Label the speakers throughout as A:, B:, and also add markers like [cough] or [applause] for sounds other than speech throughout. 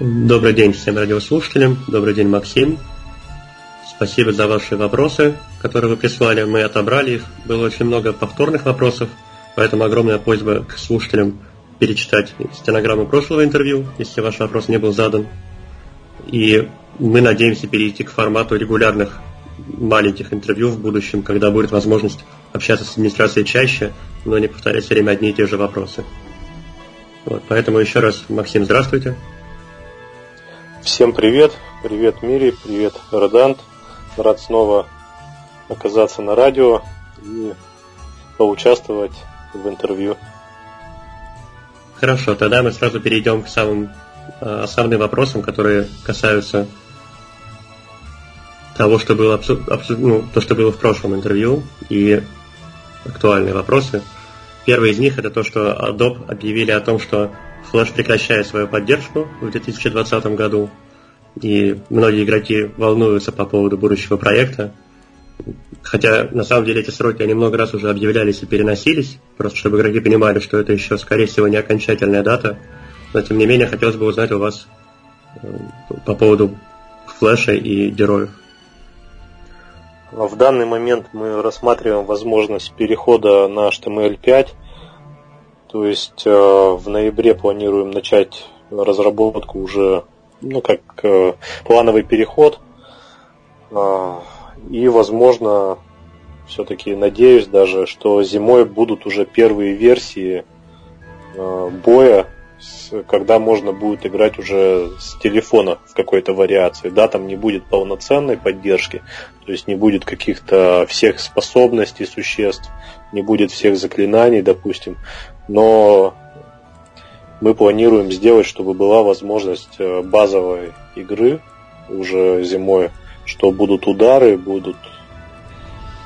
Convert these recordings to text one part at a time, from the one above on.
A: Добрый день всем радиослушателям. Добрый день, Максим. Спасибо за ваши вопросы, которые вы прислали. Мы отобрали их. Было очень много повторных вопросов, поэтому огромная просьба к слушателям перечитать стенограмму прошлого интервью, если ваш вопрос не был задан. И мы надеемся перейти к формату регулярных маленьких интервью в будущем, когда будет возможность общаться с администрацией чаще, но не повторять все время одни и те же вопросы. Вот, поэтому еще раз, Максим, здравствуйте.
B: Всем привет, привет Мири, привет Родант. Рад снова оказаться на радио и поучаствовать в интервью.
A: Хорошо, тогда мы сразу перейдем к самым э, основным вопросам, которые касаются того, что было, абсу, ну, то, что было в прошлом интервью, и актуальные вопросы. Первый из них это то, что Adobe объявили о том, что Flash прекращает свою поддержку в 2020 году, и многие игроки волнуются по поводу будущего проекта. Хотя, на самом деле, эти сроки они много раз уже объявлялись и переносились, просто чтобы игроки понимали, что это еще, скорее всего, не окончательная дата. Но, тем не менее, хотелось бы узнать у вас э, по поводу флеша и героев.
B: В данный момент мы рассматриваем возможность перехода на HTML5. То есть э, в ноябре планируем начать разработку уже ну, как э, плановый переход. Э, и, возможно, все-таки надеюсь даже, что зимой будут уже первые версии э, боя когда можно будет играть уже с телефона в какой-то вариации. Да, там не будет полноценной поддержки, то есть не будет каких-то всех способностей существ, не будет всех заклинаний, допустим, но мы планируем сделать, чтобы была возможность э, базовой игры уже зимой, что будут удары, будут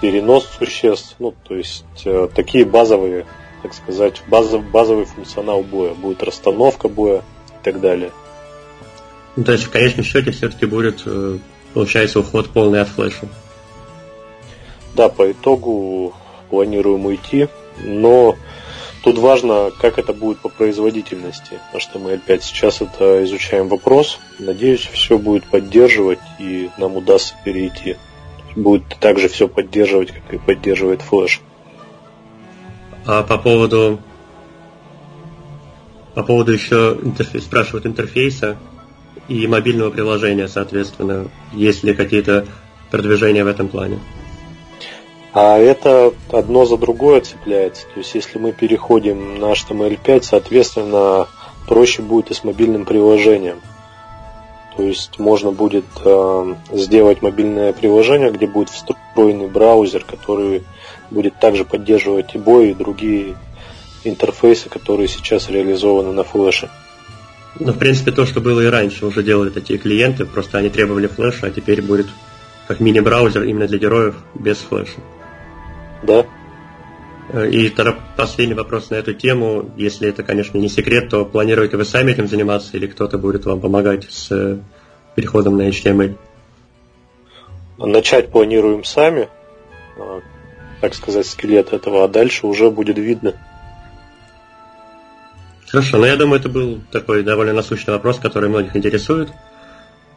B: перенос существ, ну, то есть э, такие базовые так сказать, базов, базовый функционал боя. Будет расстановка боя и так далее.
A: Ну, то есть в конечном счете все-таки будет, э, получается, уход полный от флеша.
B: Да, по итогу планируем уйти, но тут важно, как это будет по производительности HTML5. Сейчас это изучаем вопрос. Надеюсь, все будет поддерживать и нам удастся перейти. Будет также все поддерживать, как и поддерживает Flash.
A: А по поводу по поводу еще интерфейс, спрашивают интерфейса и мобильного приложения, соответственно, есть ли какие-то продвижения в этом плане?
B: А это одно за другое цепляется. То есть, если мы переходим на HTML5, соответственно, проще будет и с мобильным приложением. То есть можно будет э, сделать мобильное приложение, где будет встроенный браузер, который будет также поддерживать и бой, и другие интерфейсы, которые сейчас реализованы на флеше.
A: Ну, в принципе, то, что было и раньше, уже делали такие клиенты, просто они требовали флеша, а теперь будет как мини-браузер именно для героев без флеша.
B: Да.
A: Э, и тогда последний вопрос на эту тему. Если это, конечно, не секрет, то планируете вы сами этим заниматься или кто-то будет вам помогать с э, переходом на HTML?
B: Начать планируем сами. А, так сказать, скелет этого, а дальше уже будет видно.
A: Хорошо, но я думаю, это был такой довольно насущный вопрос, который многих интересует.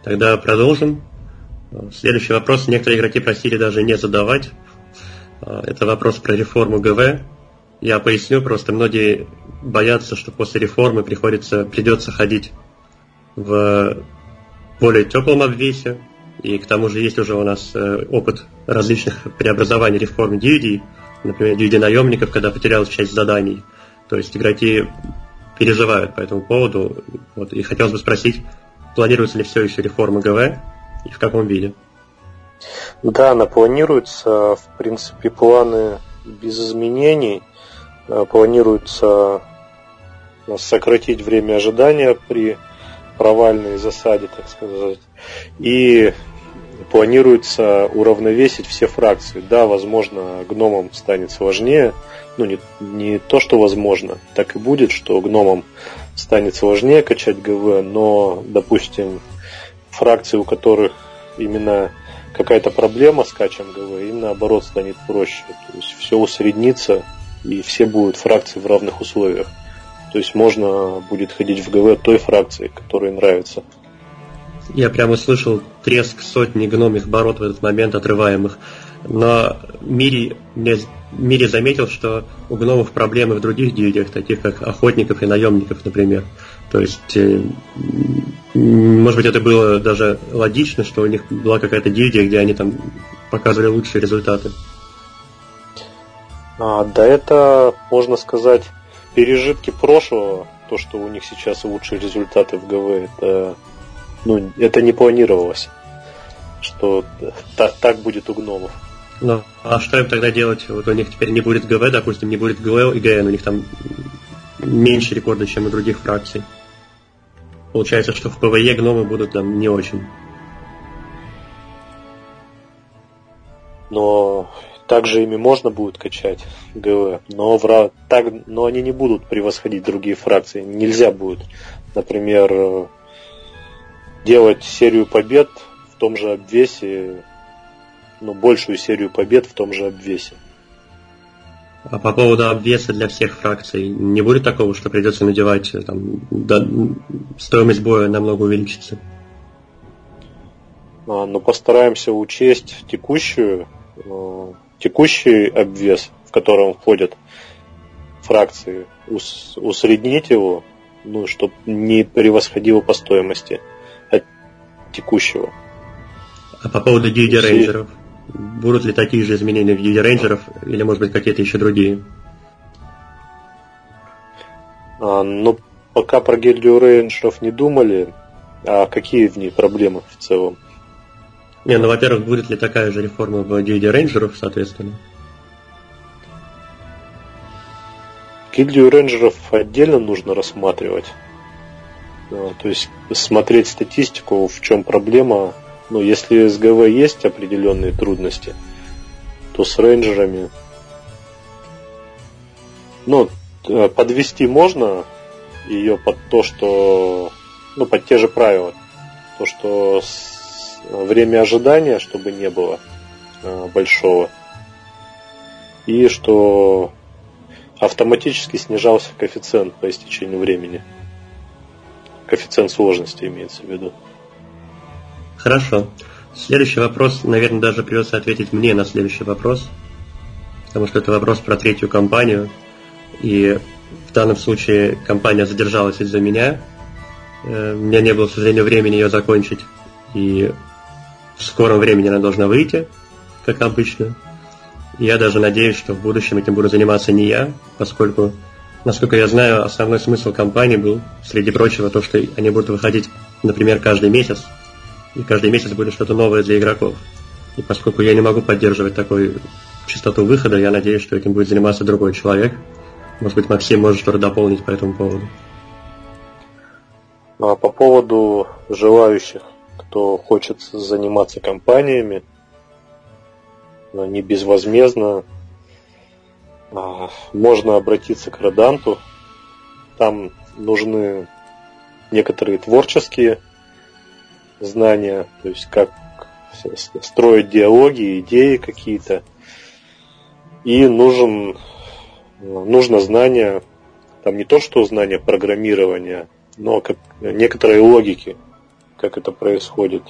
A: Тогда продолжим. Следующий вопрос некоторые игроки просили даже не задавать. Это вопрос про реформу ГВ. Я поясню, просто многие боятся, что после реформы приходится, придется ходить в более теплом обвесе, и к тому же есть уже у нас э, опыт различных преобразований реформ DVD, например, DVD наемников, когда потерял часть заданий. То есть игроки переживают по этому поводу. Вот, и хотелось бы спросить, планируется ли все еще реформа ГВ и в каком виде?
B: Да, она планируется. В принципе, планы без изменений. Э, планируется сократить время ожидания при провальной засаде, так сказать. И планируется уравновесить все фракции. Да, возможно, гномам станет сложнее. Ну, не, не то, что возможно, так и будет, что гномам станет сложнее качать ГВ, но, допустим, фракции, у которых именно какая-то проблема с качем ГВ, им наоборот станет проще. То есть все усреднится, и все будут фракции в равных условиях. То есть можно будет ходить в ГВ той фракции, которая нравится.
A: Я прямо слышал треск сотни гномих бород в этот момент, отрываемых. Но Мири, Мири заметил, что у гномов проблемы в других гильдиях, таких как охотников и наемников, например. То есть, э, может быть, это было даже логично, что у них была какая-то гильдия, где они там показывали лучшие результаты.
B: А, да это, можно сказать, пережитки прошлого, то, что у них сейчас лучшие результаты в ГВ, это, ну, это не планировалось, что так, так будет у гномов.
A: Ну, а что им тогда делать? Вот у них теперь не будет ГВ, допустим, не будет ГЛ и ГН, у них там меньше рекорда, чем у других фракций. Получается, что в ПВЕ гномы будут там не очень.
B: Но также ими можно будет качать ГВ, но, в, так, но они не будут превосходить другие фракции. Нельзя будет, например, делать серию побед в том же обвесе, ну, большую серию побед в том же обвесе.
A: А по поводу обвеса для всех фракций, не будет такого, что придется надевать, там, да, стоимость боя намного увеличится?
B: А, но постараемся учесть текущую э, текущий обвес, в котором входят фракции, ус, усреднить его, ну, чтобы не превосходило по стоимости от текущего.
A: А по поводу гильдии рейнджеров? Будут ли такие же изменения в гильдии рейнджеров или, может быть, какие-то еще другие?
B: А, ну, пока про гильдию рейнджеров не думали, а какие в ней проблемы в целом?
A: Не, ну, во-первых, будет ли такая же реформа в гильдии рейнджеров, соответственно?
B: Гильдию рейнджеров отдельно нужно рассматривать. А, то есть смотреть статистику, в чем проблема. Ну, если с ГВ есть определенные трудности, то с рейнджерами ну, э, подвести можно ее под то, что ну, под те же правила. То, что с время ожидания, чтобы не было э, большого. И что автоматически снижался коэффициент по истечению времени. Коэффициент сложности имеется в виду.
A: Хорошо. Следующий вопрос, наверное, даже придется ответить мне на следующий вопрос, потому что это вопрос про третью компанию, и в данном случае компания задержалась из-за меня. Э, у меня не было, к сожалению, времени ее закончить, и в скором времени она должна выйти, как обычно. Я даже надеюсь, что в будущем этим буду заниматься не я, поскольку, насколько я знаю, основной смысл компании был, среди прочего, то, что они будут выходить, например, каждый месяц, и каждый месяц будет что-то новое для игроков. И поскольку я не могу поддерживать такую частоту выхода, я надеюсь, что этим будет заниматься другой человек. Может быть, Максим может что-то дополнить по этому поводу.
B: А по поводу желающих кто хочет заниматься компаниями, не безвозмездно, а, можно обратиться к Роданту. Там нужны некоторые творческие знания, то есть как строить диалоги, идеи какие-то. И нужен, нужно знание, там не то что знание программирования, но как некоторые логики как это происходит.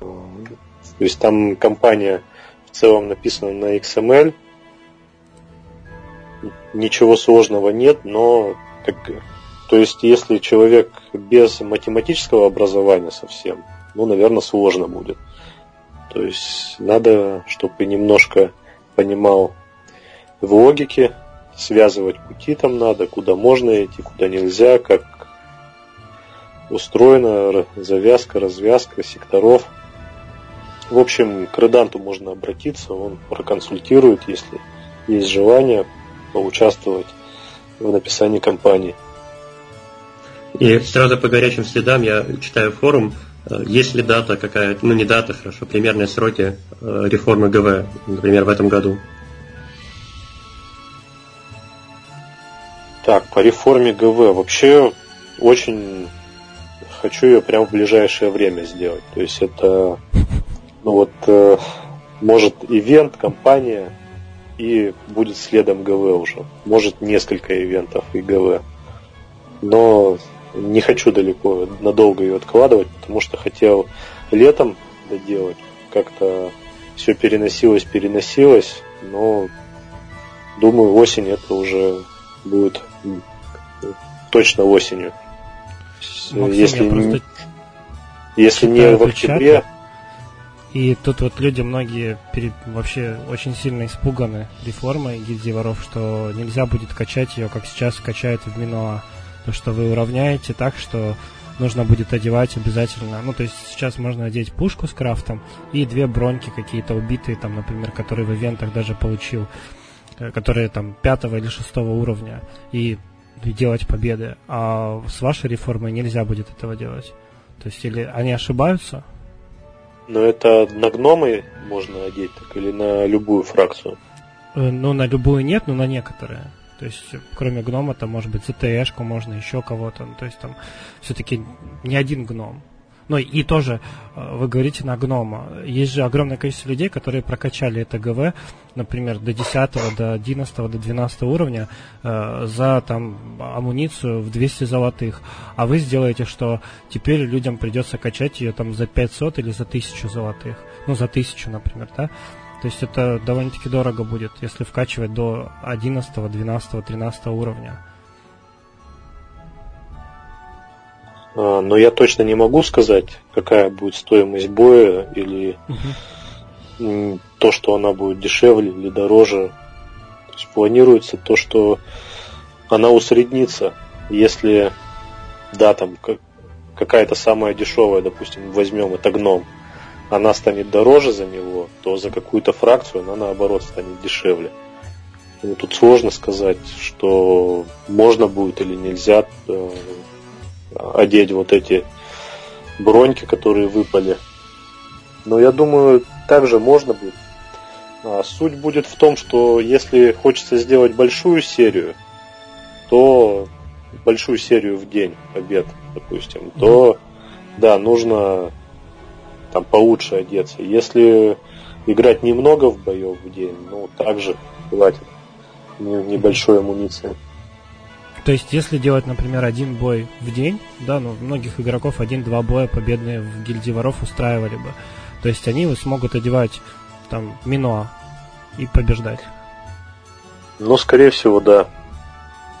B: То есть там компания в целом написана на XML. Ничего сложного нет, но как, то есть если человек без математического образования совсем, ну, наверное, сложно будет. То есть надо, чтобы немножко понимал в логике, связывать пути там надо, куда можно идти, куда нельзя, как устроена завязка, развязка секторов. В общем, к реданту можно обратиться, он проконсультирует, если есть желание поучаствовать в написании кампании.
A: И сразу по горячим следам я читаю форум, есть ли дата какая-то, ну не дата, хорошо, примерные сроки э, реформы ГВ, например, в этом году?
B: Так, по реформе ГВ вообще очень хочу ее прямо в ближайшее время сделать. То есть это, ну вот, э, может ивент, компания, и будет следом ГВ уже. Может несколько ивентов и ГВ. но не хочу далеко, надолго ее откладывать, потому что хотел летом доделать. Как-то все переносилось, переносилось, но думаю, осень это уже будет точно осенью.
C: Максим, если не,
B: если не в октябре.
C: И тут вот люди многие перед, вообще очень сильно испуганы реформой гильдии воров, что нельзя будет качать ее, как сейчас качают в Миноа. То, что вы уравняете так, что нужно будет одевать обязательно. Ну, то есть сейчас можно одеть пушку с крафтом и две броньки какие-то убитые, там, например, которые в ивентах даже получил, э, которые там пятого или шестого уровня, и делать победы. А с вашей реформой нельзя будет этого делать. То есть или они ошибаются?
B: Но это на гномы можно одеть так, или на любую фракцию?
C: Э, ну, на любую нет, но на некоторые. То есть, кроме гнома, там может быть ЗТЭшку можно, еще кого-то. Ну, то есть, там все-таки не один гном. Ну и тоже э, вы говорите на гнома. Есть же огромное количество людей, которые прокачали это ГВ, например, до 10, до 11, до 12 уровня э, за там амуницию в 200 золотых. А вы сделаете, что теперь людям придется качать ее там за 500 или за 1000 золотых. Ну, за 1000, например, да? То есть это довольно-таки дорого будет, если вкачивать до 11, 12, 13 уровня.
B: А, но я точно не могу сказать, какая будет стоимость боя или угу. то, что она будет дешевле или дороже. То есть планируется то, что она усреднится, если да, там какая-то самая дешевая, допустим, возьмем это гном, она станет дороже за него, то за какую-то фракцию она наоборот станет дешевле. Ну, тут сложно сказать, что можно будет или нельзя э, одеть вот эти броньки, которые выпали. Но я думаю, также можно будет. А суть будет в том, что если хочется сделать большую серию, то большую серию в день побед, допустим, то да, нужно там получше одеться. Если играть немного в боев в день, ну также хватит небольшой амуниции.
C: То есть, если делать, например, один бой в день, да, ну, многих игроков один-два боя победные в гильдии воров устраивали бы. То есть, они смогут одевать там Миноа и побеждать.
B: Ну, скорее всего, да.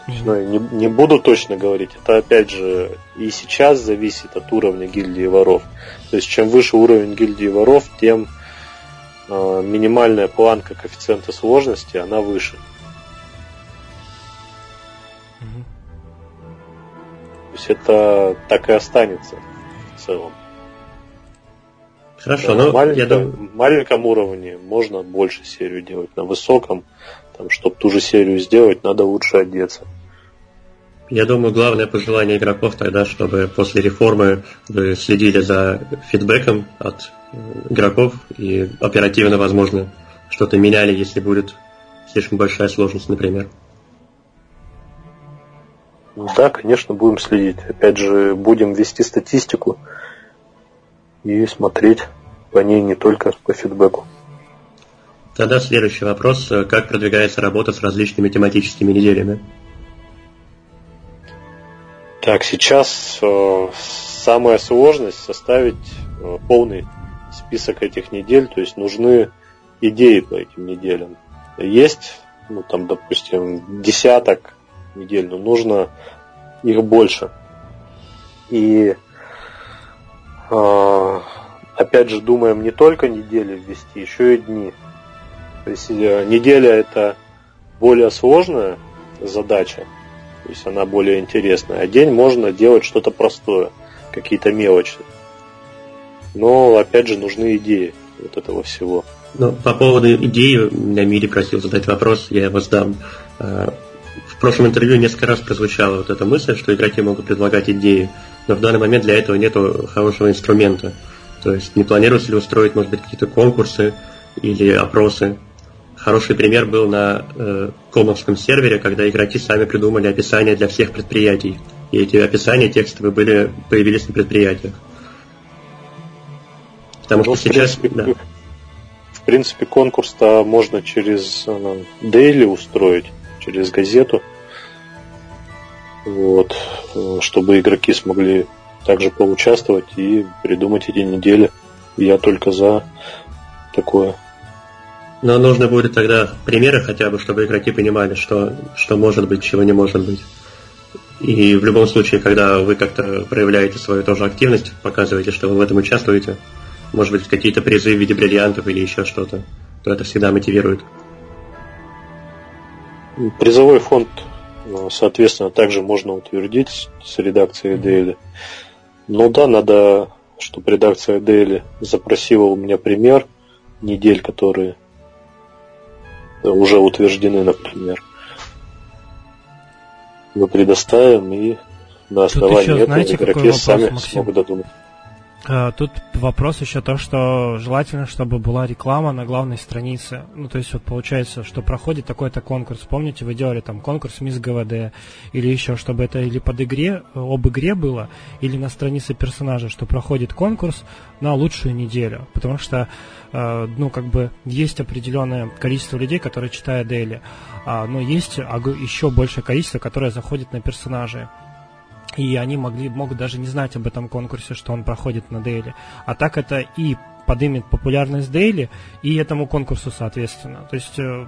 B: Ну, не, не буду точно говорить. Это опять же и сейчас зависит от уровня гильдии воров. То есть чем выше уровень гильдии воров, тем э, минимальная планка коэффициента сложности она выше. То есть это так и останется в целом.
A: Хорошо, на
B: ну, маленьком, я думаю... маленьком уровне можно больше серию делать, на высоком, там, чтобы ту же серию сделать, надо лучше одеться.
A: Я думаю, главное пожелание игроков тогда, чтобы после реформы вы следили за фидбэком от игроков и оперативно, возможно, что-то меняли, если будет слишком большая сложность, например.
B: Да, конечно, будем следить. Опять же, будем вести статистику и смотреть по ней не только по фидбэку.
A: Тогда следующий вопрос. Как продвигается работа с различными тематическими неделями?
B: Так, сейчас э, самая сложность составить э, полный список этих недель, то есть нужны идеи по этим неделям. Есть, ну там, допустим, десяток недель, но нужно их больше. И э, опять же думаем не только недели ввести, еще и дни. То есть э, неделя это более сложная задача, то есть она более интересная, а день можно делать что-то простое, какие-то мелочи. Но опять же нужны идеи вот этого всего.
A: Ну, по поводу идеи, меня Мири просил задать вопрос, я его задам. Э, в прошлом интервью несколько раз прозвучала вот эта мысль, что игроки могут предлагать идеи, но в данный момент для этого нет хорошего инструмента. То есть не планируется ли устроить, может быть, какие-то конкурсы или опросы. Хороший пример был на э, комовском сервере, когда игроки сами придумали описания для всех предприятий. И эти описания текстовые были, появились на предприятиях.
B: Потому ну, что сейчас... Принципе, да. В принципе, конкурс-то можно через э, Daily устроить через газету. вот, чтобы игроки смогли также поучаствовать и придумать эти недели. Я только за такое.
A: Но нужно будет тогда примеры хотя бы, чтобы игроки понимали, что, что может быть, чего не может быть. И в любом случае, когда вы как-то проявляете свою тоже активность, показываете, что вы в этом участвуете, может быть, какие-то призы в виде бриллиантов или еще что-то, то это всегда мотивирует.
B: Призовой фонд, э, соответственно, также можно утвердить с редакцией DL. Но да, надо, чтобы редакция DL запросила у меня пример недель, которые уже утверждены, например. Мы предоставим и на основании этого
C: знаете,
B: игроки сами смогут додумать.
C: А, Тут вопрос еще то, что желательно, чтобы была реклама на главной странице. Ну, то есть вот получается, что проходит такой-то конкурс. Помните, вы делали там конкурс Мисс ГВД или еще, чтобы это или под игре, об игре было, или на странице персонажа, что проходит конкурс на лучшую неделю. Потому что, э, ну, как бы есть определенное количество людей, которые читают Дейли, а, но есть еще большее количество, которое заходит на персонажей. И они могли, могут даже не знать об этом конкурсе, что он проходит на Дейли. А так это и поднимет популярность Дейли и этому конкурсу соответственно. То есть э,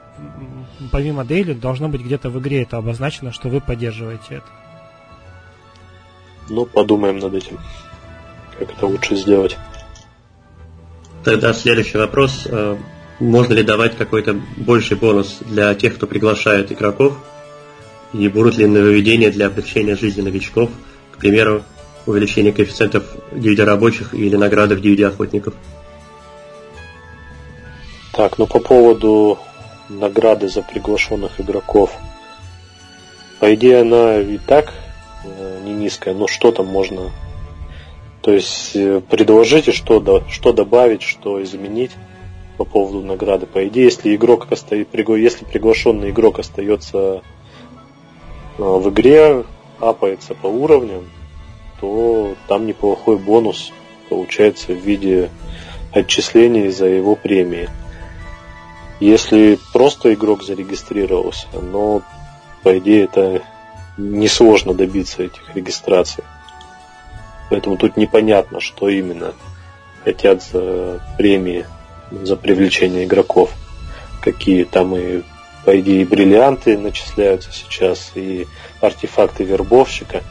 C: помимо Дейли должно быть где-то в игре это обозначено, что вы поддерживаете это.
B: Ну, подумаем над этим, как это лучше сделать.
A: Тогда следующий вопрос. Э, Можно ли давать какой-то больший бонус для тех, кто приглашает игроков? И будут ли нововведения для облегчения жизни новичков? К примеру, увеличение коэффициентов DVD рабочих или награды в DVD охотников?
B: Так, ну по поводу награды за приглашенных игроков. По идее, она и так э, не низкая, но что там можно... То есть э, предложите, что, что добавить, что изменить по поводу награды. По идее, если игрок остается, если приглашенный игрок остается в игре, апается по уровням, то там неплохой бонус получается в виде отчислений за его премии. Если просто игрок зарегистрировался, но по идее это несложно добиться этих регистраций. Поэтому тут непонятно, что именно хотят за премии за привлечение игроков. Какие там и, по идее, и бриллианты начисляются сейчас, и артефакты вербовщика.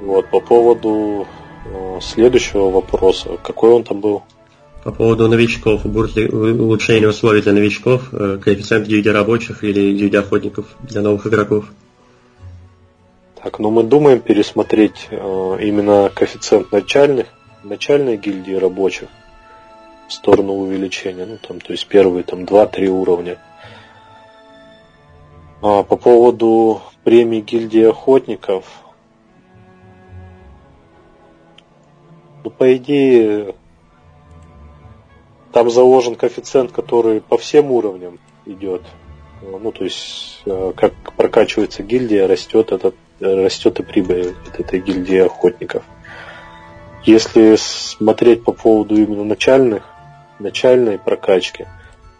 B: Вот, по поводу э, следующего вопроса, какой он там был?
A: По поводу новичков, будут ли улучшения условий для новичков, э, коэффициент DVD рабочих или DVD охотников для новых игроков?
B: Так, ну мы думаем пересмотреть э, именно коэффициент начальных, начальной гильдии рабочих в сторону увеличения. Ну, там, то есть первые там 2-3 уровня. А по поводу премии гильдии охотников, ну, по идее, там заложен коэффициент, который по всем уровням идет. Ну, то есть, э, как прокачивается гильдия, растет, этот, растет и прибыль от этой гильдии охотников. Если смотреть по поводу именно начальных, начальной прокачки,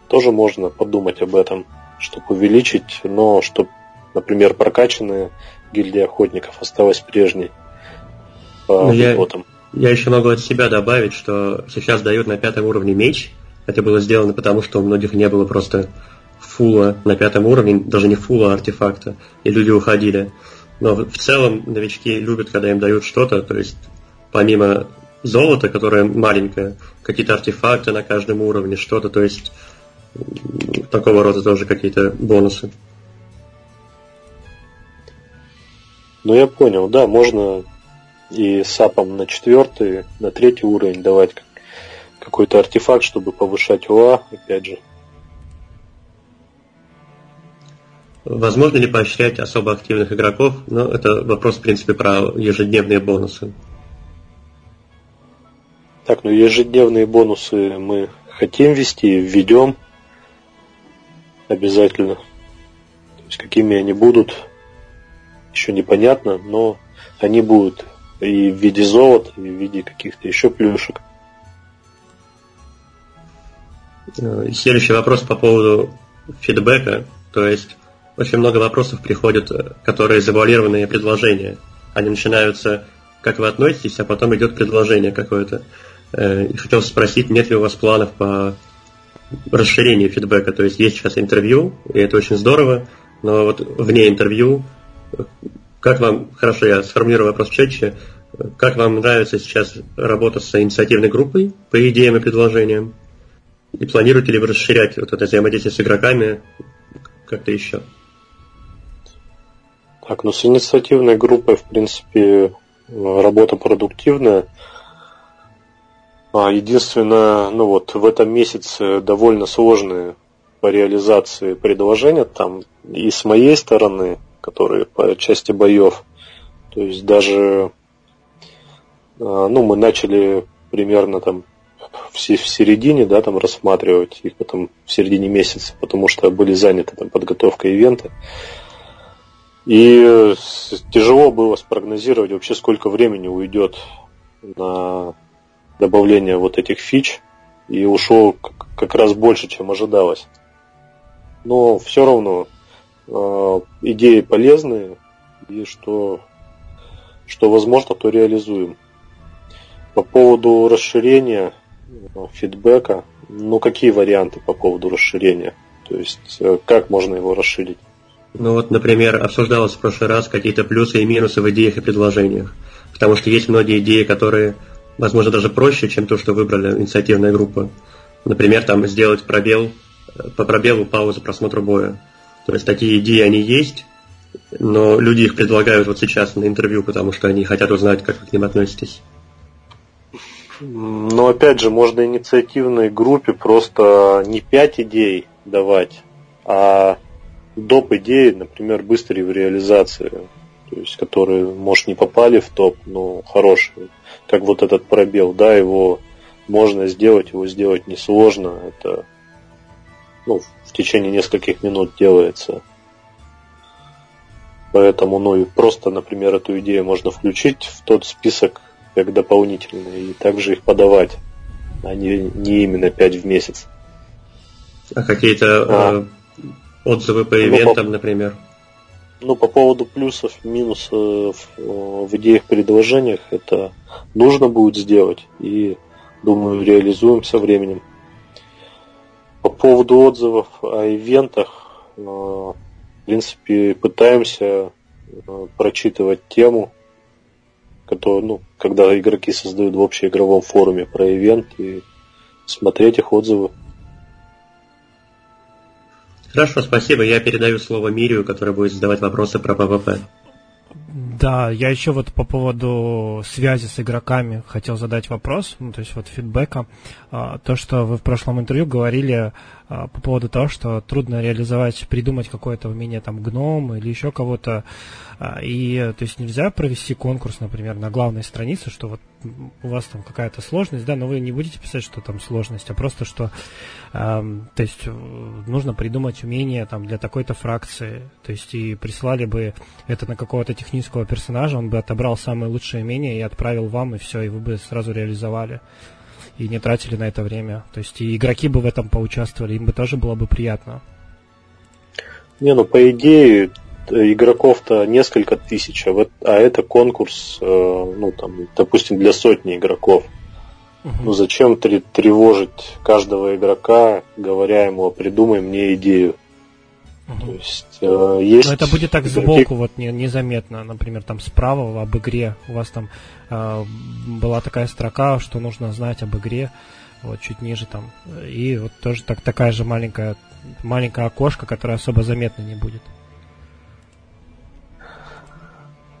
B: тоже можно подумать об этом, чтобы увеличить, но чтобы, например, прокачанная гильдия охотников осталась прежней по
A: Ну, я-
B: выплатам.
A: Я еще могу от себя добавить, что сейчас дают на пятом уровне меч. Это было сделано потому, что у многих не было просто фула на пятом уровне, даже не фула, а артефакта, и люди уходили. Но в целом новички любят, когда им дают что-то, то есть помимо золота, которое маленькое, какие-то артефакты на каждом уровне, что-то, то есть такого рода тоже какие-то бонусы.
B: Ну, я понял, да, можно и сапом на четвертый, на третий уровень давать как- какой-то артефакт, чтобы повышать УА, опять же.
A: Возможно ли поощрять особо активных игроков? Но это вопрос, в принципе, про ежедневные бонусы.
B: Так, ну ежедневные бонусы мы хотим ввести, введем обязательно. То есть какими они будут, еще непонятно, но они будут и в виде золота, и в виде каких-то еще плюшек.
A: Э, Следующий вопрос по поводу фидбэка. То есть очень много вопросов приходят, э, которые завуалированные предложения. Они начинаются, как вы относитесь, а потом идет предложение какое-то. Э, и хотел спросить, нет ли у вас планов по расширению фидбэка. То есть есть сейчас интервью, и это очень здорово, но вот вне интервью, как вам, хорошо, я сформулирую вопрос четче, как вам нравится сейчас работа с инициативной группой по идеям и предложениям? И планируете ли вы расширять вот это взаимодействие с игроками как-то еще?
B: Так, ну с инициативной группой, в принципе, работа продуктивная. А единственное, ну вот в этом месяце довольно сложные по реализации предложения там и с моей стороны, которые по части боев. То есть даже а, ну, мы начали примерно там в середине, да, там рассматривать их потом в середине месяца, потому что были заняты там подготовкой ивента. И тяжело было спрогнозировать вообще, сколько времени уйдет на добавление вот этих фич. И ушло как раз больше, чем ожидалось. Но все равно э, идеи полезные, и что, что возможно, то реализуем. По поводу расширения э, фидбэка, ну какие варианты по поводу расширения? То есть э, как можно его расширить?
A: Ну вот, например, обсуждалось в прошлый раз какие-то плюсы и минусы в идеях и предложениях. Потому что есть многие идеи, которые, возможно, даже проще, чем то, что выбрали инициативная группа. Например, там сделать пробел, по пробелу паузу просмотра боя. То есть такие идеи, они есть, но люди их предлагают вот сейчас на интервью, потому что они хотят узнать, как вы к ним относитесь.
B: Но опять же, можно инициативной группе просто не пять идей давать, а доп. идеи, например, быстрые в реализации, то есть которые, может, не попали в топ, но хорошие. Как вот этот пробел, да, его можно сделать, его сделать несложно, это ну, в течение нескольких минут делается. Поэтому, ну и просто, например, эту идею можно включить в тот список как дополнительные и также их подавать, а не, не именно 5 в месяц.
A: А какие-то а. э, отзывы по ивентам, ну, по, например?
B: Ну, по поводу плюсов, минусов э, в идеях предложениях, это нужно будет сделать и, думаю, реализуем со временем. По поводу отзывов о ивентах, э, в принципе, пытаемся э, прочитывать тему, который, ну, когда игроки создают в общеигровом форуме про ивент и смотреть их отзывы.
A: Хорошо, спасибо. Я передаю слово Мирию, который будет задавать вопросы про ПВП.
C: Да, я еще вот по поводу связи с игроками хотел задать вопрос, ну, то есть вот фидбэка. А, то, что вы в прошлом интервью говорили а, по поводу того, что трудно реализовать, придумать какое-то умение там гном или еще кого-то. А, и то есть нельзя провести конкурс, например, на главной странице, что вот у вас там какая-то сложность, да, но вы не будете писать, что там сложность, а просто что, э, то есть нужно придумать умение там для такой-то фракции, то есть и прислали бы это на какого-то технического персонажа, он бы отобрал самые лучшие умения и отправил вам, и все, и вы бы сразу реализовали и не тратили на это время. То есть и игроки бы в этом поучаствовали, им бы тоже было бы приятно.
B: Не, ну по идее игроков-то несколько тысяч, а, а это конкурс, э, ну там, допустим, для сотни игроков. Угу. Ну зачем тревожить каждого игрока, говоря ему, придумай мне идею.
C: Угу. То есть, э, есть Но это будет так сбоку, вот не, незаметно, например, там справа об игре. У вас там э, была такая строка, что нужно знать об игре, вот чуть ниже там. И вот тоже так, такая же маленькая, маленькое окошко, которое особо заметно не будет.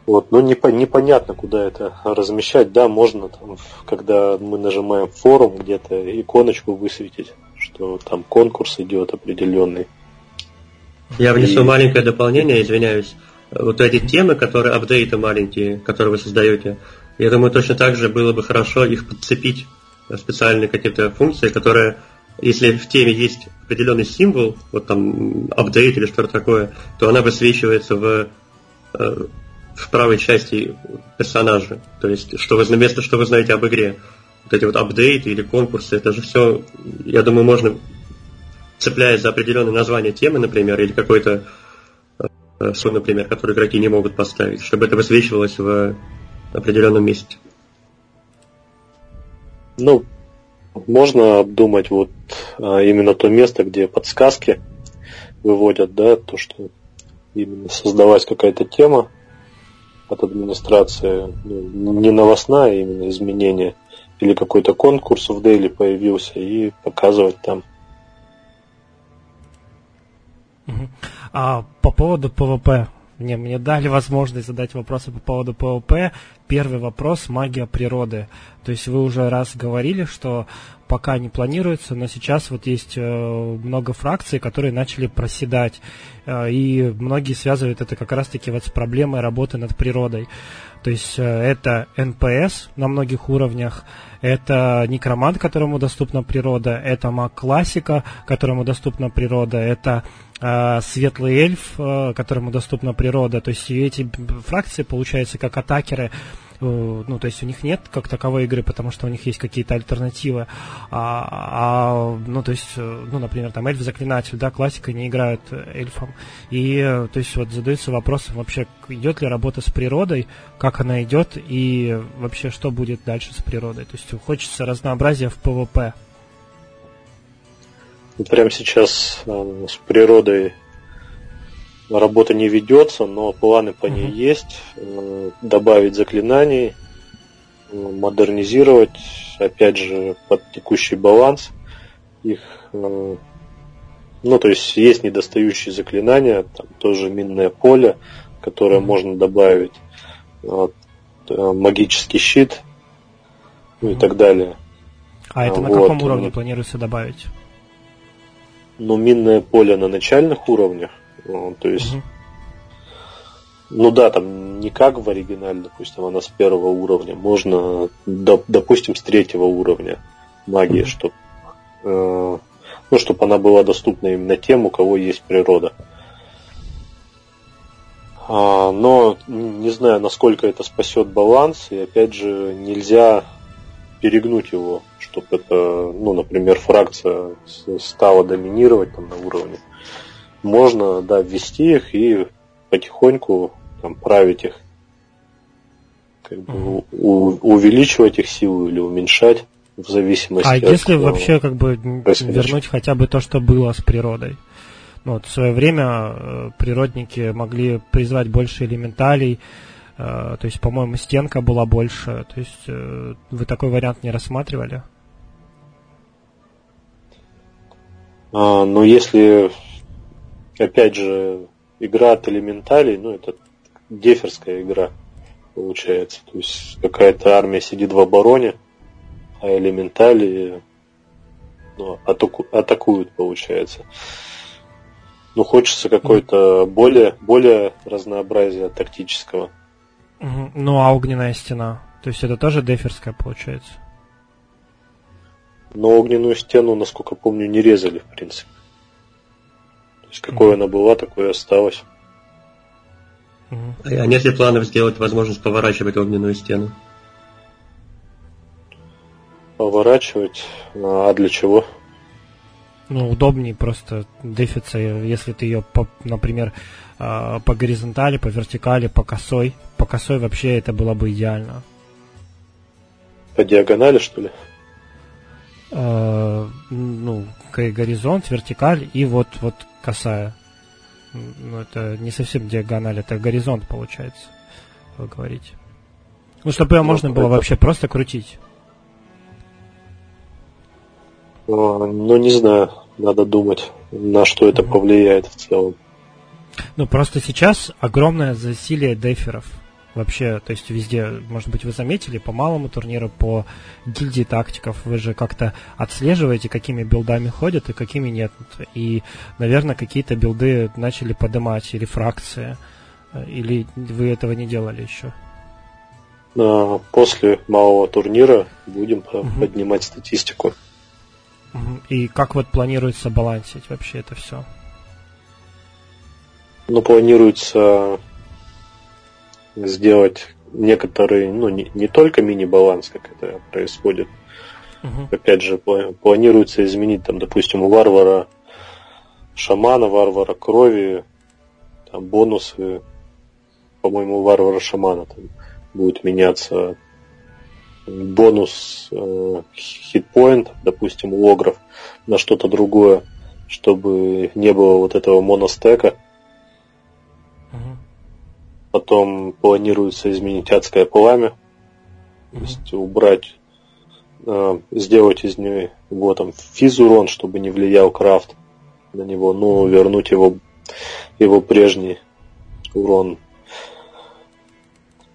B: Вот, но непо- непонятно, куда это размещать. Да, можно, там, когда мы нажимаем форум, где-то иконочку высветить, что там конкурс идет определенный.
A: Я внесу и... маленькое дополнение, извиняюсь. Вот эти темы, которые апдейты маленькие, которые вы создаете, я думаю, точно так же было бы хорошо их подцепить специальные какие-то функции, которые, если в теме есть определенный символ, вот там апдейт или что-то такое, то она высвечивается в, э, в правой части персонажа. То есть, что вы, вместо что вы знаете об игре. Вот эти вот апдейты или конкурсы, это же все, я думаю, можно цепляясь за определенное название темы, например, или какой-то сумму, например, которую игроки не могут поставить, чтобы это высвечивалось в определенном месте.
B: Ну, можно обдумать вот а, именно то место, где подсказки выводят, да, то, что именно создавать какая-то тема от администрации, ну, не новостная, а именно изменение, или какой-то конкурс в Daily появился, и показывать там.
C: А по поводу ПВП, мне, мне дали возможность задать вопросы по поводу ПВП. Первый вопрос – магия природы. То есть вы уже раз говорили, что пока не планируется, но сейчас вот есть э, много фракций, которые начали проседать. Э, и многие связывают это как раз-таки вот с проблемой работы над природой. То есть э, это НПС на многих уровнях, это некромант, которому доступна природа, это маг классика, которому доступна природа, это светлый эльф, э, которому доступна природа. То есть эти фракции, получается, как атакеры, Э, ну, то есть у них нет как таковой игры, потому что у них есть какие-то альтернативы, а, а ну, то есть, э, ну, например, там эльф-заклинатель, да, классика не играют эльфом, и, э, то есть, вот задается вопросом вообще, идет ли работа с природой, как она идет, и вообще, что будет дальше с природой, то есть, хочется разнообразия в ПВП.
B: Прямо сейчас э, с природой работа не ведется, но планы по ней есть. Э, добавить заклинаний, э, модернизировать, опять же, под текущий баланс их. Э, ну, то есть есть недостающие заклинания, там тоже минное поле, которое можно добавить, вот, магический щит, ну и так далее.
C: А это на вот. каком уровне планируется добавить?
B: Ну, минное поле на начальных уровнях, ну, то есть, угу. ну да, там не как в оригинале, допустим, она с первого уровня. Можно, доп, допустим, с третьего уровня магии, угу. чтобы э, ну, чтобы она была доступна именно тем, у кого есть природа. А, но не знаю, насколько это спасет баланс, и опять же нельзя перегнуть его, чтобы это, ну, например, фракция стала доминировать там на уровне можно, да, ввести их и потихоньку там, править их. Как бы у, увеличивать их силу или уменьшать в зависимости
C: а от... А если того, вообще как бы вернуть хотя бы то, что было с природой? Ну, вот в свое время э, природники могли призвать больше элементалей, э, то есть, по-моему, стенка была больше. То есть э, вы такой вариант не рассматривали?
B: А, ну, если опять же, игра от элементалей, ну, это деферская игра получается. То есть какая-то армия сидит в обороне, а элементали ну, атаку, атакуют, получается. Ну, хочется какой-то более, более разнообразия тактического.
C: Ну, а огненная стена? То есть это тоже деферская получается?
B: Но огненную стену, насколько помню, не резали, в принципе. То есть какой она была, такой и осталась.
A: А нет ли планов сделать возможность поворачивать огненную стену?
B: Поворачивать? А для чего?
C: Ну, удобнее просто дефиться, если ты ее, по, например, а, по горизонтали, по вертикали, по косой. По косой вообще это было бы идеально.
B: По диагонали, что ли?
C: Э, ну, горизонт, вертикаль и вот, вот косая. Ну, это не совсем диагональ, это горизонт получается, вы говорите. Ну, чтобы ее ну, можно было вообще просто крутить.
B: Ну, не знаю, надо думать, на что это повлияет в целом.
C: Ну, просто сейчас огромное засилие деферов вообще, то есть везде, может быть, вы заметили, по малому турниру, по гильдии тактиков, вы же как-то отслеживаете, какими билдами ходят и какими нет. И, наверное, какие-то билды начали поднимать, или фракции, или вы этого не делали еще?
B: После малого турнира будем угу. поднимать статистику.
C: И как вот планируется балансить вообще это все?
B: Ну, планируется сделать некоторые, ну, не, не только мини-баланс, как это происходит. Угу. Опять же, планируется изменить, там, допустим, у варвара шамана, варвара крови, там бонусы, по-моему, варвара шамана там будет меняться бонус э, хитпоинт, допустим, у огров на что-то другое, чтобы не было вот этого моностека. Угу. Потом планируется изменить адское пламя, то есть убрать, э, сделать из него там физурон, чтобы не влиял крафт на него, но вернуть его, его прежний урон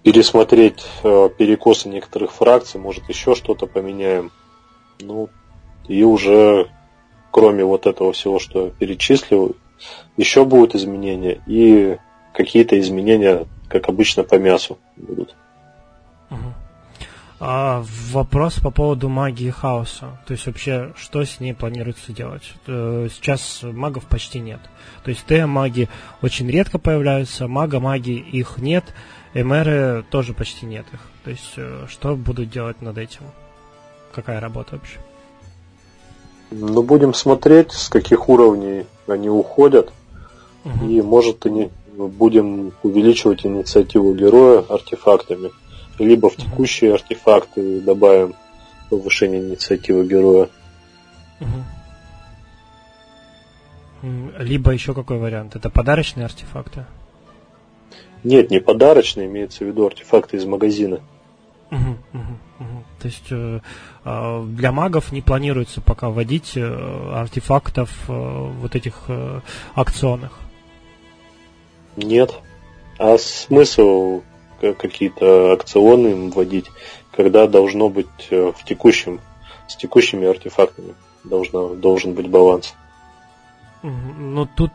B: пересмотреть э, перекосы некоторых фракций, может еще что-то поменяем. Ну, и уже кроме вот этого всего, что я перечислил, еще будут изменения и какие-то изменения, как обычно, по мясу будут.
C: А вопрос по поводу магии хаоса. То есть вообще, что с ней планируется делать? Э, сейчас магов почти нет. То есть Т-маги очень редко появляются, мага-маги их нет. МР тоже почти нет их. То есть, э, что будут делать над этим? Какая работа вообще?
B: Ну, будем смотреть, с каких уровней они уходят. Угу. И, может, они будем увеличивать инициативу героя артефактами. Либо в текущие артефакты добавим повышение инициативы героя. Угу.
C: Либо еще какой вариант? Это подарочные артефакты?
B: Нет, не подарочные, имеется в виду артефакты из магазина.
C: Угу, угу, угу. То есть э, а, для магов не планируется пока вводить э, артефактов э, вот этих э, акционных?
B: Нет. А смысл какие-то акционы им вводить, когда должно быть в текущем, с текущими артефактами должно, должен быть баланс?
C: Ну, тут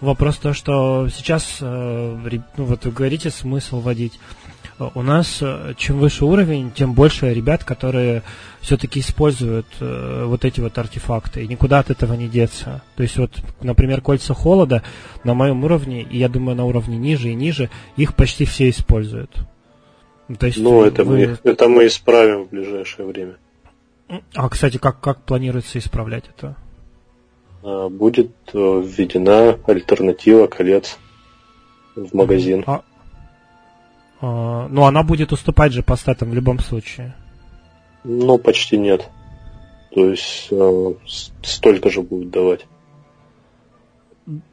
C: вопрос то, что сейчас, э, ну, вот вы говорите, смысл вводить. У нас чем выше уровень, тем больше ребят, которые все-таки используют вот эти вот артефакты, и никуда от этого не деться. То есть вот, например, кольца холода на моем уровне, и я думаю, на уровне ниже и ниже, их почти все используют.
B: То есть ну, это, вы... мы, это мы исправим в ближайшее время.
C: А, кстати, как, как планируется исправлять это?
B: А, будет э, введена альтернатива колец в магазин. А,
C: а, ну, она будет уступать же по статам в любом случае.
B: Ну, почти нет. То есть э, столько же будет давать.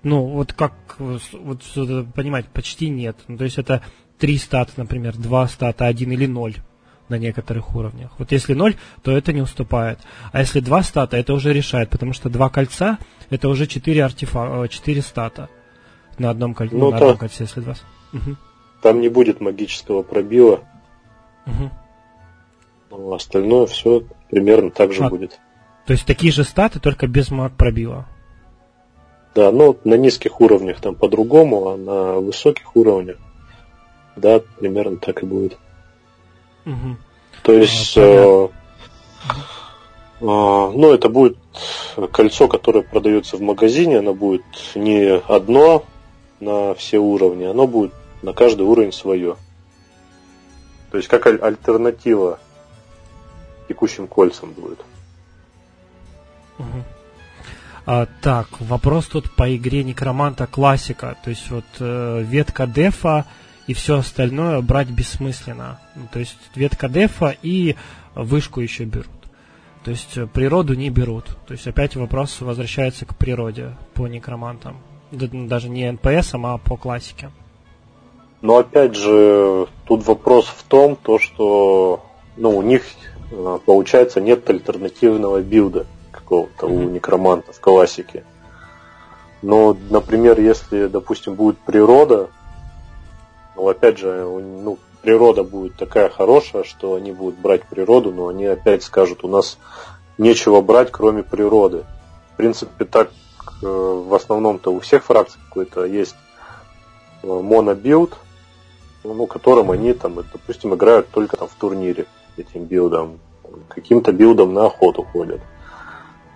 C: Ну, вот как вот понимать, почти нет. Ну, то есть это три стата, например, два стата, один или ноль на некоторых уровнях. Вот если 0, то это не уступает. А если 2 стата, это уже решает, потому что 2 кольца это уже 4 артефакта, 4 стата на одном, коль... ну, на одном кольце, если 2.
B: Угу. Там не будет магического пробила. Угу. Ну, остальное все примерно так же а, будет.
C: То есть такие же статы, только без маг пробила.
B: Да, но на низких уровнях там по-другому, а на высоких уровнях, да, примерно так и будет. Угу. То есть, а, э, э, ну, это будет кольцо, которое продается в магазине, оно будет не одно на все уровни, оно будет на каждый уровень свое. То есть, как аль- альтернатива текущим кольцам будет.
C: Угу. А, так, вопрос тут по игре Некроманта классика. То есть вот э, ветка дефа и все остальное брать бессмысленно. Ну, то есть ветка дефа и вышку еще берут. То есть э, природу не берут. То есть опять вопрос возвращается к природе по некромантам. Даже не НПС, а по классике.
B: Но опять же, тут вопрос в том, то, что ну, у них, э, получается, нет альтернативного билда какого-то mm-hmm. у некроманта в классике. Но, например, если, допустим, будет природа, но опять же, ну, природа будет такая хорошая, что они будут брать природу, но они опять скажут, у нас нечего брать, кроме природы. В принципе, так э, в основном-то у всех фракций какой-то есть э, монобилд, ну, которым они там, допустим, играют только там в турнире этим билдом. Каким-то билдом на охоту ходят.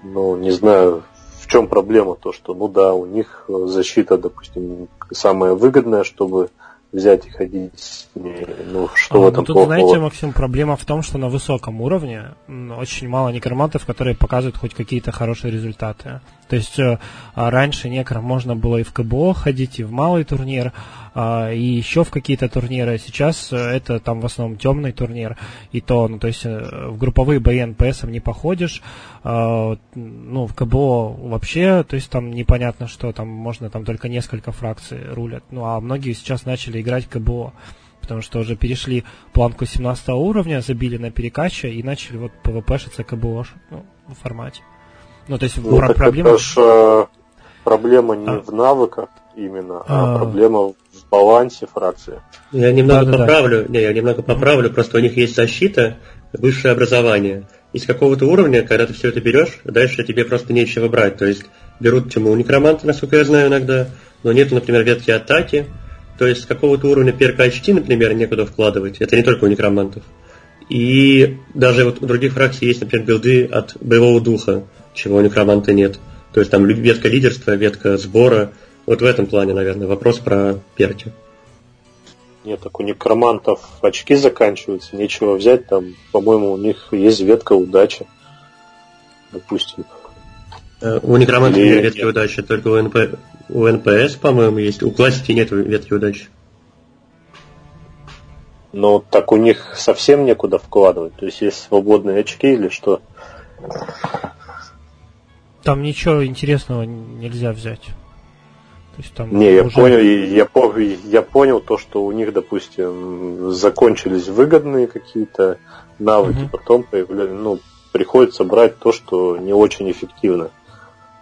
B: Ну, не знаю, в чем проблема, то, что, ну да, у них защита, допустим, самая выгодная, чтобы взять и ходить. Ну, что а, в этом ну,
C: тут, плохого? знаете, Максим, проблема в том, что на высоком уровне очень мало некромантов, которые показывают хоть какие-то хорошие результаты. То есть э, а раньше некром можно было и в КБО ходить, и в малый турнир, э, и еще в какие-то турниры. Сейчас э, это там в основном темный турнир, и то, ну, то есть э, в групповые бои НПС не походишь, э, ну, в КБО вообще, то есть там непонятно, что там можно там только несколько фракций рулят. Ну, а многие сейчас начали играть КБО потому что уже перешли планку 17 уровня, забили на перекаче и начали вот ПВПшиться КБО ну, в формате.
B: Ну, то есть ну, про- проблема... Это ж, э, проблема не а. в навыках именно, а, а проблема в балансе фракции.
A: Я немного да, поправлю, да. Не, я немного поправлю, просто у них есть защита, высшее образование. Из какого-то уровня, когда ты все это берешь, дальше тебе просто нечего брать. То есть берут тему у некроманта, насколько я знаю иногда, но нет, например, ветки атаки. То есть с какого-то уровня перка очки, например, некуда вкладывать. Это не только у некромантов. И даже вот у других фракций есть, например, билды от боевого духа чего у некроманта нет. То есть там ветка лидерства, ветка сбора. Вот в этом плане, наверное, вопрос про перки.
B: Нет, так у некромантов очки заканчиваются, нечего взять. Там, по-моему, у них есть ветка удачи. Допустим.
A: Э, у некромантов Или... нет ветки удачи, только у, НП... у НПС, по-моему, есть. У классики нет ветки удачи.
B: Ну, так у них совсем некуда вкладывать. То есть есть свободные очки или что?
C: Там ничего интересного нельзя взять.
B: То есть там Не, я понял, я, я понял то, что у них, допустим, закончились выгодные какие-то навыки, угу. потом появляются, ну, приходится брать то, что не очень эффективно.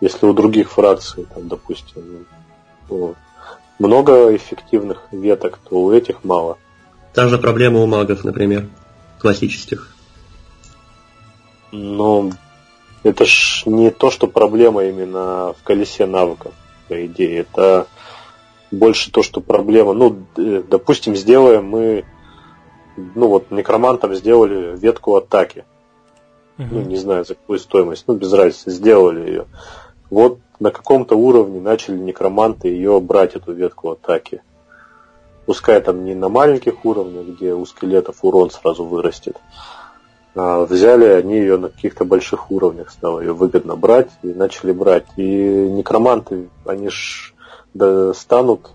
B: Если у других фракций, там, допустим, ну, много эффективных веток, то у этих мало.
A: Та же проблема у магов, например, классических.
B: Ну, это ж не то, что проблема именно в колесе навыков, по идее. Это больше то, что проблема. Ну, допустим, сделаем мы, ну вот, некромантом сделали ветку атаки. Uh-huh. Ну, не знаю, за какую стоимость, ну, без разницы, сделали ее. Вот на каком-то уровне начали некроманты ее брать, эту ветку атаки. Пускай там не на маленьких уровнях, где у скелетов урон сразу вырастет, а, взяли они ее на каких-то больших уровнях, стало ее выгодно брать и начали брать. И некроманты, они ж станут,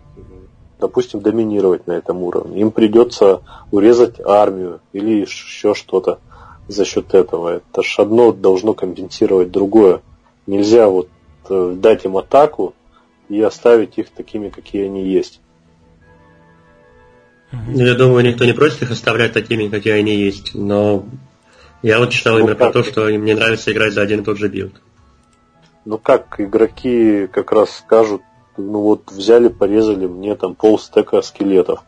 B: допустим, доминировать на этом уровне. Им придется урезать армию или еще что-то за счет этого. Это ж одно должно компенсировать другое. Нельзя вот э, дать им атаку и оставить их такими, какие они есть.
A: Я думаю, никто не против их оставлять такими, какие они есть, но я вот читал ну, именно про то, что им не нравится играть за один и тот же билд.
B: Ну как игроки как раз скажут, ну вот взяли, порезали мне там полстека скелетов.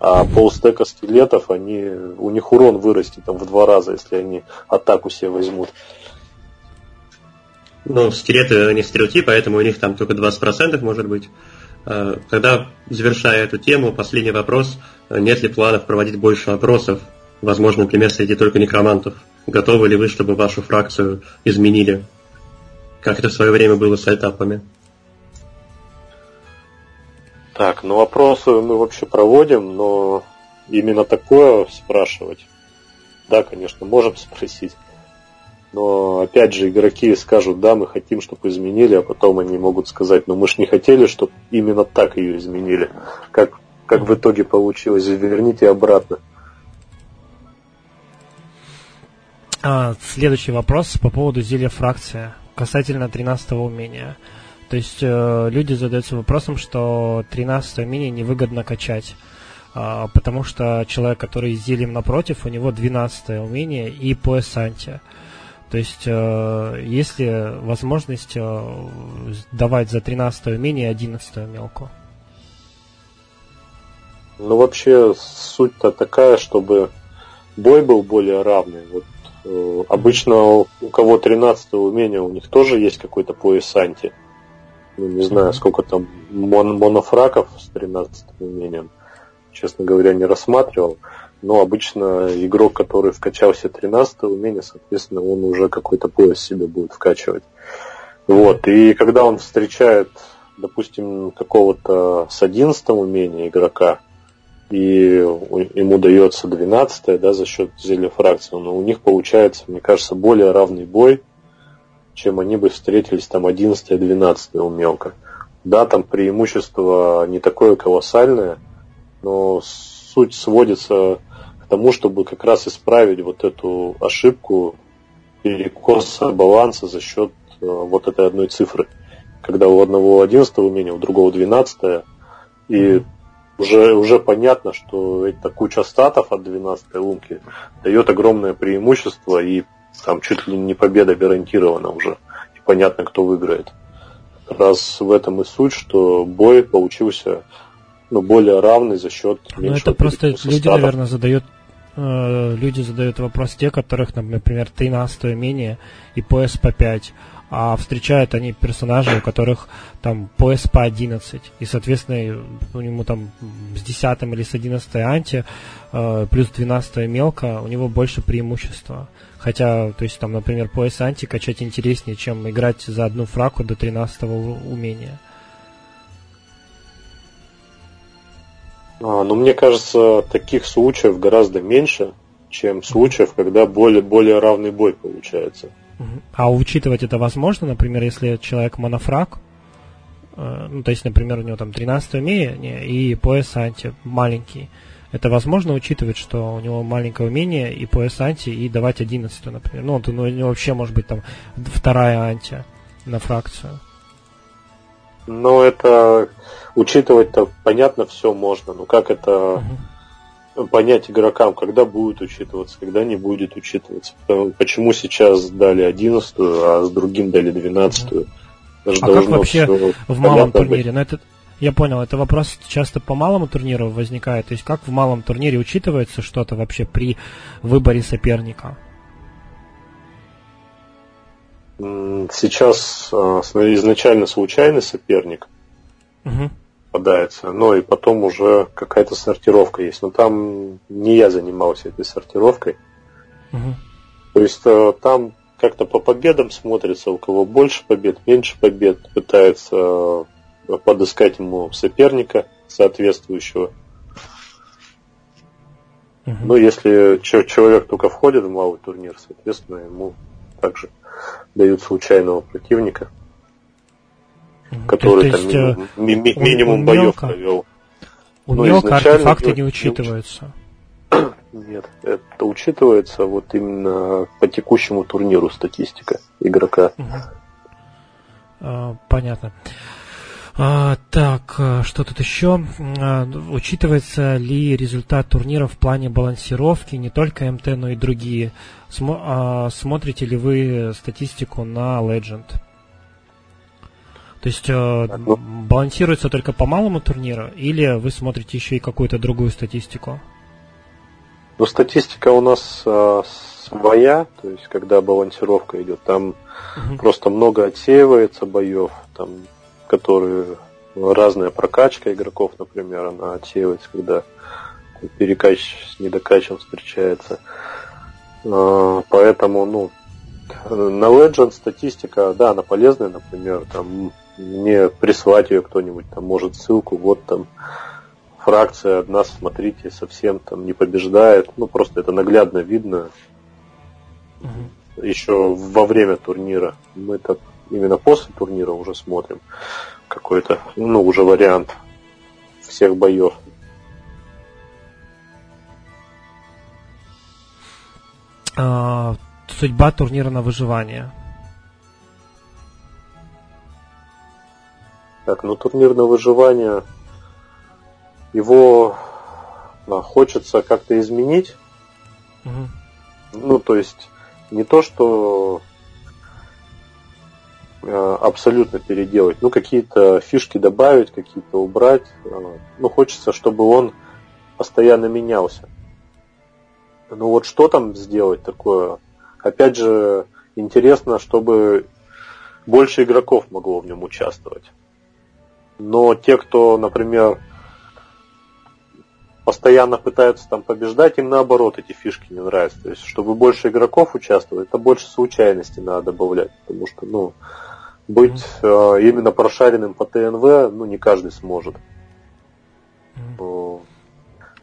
B: А полстека скелетов, они, у них урон вырастет там в два раза, если они атаку себе возьмут.
A: Ну, скелеты, они стереотип, поэтому у них там только 20% может быть. А, когда, завершая эту тему, последний вопрос. Нет ли планов проводить больше опросов? Возможно, например, среди только некромантов. Готовы ли вы, чтобы вашу фракцию изменили? Как это в свое время было с этапами?
B: Так, ну вопросы мы вообще проводим, но именно такое спрашивать. Да, конечно, можем спросить. Но опять же, игроки скажут, да, мы хотим, чтобы изменили, а потом они могут сказать, ну мы же не хотели, чтобы именно так ее изменили. Как, как в итоге получилось, верните обратно.
C: А, следующий вопрос по поводу зелья фракция касательно 13 умения. То есть э, люди задаются вопросом, что 13 умение невыгодно качать, э, потому что человек, который с зельем напротив, у него 12 умение и по эссанте. То есть э, есть ли возможность э, давать за 13 умение 11 мелку?
B: Ну, вообще, суть-то такая, чтобы бой был более равный. Вот обычно у кого 13 умения, у них тоже есть какой-то пояс анти. Ну, не знаю, сколько там мон монофраков с 13 умением. Честно говоря, не рассматривал. Но обычно игрок, который вкачал себе 13 умение, соответственно, он уже какой-то пояс себе будет вкачивать. Вот. И когда он встречает, допустим, какого-то с 11 умения игрока, и ему дается 12 да, за счет зелья фракции, но у них получается, мне кажется, более равный бой, чем они бы встретились там 11-12 у мелко. Да, там преимущество не такое колоссальное, но суть сводится к тому, чтобы как раз исправить вот эту ошибку перекоса баланса за счет э, вот этой одной цифры. Когда у одного 11 умения, у другого 12 и уже, уже понятно, что эта куча статов от 12 лунки дает огромное преимущество и там чуть ли не победа гарантирована уже. И понятно, кто выиграет. Раз в этом и суть, что бой получился ну, более равный за счет
C: Ну, это просто люди, статов. наверное, задают э, люди задают вопрос те, которых, например, 13 умение и пояс по 5 а встречают они персонажей, у которых там пояс по 11, и, соответственно, у него там с 10 или с 11 анти, э, плюс 12 мелко, у него больше преимущества. Хотя, то есть, там, например, пояс анти качать интереснее, чем играть за одну фраку до 13 умения.
B: А, ну, мне кажется, таких случаев гораздо меньше, чем случаев, когда более, более равный бой получается.
C: А учитывать это возможно, например, если человек монофраг, э, ну, то есть, например, у него там 13 умение и пояс анти маленький. Это возможно учитывать, что у него маленькое умение и пояс анти, и давать 11, например. Ну, вот у него вообще может быть там вторая анти на фракцию.
B: Ну, это учитывать-то понятно все можно. Ну, как это... Uh-huh понять игрокам, когда будет учитываться, когда не будет учитываться. Почему сейчас дали 11 а с другим дали 12 -ю.
C: А как вообще в малом турнире? Ну, это, я понял, это вопрос часто по малому турниру возникает. То есть как в малом турнире учитывается что-то вообще при выборе соперника?
B: Сейчас а, изначально случайный соперник. Угу попадается. Но и потом уже какая-то сортировка есть. Но там не я занимался этой сортировкой. Угу. То есть э, там как-то по победам смотрится, у кого больше побед, меньше побед, пытается э, подыскать ему соперника соответствующего. Угу. Ну, если человек только входит в малый турнир, соответственно, ему также дают случайного противника который то, есть, там ми- ми- минимум у, боев провел.
C: У Но артефакты не учитываются. [coughs]
B: Нет, это учитывается вот именно по текущему турниру статистика игрока. Угу.
C: А, понятно. А, так, а, что тут еще? А, учитывается ли результат турнира в плане балансировки, не только МТ, но и другие? Смо, а, смотрите ли вы статистику на Legend? То есть э, ну, балансируется только по малому турниру, или вы смотрите еще и какую-то другую статистику?
B: Ну, статистика у нас э, своя, то есть когда балансировка идет, там угу. просто много отсеивается боев, там, которые разная прокачка игроков, например, она отсеивается, когда перекач с недокачем встречается. Э, поэтому, ну, на Legend статистика, да, она полезная, например, там мне прислать ее кто-нибудь, там может ссылку, вот там фракция одна, смотрите, совсем там не побеждает. Ну, просто это наглядно видно угу. еще во время турнира. Мы это именно после турнира уже смотрим какой-то, ну, уже вариант всех боев.
C: А, судьба турнира на выживание.
B: Так, ну турнир на выживание, его да, хочется как-то изменить. Угу. Ну, то есть, не то, что э, абсолютно переделать, ну, какие-то фишки добавить, какие-то убрать. Э, ну, хочется, чтобы он постоянно менялся. Ну, вот что там сделать такое? Опять же, интересно, чтобы больше игроков могло в нем участвовать. Но те, кто, например, постоянно пытаются там побеждать, им наоборот эти фишки не нравятся. То есть, чтобы больше игроков участвовать, это больше случайности надо добавлять. Потому что, ну, быть э, именно прошаренным по ТНВ, ну, не каждый сможет. Mm-hmm.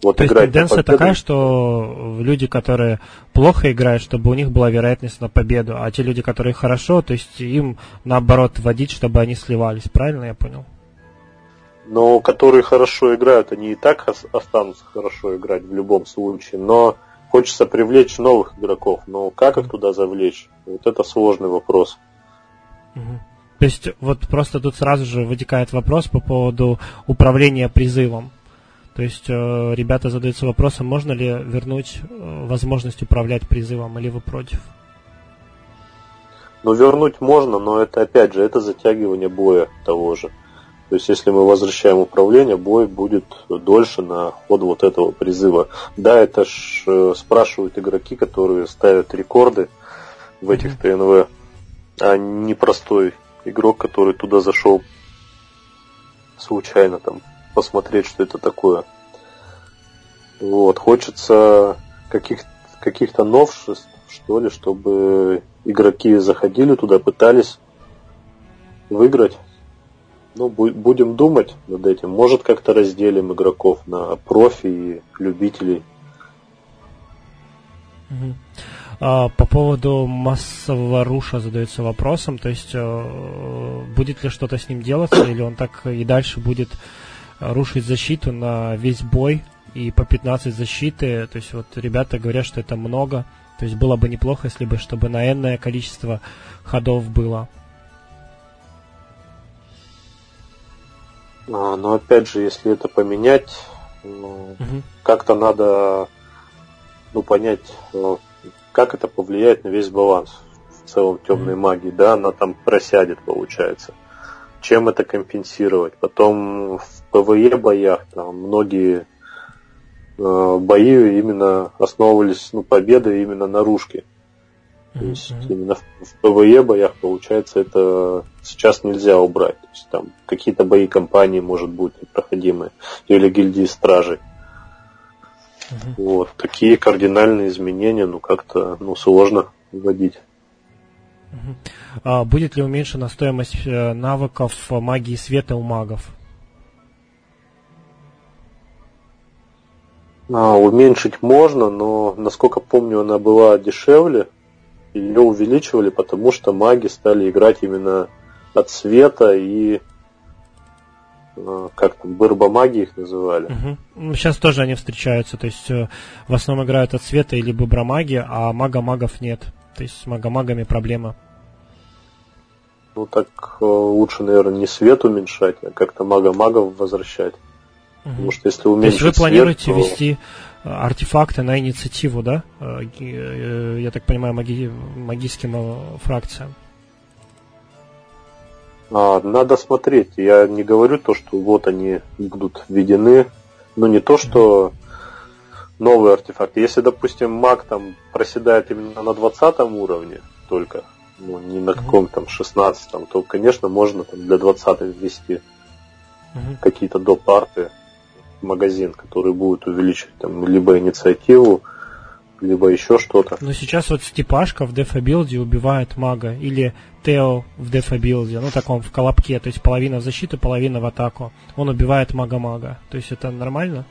C: Вот То есть тенденция такая, что люди, которые плохо играют, чтобы у них была вероятность на победу, а те люди, которые хорошо, то есть им наоборот вводить, чтобы они сливались. Правильно я понял?
B: Но которые хорошо играют, они и так останутся хорошо играть в любом случае. Но хочется привлечь новых игроков. Но как их туда завлечь? Вот это сложный вопрос.
C: Угу. То есть вот просто тут сразу же вытекает вопрос по поводу управления призывом. То есть э, ребята задаются вопросом, можно ли вернуть э, возможность управлять призывом, или вы против?
B: Ну, вернуть можно, но это опять же, это затягивание боя того же. То есть, если мы возвращаем управление, бой будет дольше на ход вот этого призыва. Да, это ж э, спрашивают игроки, которые ставят рекорды в этих ТНВ, а не простой игрок, который туда зашел случайно там посмотреть, что это такое. Вот, хочется каких, каких-то новшеств, что ли, чтобы игроки заходили туда, пытались выиграть. Ну, будем думать над этим. Может, как-то разделим игроков на профи и любителей.
C: А, по поводу массового руша задается вопросом, то есть э, будет ли что-то с ним делаться, или он так и дальше будет рушить защиту на весь бой и по 15 защиты. То есть вот ребята говорят, что это много. То есть было бы неплохо, если бы, чтобы на энное количество ходов было.
B: А, но опять же, если это поменять, ну, угу. как-то надо ну, понять, ну, как это повлияет на весь баланс в целом темной магии. Да, она там просядет, получается чем это компенсировать. Потом в ПВЕ боях там многие э, бои именно основывались, ну, победы именно на ружке. То есть mm-hmm. именно в, в ПВЕ боях, получается, это сейчас нельзя убрать. То есть там какие-то бои компании, может быть, непроходимые. Или гильдии стражей. Mm-hmm. Вот. Такие кардинальные изменения, ну, как-то, ну, сложно вводить.
C: А будет ли уменьшена стоимость э, навыков магии света у магов?
B: А, уменьшить можно, но, насколько помню, она была дешевле. Ее увеличивали, потому что маги стали играть именно от света и а, как там, бырбомаги их называли.
C: Угу. Сейчас тоже они встречаются, то есть э, в основном играют от света или быбромаги, а мага-магов нет. То есть с магомагами проблема.
B: Ну так э, лучше, наверное, не свет уменьшать, а как-то мага-магов возвращать. Угу. Потому что если уменьшить То есть
C: вы планируете свет, то... вести э, артефакты на инициативу, да? Э, я так понимаю, маги... магическим фракциям.
B: А, надо смотреть. Я не говорю то, что вот они будут введены. Но не то, что новый артефакт. Если, допустим, маг там проседает именно на 20 уровне только, ну, не на каком там 16 то, конечно, можно там для 20 ввести угу. какие-то доп. арты в магазин, который будет увеличивать там либо инициативу, либо еще что-то.
C: Но сейчас вот Степашка в дефабилде убивает мага, или Тео в дефабилде, ну таком в колобке, то есть половина в защиту, половина в атаку. Он убивает мага-мага. То есть это нормально?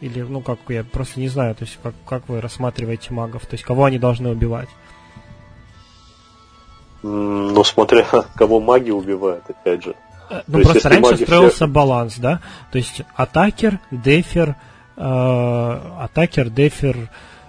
C: Или, ну, как я просто не знаю, то есть как, как вы рассматриваете магов, то есть кого они должны убивать?
B: Ну, смотря [laughs] кого маги убивают, опять же.
C: Ну, То просто раньше строился всех... баланс, да? То есть атакер, дефер, э, атакер, дефер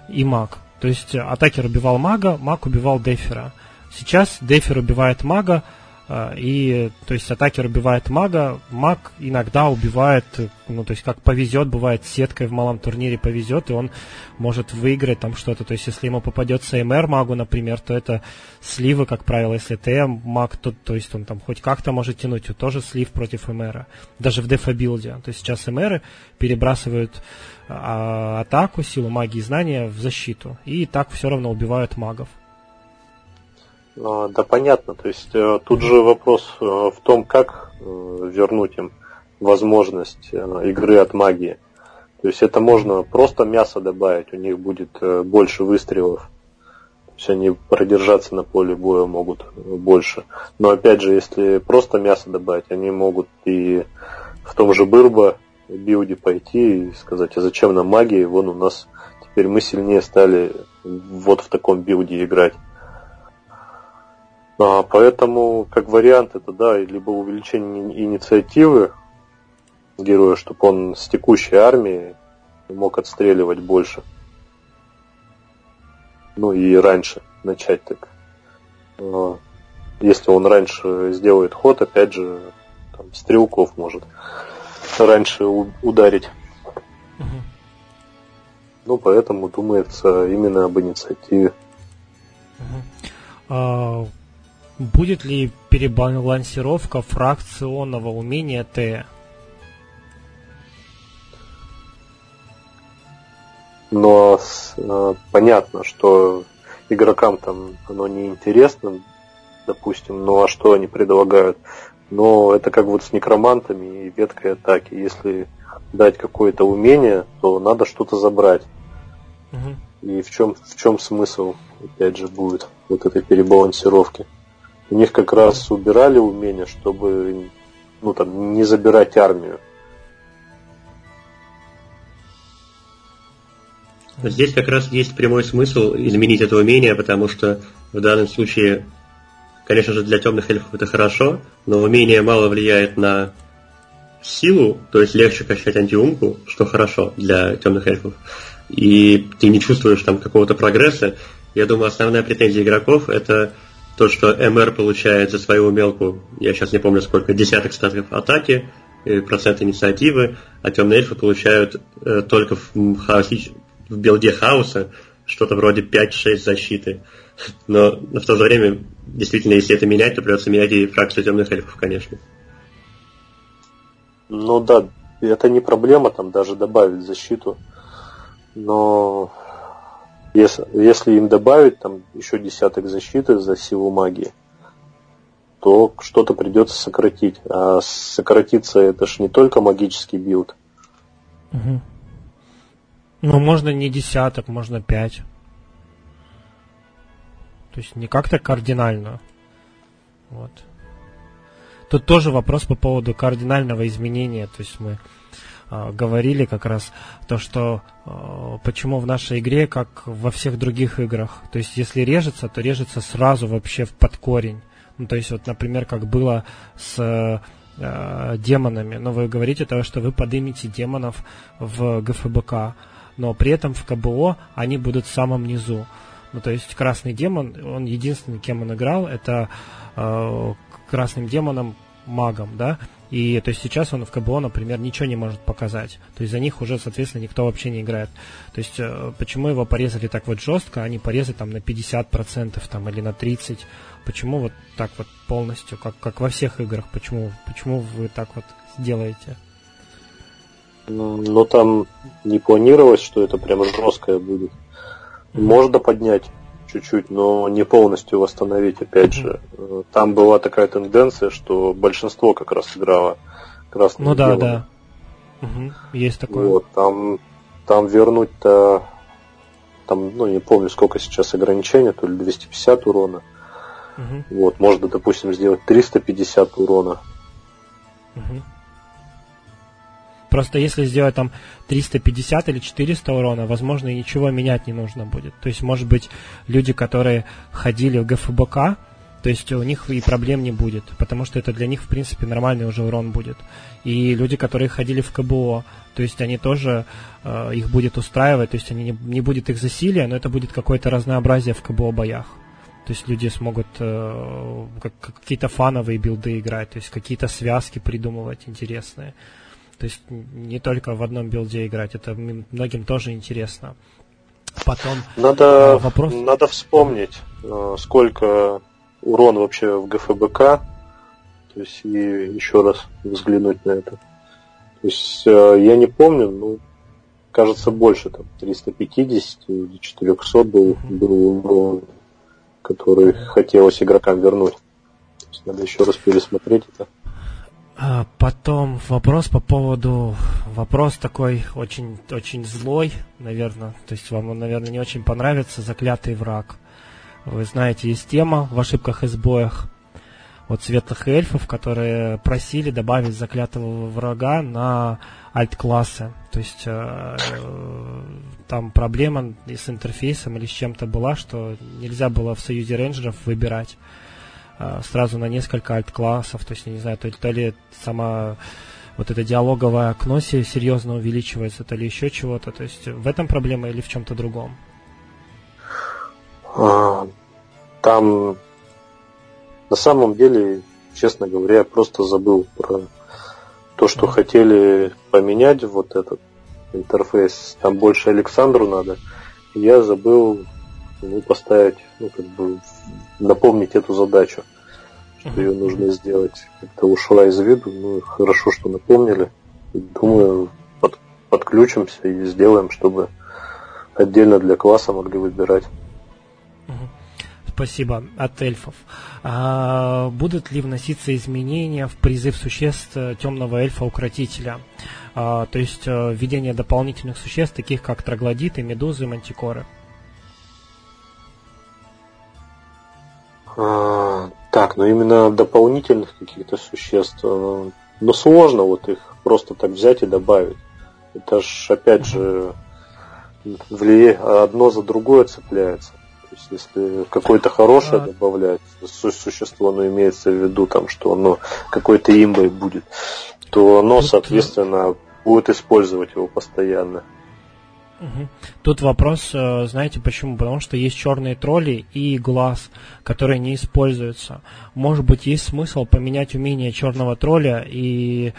C: и маг. То есть атакер убивал мага, маг убивал дефера. Сейчас дефер убивает мага, и, то есть, атакер убивает мага, маг иногда убивает, ну, то есть, как повезет, бывает, сеткой в малом турнире повезет, и он может выиграть там что-то. То есть, если ему попадется МР магу, например, то это сливы, как правило, если ТМ маг, то, то есть, он там хоть как-то может тянуть, то тоже слив против МР. Даже в дефабилде. То есть, сейчас МР перебрасывают а, атаку, силу магии и знания в защиту. И так все равно убивают магов.
B: А, да, понятно. То есть э, тут же вопрос э, в том, как э, вернуть им возможность игры от магии. То есть это можно просто мясо добавить, у них будет больше выстрелов. То есть они продержаться на поле боя могут больше. Но опять же, если просто мясо добавить, они могут и в том же Бырбо билде пойти и сказать, а зачем нам магия, вон у нас теперь мы сильнее стали вот в таком билде играть. А, поэтому, как вариант, это да, либо увеличение инициативы героя, чтобы он с текущей армией мог отстреливать больше. Ну и раньше начать так. А, если он раньше сделает ход, опять же, там, стрелков может раньше ударить. Угу. Ну, поэтому думается именно об инициативе.
C: Угу. А, будет ли перебалансировка фракционного умения Т?
B: Но э, понятно, что игрокам там оно не интересно, допустим, ну а что они предлагают? Но это как вот с некромантами и веткой атаки. Если дать какое-то умение, то надо что-то забрать. Угу. И в чем, в чем смысл, опять же, будет вот этой перебалансировки? У них как раз убирали умения, чтобы ну, там, не забирать армию.
A: Здесь как раз есть прямой смысл изменить это умение, потому что в данном случае, конечно же, для темных эльфов это хорошо, но умение мало влияет на силу, то есть легче качать антиумку, что хорошо для темных эльфов, и ты не чувствуешь там какого-то прогресса. Я думаю, основная претензия игроков это то, что МР получает за свою умелку, я сейчас не помню сколько, десяток статов атаки, процент инициативы, а темные эльфы получают э, только в хаоси в билде хаоса что-то вроде 5-6 защиты. [laughs] Но, но в то же время, действительно, если это менять, то придется менять и фракцию темных эльфов, конечно.
B: Ну да, это не проблема, там даже добавить защиту. Но если, если им добавить там еще десяток защиты за силу магии, то что-то придется сократить. А сократиться это ж не только магический билд.
C: Угу. Ну, можно не десяток, можно пять. То есть не как-то кардинально. Вот. Тут тоже вопрос по поводу кардинального изменения. То есть мы говорили как раз то, что э, почему в нашей игре, как во всех других играх, то есть если режется, то режется сразу вообще в под корень. Ну, то есть вот, например, как было с э, демонами. Но вы говорите то, что вы поднимете демонов в ГФБК но при этом в КБО они будут в самом низу. Ну, то есть красный демон, он единственный, кем он играл, это э, красным демоном магом, да, и то есть сейчас он в КБО, например, ничего не может показать. То есть за них уже, соответственно, никто вообще не играет. То есть э, почему его порезали так вот жестко, а не порезать там на 50% там, или на 30%? Почему вот так вот полностью, как, как во всех играх? Почему, почему вы так вот делаете?
B: Но там не планировалось, что это прям жесткое будет. Можно поднять чуть-чуть, но не полностью восстановить, опять же. Там была такая тенденция, что большинство как раз играло красным
C: Ну да, делом. да. Угу. Есть такое.
B: Вот, там, там вернуть-то там, ну, не помню, сколько сейчас ограничения, то ли 250 урона. Угу. Вот, можно, допустим, сделать 350 урона.
C: Угу. Просто если сделать там 350 или 400 урона, возможно, ничего менять не нужно будет. То есть, может быть, люди, которые ходили в ГФБК, то есть у них и проблем не будет, потому что это для них, в принципе, нормальный уже урон будет. И люди, которые ходили в КБО, то есть они тоже, э, их будет устраивать, то есть они не, не будет их засилия, но это будет какое-то разнообразие в КБО боях. То есть люди смогут э, как, какие-то фановые билды играть, то есть какие-то связки придумывать интересные. То есть не только в одном билде играть, это многим тоже интересно. Потом
B: надо, э, вопрос... надо вспомнить, э, сколько урон вообще в ГФБК, то есть и еще раз взглянуть на это. То есть э, я не помню, ну, кажется, больше, там, 350 или 400 был, был урон, который хотелось игрокам вернуть. То есть надо еще раз пересмотреть это.
C: А, потом вопрос по поводу... Вопрос такой очень, очень злой, наверное. То есть вам он, наверное, не очень понравится. Заклятый враг. Вы знаете, есть тема в ошибках и сбоях. от светлых эльфов, которые просили добавить заклятого врага на альт-классы. То есть э, там проблема с интерфейсом или с чем-то была, что нельзя было в союзе рейнджеров выбирать сразу на несколько альт-классов. То есть, я не знаю, то, то ли сама вот это диалоговое окно серьезно увеличивается, то ли еще чего-то. То есть в этом проблема или в чем-то другом?
B: А, там на самом деле, честно говоря, я просто забыл про то, что mm-hmm. хотели поменять вот этот интерфейс. Там больше Александру надо. Я забыл ну, поставить, ну, как бы напомнить эту задачу что ее нужно сделать. Как-то ушла из виду, ну хорошо, что напомнили. Думаю, под, подключимся и сделаем, чтобы отдельно для класса могли выбирать.
C: Спасибо от эльфов. А будут ли вноситься изменения в призыв существ э, темного эльфа-укротителя? А, то есть э, введение дополнительных существ, таких как троглодиты, медузы, мантикоры?
B: А, так, но именно дополнительных каких-то существ, э, ну сложно вот их просто так взять и добавить. Это ж опять же влияет, одно за другое цепляется. То есть если какое-то хорошее добавлять существо, оно имеется в виду там, что оно какой-то имбой будет, то оно, соответственно, будет использовать его постоянно.
C: Угу. Тут вопрос, э, знаете почему? Потому что есть черные тролли и глаз, которые не используются. Может быть, есть смысл поменять умение черного тролля и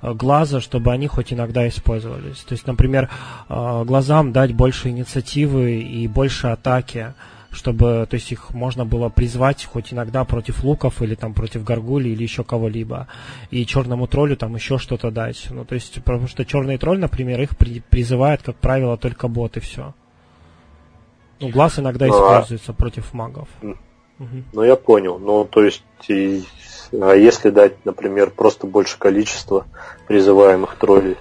C: э, глаза, чтобы они хоть иногда использовались. То есть, например, э, глазам дать больше инициативы и больше атаки чтобы, то есть их можно было призвать хоть иногда против луков или там против горгули или еще кого-либо. И черному троллю там еще что-то дать. Ну, то есть, потому что черный тролль, например, их при, призывает, как правило, только бот и все. Ну, глаз иногда ну, используется а... против магов.
B: Ну, я понял. Ну, то есть, и... а если дать, например, просто больше количества призываемых троллей,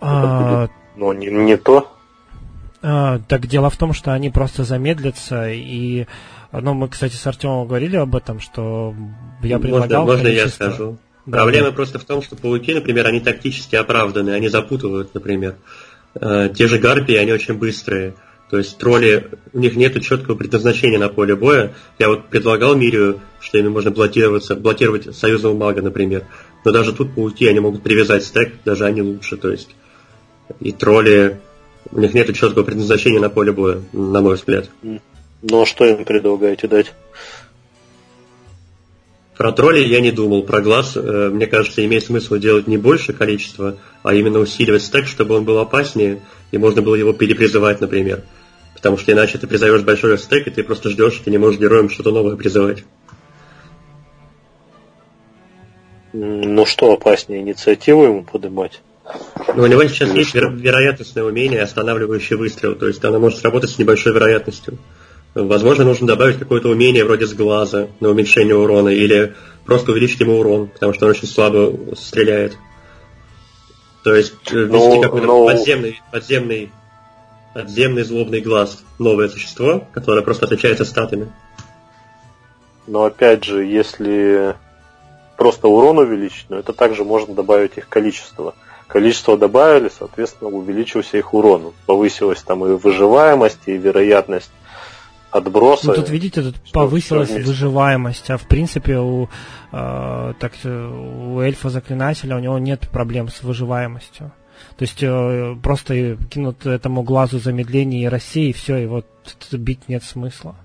B: а... будет, ну, не, не то?
C: А, так дело в том, что они просто замедлятся, и ну, мы, кстати, с Артемом говорили об этом, что я предлагал...
A: Можно, можно я скажу? Да, Проблема да. просто в том, что пауки, например, они тактически оправданы, они запутывают, например. Э, те же гарпии, они очень быстрые. То есть тролли, у них нет четкого предназначения на поле боя. Я вот предлагал Мирию, что ими можно блокироваться, блокировать союзного мага, например. Но даже тут пауки, они могут привязать стек, даже они лучше. То есть и тролли у них нет четкого предназначения на поле боя, на мой взгляд.
B: Ну а что им предлагаете дать?
A: Про троллей я не думал. Про глаз, э, мне кажется, имеет смысл делать не больше количества, а именно усиливать стек, чтобы он был опаснее, и можно было его перепризывать, например. Потому что иначе ты призовешь большой стек, и ты просто ждешь, ты не можешь героям что-то новое призывать.
B: Ну что опаснее, инициативу ему поднимать?
A: Но у него сейчас есть веро- вероятностное умение, останавливающее выстрел, то есть она может сработать с небольшой вероятностью. Возможно, нужно добавить какое-то умение вроде с глаза на уменьшение урона, или просто увеличить ему урон, потому что он очень слабо стреляет. То есть э, ввести no, какой-то no. подземный, подземный, подземный злобный глаз, новое существо, которое просто отличается статами.
B: Но опять же, если просто урон увеличить, но это также можно добавить их количество количество добавили, соответственно, увеличился их урон. Повысилась там и выживаемость, и вероятность отброса. Ну,
C: тут, видите, тут повысилась выживаемость, а в принципе у, э, так, у эльфа-заклинателя у него нет проблем с выживаемостью. То есть э, просто кинут этому глазу замедление и России, и все, и вот бить нет смысла.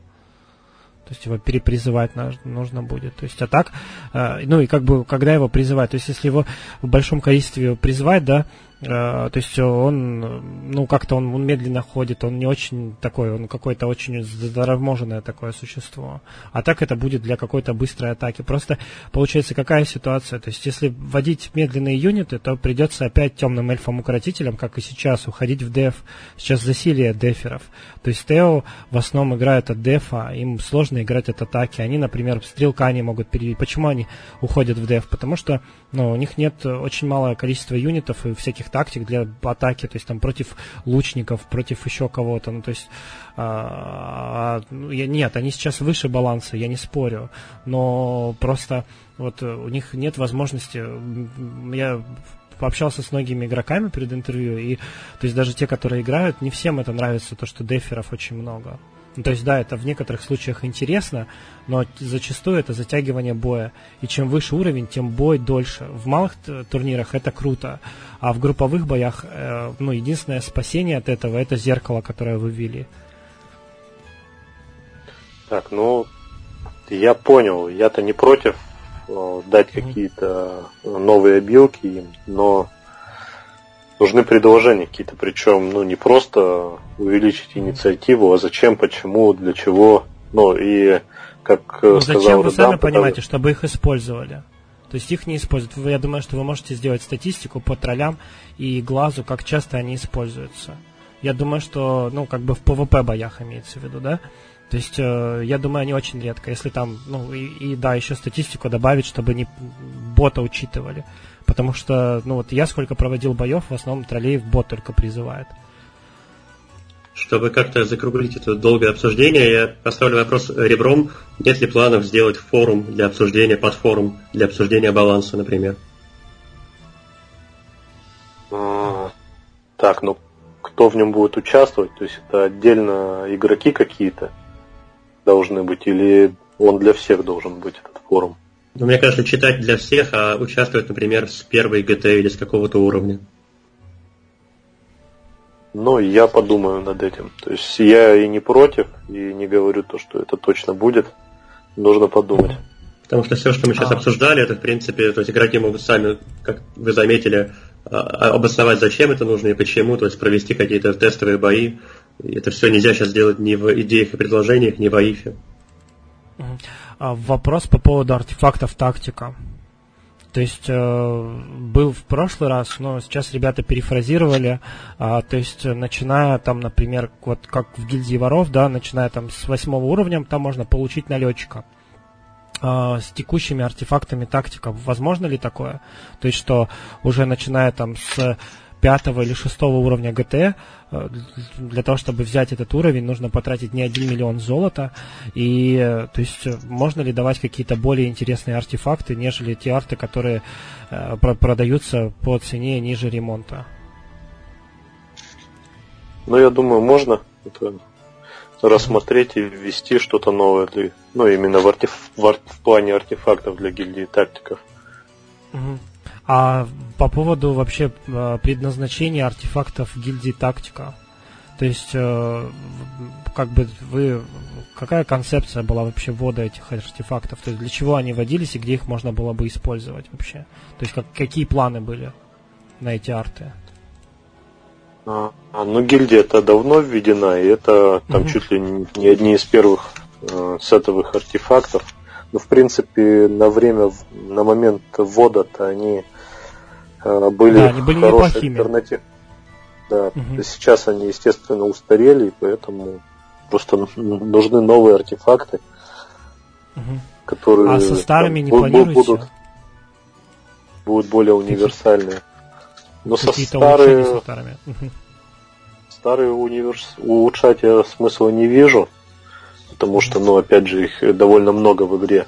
C: То есть его перепризывать нужно будет. То есть, а так, э, ну и как бы, когда его призывать? То есть, если его в большом количестве призывать, да, то есть он, ну, как-то он, он медленно ходит, он не очень такой, он какое-то очень здороможенное такое существо. А так это будет для какой-то быстрой атаки. Просто получается какая ситуация? То есть если вводить медленные юниты, то придется опять темным эльфам-укротителям, как и сейчас, уходить в деф. Сейчас засилие деферов. То есть Тео в основном играют от дефа, им сложно играть от атаки. Они, например, стрелка не могут перевести. Почему они уходят в деф? Потому что ну, у них нет очень малое количество юнитов и всяких этих тактик для атаки, то есть там против лучников, против еще кого-то, ну то есть а, ну, нет, они сейчас выше баланса, я не спорю, но просто вот у них нет возможности, я пообщался с многими игроками перед интервью, и то есть даже те, которые играют, не всем это нравится, то, что деферов очень много. Ну, то есть, да, это в некоторых случаях интересно, но зачастую это затягивание боя. И чем выше уровень, тем бой дольше. В малых турнирах это круто, а в групповых боях, э, ну, единственное спасение от этого это зеркало, которое вы ввели.
B: Так, ну, я понял, я-то не против э, дать mm-hmm. какие-то новые обилки им, но нужны предложения какие-то, причем, ну, не просто увеличить инициативу, а зачем, почему, для чего, ну, и как
C: ну, сказал Зачем вы сами понимаете, чтобы их использовали? То есть их не используют. Я думаю, что вы можете сделать статистику по троллям и глазу, как часто они используются. Я думаю, что, ну, как бы в PvP боях имеется в виду, да? То есть, э, я думаю, они очень редко. Если там, ну, и, и да, еще статистику добавить, чтобы не бота учитывали. Потому что, ну вот я сколько проводил боев, в основном троллей в бот только призывает.
A: Чтобы как-то закруглить это долгое обсуждение, я поставлю вопрос ребром. Нет ли планов сделать форум для обсуждения, под форум для обсуждения баланса, например?
B: А, так, ну кто в нем будет участвовать? То есть это отдельно игроки какие-то должны быть или он для всех должен быть этот форум?
A: Ну, мне кажется, читать для всех, а участвовать, например, с первой ГТ или с какого-то уровня.
B: Ну, я подумаю над этим. То есть я и не против, и не говорю то, что это точно будет. Нужно подумать.
A: Потому что все, что мы сейчас а. обсуждали, это, в принципе, то есть игроки могут сами, как вы заметили, а, а, обосновать, зачем это нужно и почему, то есть провести какие-то тестовые бои. И это все нельзя сейчас делать ни в идеях и предложениях, ни в АИФе.
C: А, вопрос по поводу артефактов тактика. То есть э, был в прошлый раз, но сейчас ребята перефразировали. А, то есть начиная там, например, вот как в гильдии воров, да, начиная там с восьмого уровня, там можно получить налетчика а, с текущими артефактами тактика. Возможно ли такое? То есть, что уже начиная там с пятого или шестого уровня ГТ, э, для того, чтобы взять этот уровень, нужно потратить не один миллион золота. И, э, то есть, можно ли давать какие-то более интересные артефакты, нежели те арты, которые э, продаются по цене ниже ремонта?
B: Ну, я думаю, можно это рассмотреть и ввести что-то новое для, ну, именно в, артеф, в, арт, в плане артефактов для гильдии тактиков.
C: Угу. А по поводу вообще э, предназначения артефактов гильдии тактика. То есть, э, как бы вы, какая концепция была вообще ввода этих артефактов? То есть, для чего они вводились и где их можно было бы использовать вообще? То есть, как, какие планы были на эти арты?
B: А, ну, гильдия это давно введена, и это там угу. чуть ли не одни из первых э, сетовых артефактов. Но, в принципе, на время, на момент ввода-то они были, да, они были хорошие альтернативы. Да, угу. сейчас они, естественно, устарели, поэтому просто нужны новые артефакты,
C: угу. которые а со старыми там, не
B: будут, будут, будут более универсальные. Но со, старые, со старыми. Старые универс... улучшать я смысла не вижу, потому что, ну, опять же, их довольно много в игре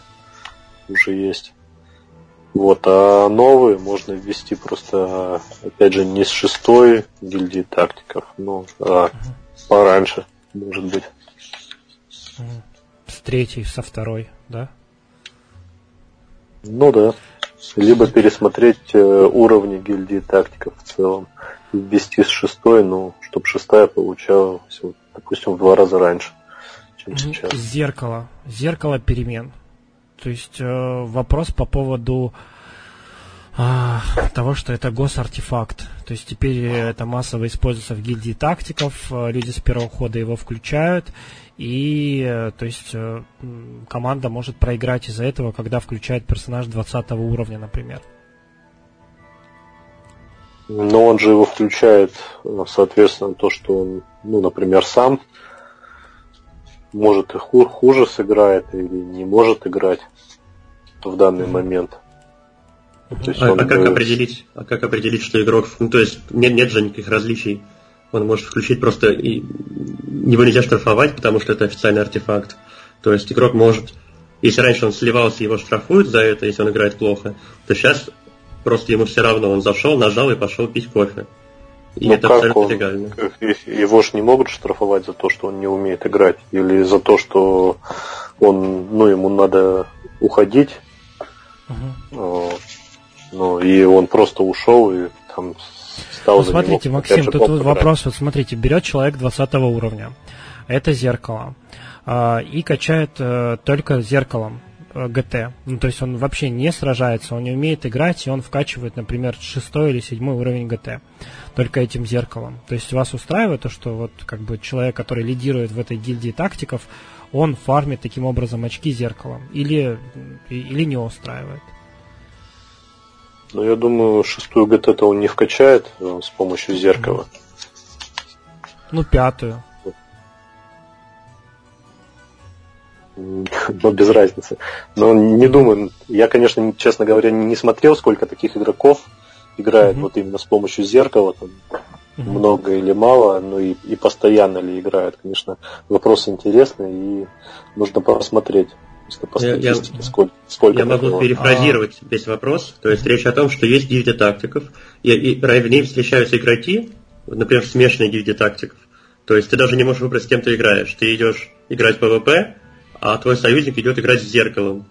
B: уже есть. Вот, а новые можно ввести просто, опять же, не с шестой гильдии тактиков, но а пораньше, может быть.
C: С третьей, со второй, да?
B: Ну да. Либо пересмотреть э, уровни гильдии тактиков в целом. Ввести с шестой, ну, чтобы шестая получалась, вот, допустим, в два раза раньше, чем сейчас.
C: Зеркало. Зеркало перемен. То есть э, вопрос по поводу а, того, что это госартефакт. То есть теперь это массово используется в гильдии тактиков, э, люди с первого хода его включают, и э, то есть э, команда может проиграть из-за этого, когда включает персонаж 20 уровня, например.
B: Но он же его включает, соответственно, то, что он, ну, например, сам может и хуже сыграет или не может играть в данный момент.
A: есть а, а как определить, а как определить, что игрок, ну то есть нет, нет же никаких различий. Он может включить просто и его нельзя штрафовать, потому что это официальный артефакт. То есть игрок может, если раньше он сливался, его штрафуют за это, если он играет плохо, то сейчас просто ему все равно, он зашел, нажал и пошел пить кофе.
B: И ну это абсолютно он, легально. Его же не могут штрафовать за то, что он не умеет играть, или за то, что он, ну, ему надо уходить. Угу. Ну, и он просто ушел и там
C: стал ну, смотрите, него, Максим, тут вот вопрос, вот смотрите, берет человек 20 уровня, это зеркало, э, и качает э, только зеркалом э, ГТ. Ну, то есть он вообще не сражается, он не умеет играть, и он вкачивает, например, шестой или седьмой уровень ГТ только этим зеркалом. То есть вас устраивает то, что вот как бы человек, который лидирует в этой гильдии тактиков, он фармит таким образом очки зеркалом или, или не устраивает?
B: Ну, я думаю, шестую ГТ он не вкачает э, с помощью зеркала.
C: Ну, пятую. [laughs]
B: Ну, без разницы. Но не думаю. Я, конечно, честно говоря, не смотрел, сколько таких игроков играет mm-hmm. вот именно с помощью зеркала. Там, mm-hmm. Много или мало, ну и, и постоянно ли играют. Конечно, вопрос интересный и нужно посмотреть.
A: По я, сколько, сколько я могу было. перефразировать а... весь вопрос. То есть речь о том, что есть гильдия тактиков, и, и в ней встречаются игроки, например, смешанные гильдии тактиков. То есть ты даже не можешь выбрать, с кем ты играешь. Ты идешь играть в PvP, а твой союзник идет играть с зеркалом.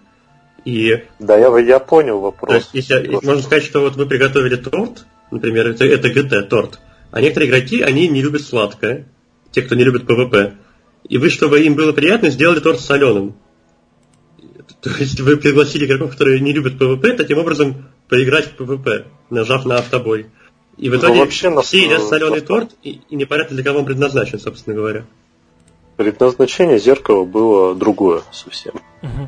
B: И... Да, я, я понял вопрос. То есть,
A: если, можно сказать, что вот вы приготовили торт, например, это, это GT, торт, а некоторые игроки, они не любят сладкое, те, кто не любит PvP. И вы, чтобы им было приятно, сделали торт соленым. То есть вы пригласили игроков, которые не любят PvP, таким образом поиграть в PvP, нажав на автобой. И в ну, итоге ну, вообще все едят соленый торт, и, и непонятно для кого он предназначен, собственно говоря.
B: Предназначение зеркала было другое совсем. Угу.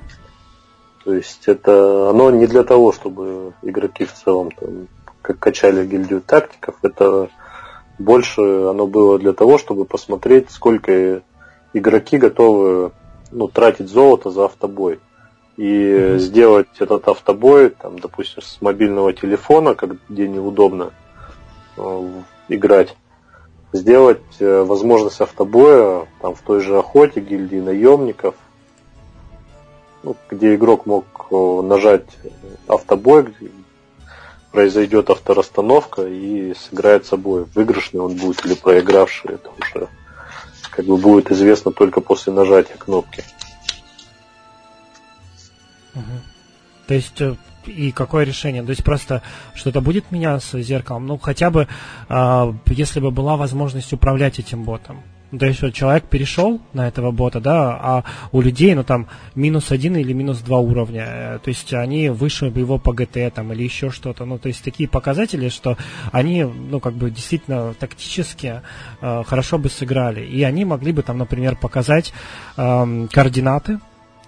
B: То есть это оно не для того, чтобы игроки в целом там, как качали гильдию тактиков, это больше оно было для того, чтобы посмотреть, сколько игроки готовы ну, тратить золото за автобой и mm-hmm. сделать этот автобой, там, допустим, с мобильного телефона, как, где неудобно э, играть, сделать э, возможность автобоя там, в той же охоте, гильдии наемников, ну, где игрок мог э, нажать автобой, произойдет авторасстановка и сыграет собой. Выигрышный он будет или проигравший, это уже как бы будет известно только после нажатия кнопки.
C: То есть э, и какое решение? То есть просто что-то будет меняться зеркалом? Ну, хотя бы, э, если бы была возможность управлять этим ботом. То есть вот человек перешел на этого бота, да, а у людей, ну там, минус один или минус два уровня. Э, то есть они выше его по ГТ там или еще что-то. Ну, то есть такие показатели, что они, ну, как бы действительно тактически э, хорошо бы сыграли. И они могли бы там, например, показать э, координаты,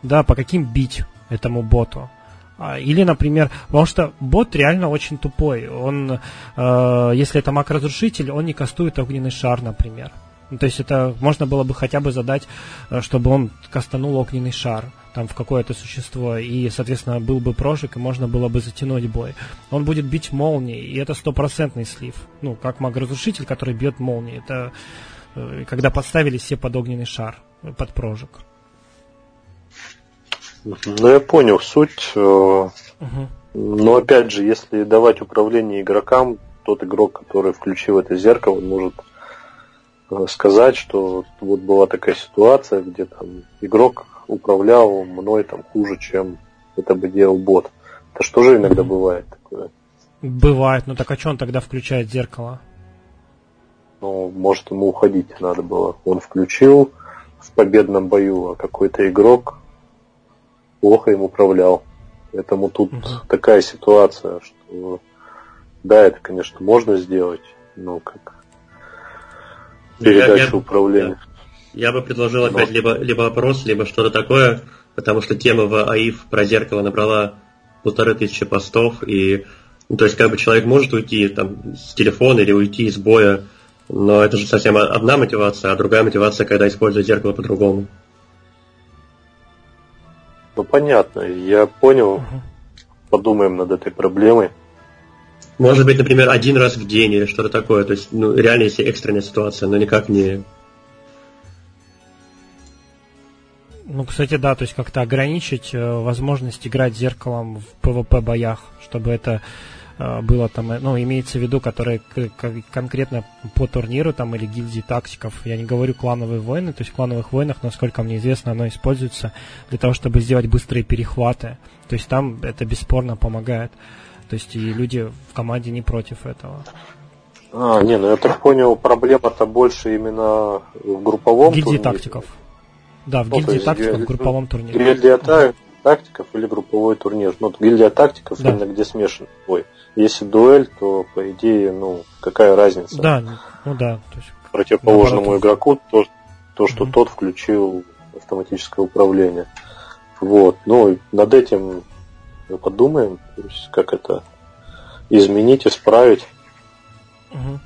C: да, по каким бить этому боту. А, или, например, потому что бот реально очень тупой. Он, э, если это маг-разрушитель, он не кастует огненный шар, например. Ну, то есть это можно было бы хотя бы задать, э, чтобы он кастанул огненный шар там в какое-то существо, и, соответственно, был бы прожиг, и можно было бы затянуть бой. Он будет бить молнией, и это стопроцентный слив. Ну, как маг-разрушитель, который бьет молнией. Это э, когда подставили все под огненный шар, под прожиг.
B: Ну, я понял суть. Угу. Но опять же, если давать управление игрокам, тот игрок, который включил это зеркало, может э, сказать, что вот была такая ситуация, где там игрок управлял мной там хуже, чем это бы делал бот. Это что же иногда бывает такое?
C: Бывает, ну так а что он тогда включает зеркало?
B: Ну, может ему уходить надо было. Он включил в победном бою, а какой-то игрок плохо им управлял. Поэтому тут угу. такая ситуация, что да, это, конечно, можно сделать, но как передача я, управления.
A: Я, я бы предложил но... опять либо, либо опрос, либо что-то такое, потому что тема в АИФ про зеркало набрала полторы тысячи постов, и ну, то есть как бы человек может уйти там с телефона или уйти из боя, но это же совсем одна мотивация, а другая мотивация, когда используют зеркало по-другому.
B: Ну понятно, я понял. Угу. подумаем над этой проблемой.
A: Может быть, например, один раз в день или что-то такое. То есть, ну, реально, если экстренная ситуация, но никак не...
C: Ну, кстати, да, то есть как-то ограничить э, возможность играть зеркалом в PvP боях, чтобы это было там, э, ну, имеется в виду, которые конкретно по турниру там или гильдии тактиков. Я не говорю клановые войны, то есть в клановых войнах, насколько мне известно, оно используется для того, чтобы сделать быстрые перехваты. То есть там это бесспорно помогает. То есть и люди в команде не против этого.
B: А, не, ну я так понял, проблема-то больше именно в групповом
C: Гильдии турнире. тактиков. Да, в ну, гильдии тактиков, в групповом турнире.
B: Гильдия та, тактиков или групповой турнир. Ну, гильдия тактиков да. именно где смешан бой. Если дуэль, то по идее, ну, какая разница?
C: Да, ну да. То
B: есть, Противоположному наоборот. игроку то, то что mm-hmm. тот включил автоматическое управление. Вот. Ну, над этим мы подумаем, как это изменить, исправить.
C: Угу.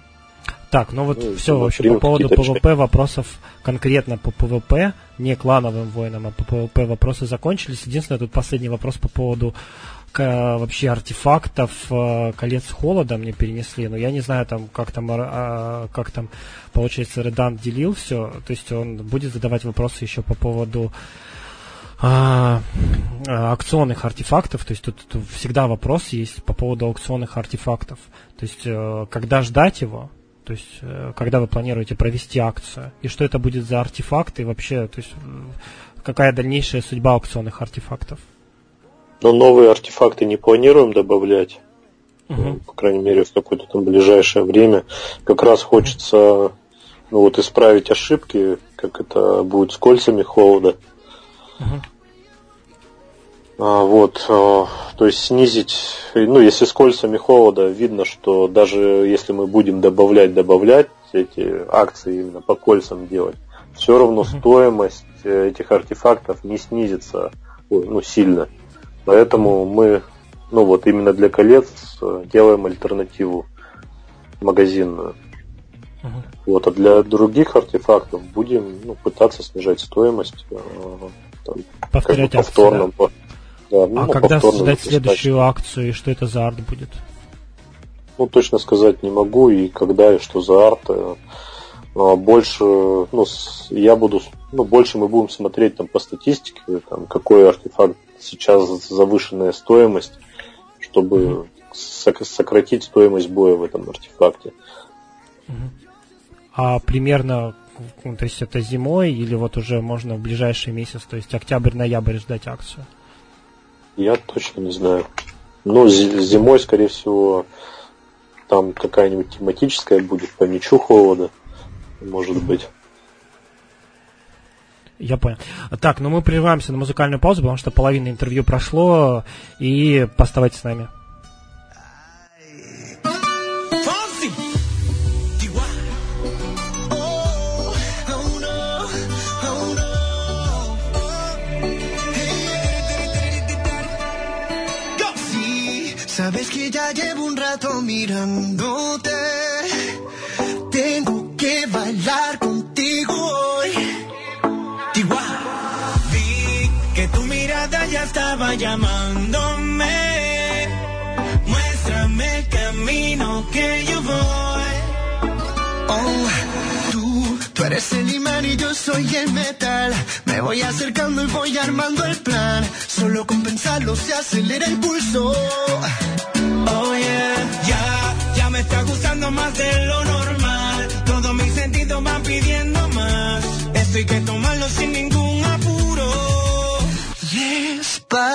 C: Так, ну вот ну, все, в общем, по поводу ПВП вопросов конкретно по ПВП, не клановым воинам, а по ПВП вопросы закончились. Единственное, тут последний вопрос по поводу вообще артефактов э, колец холода мне перенесли, но я не знаю там как там а, как там получается Редант делил все, то есть он будет задавать вопросы еще по поводу а, а, аукционных артефактов, то есть тут, тут всегда вопрос есть по поводу аукционных артефактов. То есть э, когда ждать его, то есть э, когда вы планируете провести акцию, и что это будет за артефакты, вообще, то есть какая дальнейшая судьба аукционных артефактов?
B: Но новые артефакты не планируем добавлять, угу. по крайней мере, в какое-то там ближайшее время. Как раз хочется ну, вот исправить ошибки, как это будет с кольцами холода. А, вот, а, то есть снизить, ну, если с кольцами холода видно, что даже если мы будем добавлять, добавлять эти акции именно по кольцам делать, все равно стоимость э, этих артефактов не снизится ну, сильно. Поэтому мы, ну вот именно для колец э, делаем альтернативу магазинную. Uh-huh. Вот, а для других артефактов будем ну, пытаться снижать стоимость э,
C: там, Повторять как бы повторно. Акции, да? Да, ну, а когда создать следующую акцию и что это за арт будет?
B: Ну, точно сказать не могу, и когда, и что за арт. А больше, ну, я буду, ну, больше мы будем смотреть там по статистике, там, какой артефакт сейчас завышенная стоимость, чтобы сократить стоимость боя в этом артефакте.
C: А примерно ну, то есть это зимой или вот уже можно в ближайший месяц, то есть октябрь-ноябрь ждать акцию?
B: Я точно не знаю. Ну, зимой, скорее всего, там какая-нибудь тематическая будет по мячу холода, может быть.
C: Я понял. Так, ну мы прерываемся на музыкальную паузу, потому что половина интервью прошло, и оставайтесь с нами.
D: Sabes que ya llevo un rato mirándote. Que bailar contigo hoy. Vi que tu mirada ya estaba llamándome. Muéstrame el camino que yo voy. Oh, tú, tú eres el imán y yo soy el metal. Me voy acercando y voy armando el plan. Solo con pensarlo se acelera el pulso. Oh yeah, ya, ya me está gustando más de lo normal. Sentidos van pidiendo más. Esto hay que tomarlo sin ningún apuro. Despacito,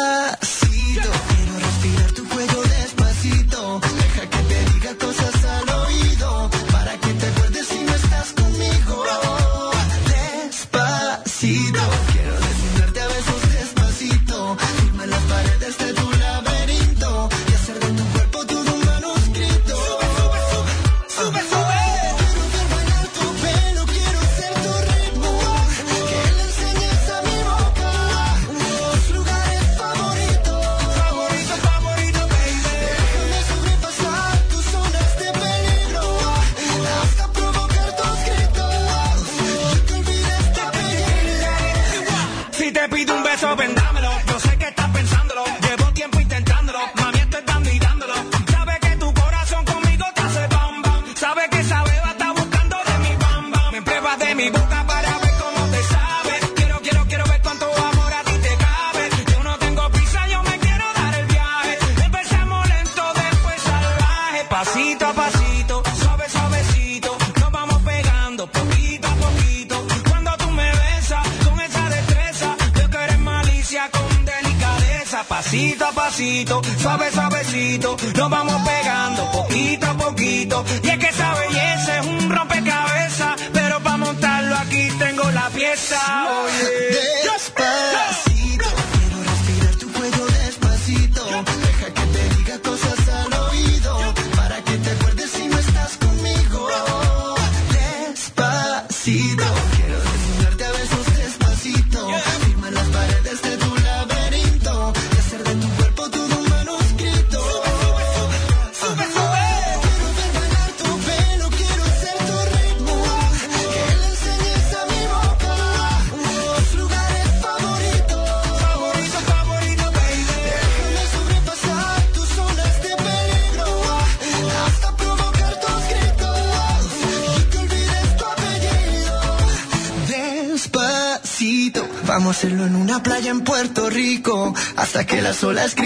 E: las olas griten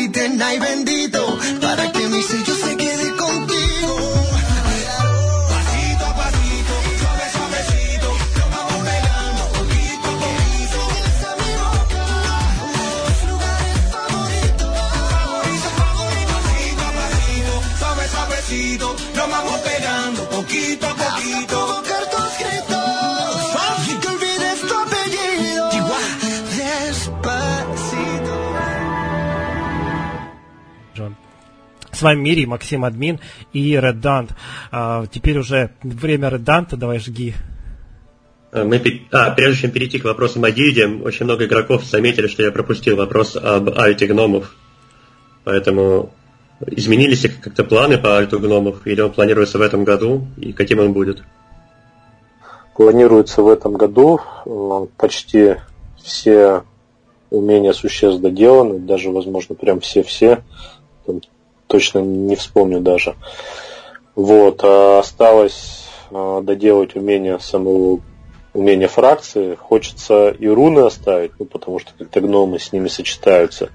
C: Вами Мири, Максим Админ и Реддант. А, теперь уже время Редданта, давай жги.
A: А, Мы, а, прежде чем перейти к вопросам о гильдии, очень много игроков заметили, что я пропустил вопрос об альте гномов. Поэтому изменились ли как-то планы по альту гномов, или он планируется в этом году, и каким он будет?
B: Планируется в этом году. э, Почти все умения существ доделаны, даже, возможно, прям все-все. Там Точно не вспомню даже. Вот. а осталось э, доделать умение самого умения фракции. Хочется и руны оставить, ну, потому что как-то гномы с ними сочетаются.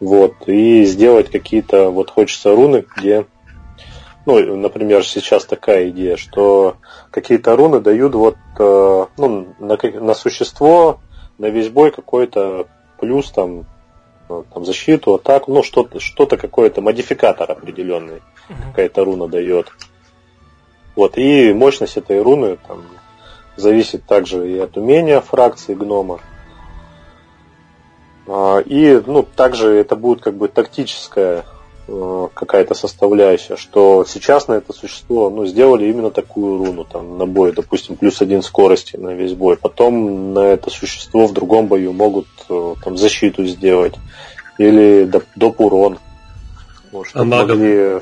B: Вот. И сделать какие-то, вот хочется руны, где ну, например, сейчас такая идея, что какие-то руны дают вот э, ну, на, на существо, на весь бой какой-то плюс там, там защиту, атаку, ну что-то, что-то какой-то модификатор определенный, какая-то руна дает. Вот, и мощность этой руны там, зависит также и от умения фракции гнома. А, И, ну, также это будет как бы тактическая э, какая-то составляющая, что сейчас на это существо, ну, сделали именно такую руну, там, на бой, допустим, плюс один скорости на весь бой. Потом на это существо в другом бою могут э, там защиту сделать. Или доп, доп урон. Чтоб
A: А магам?
B: могли-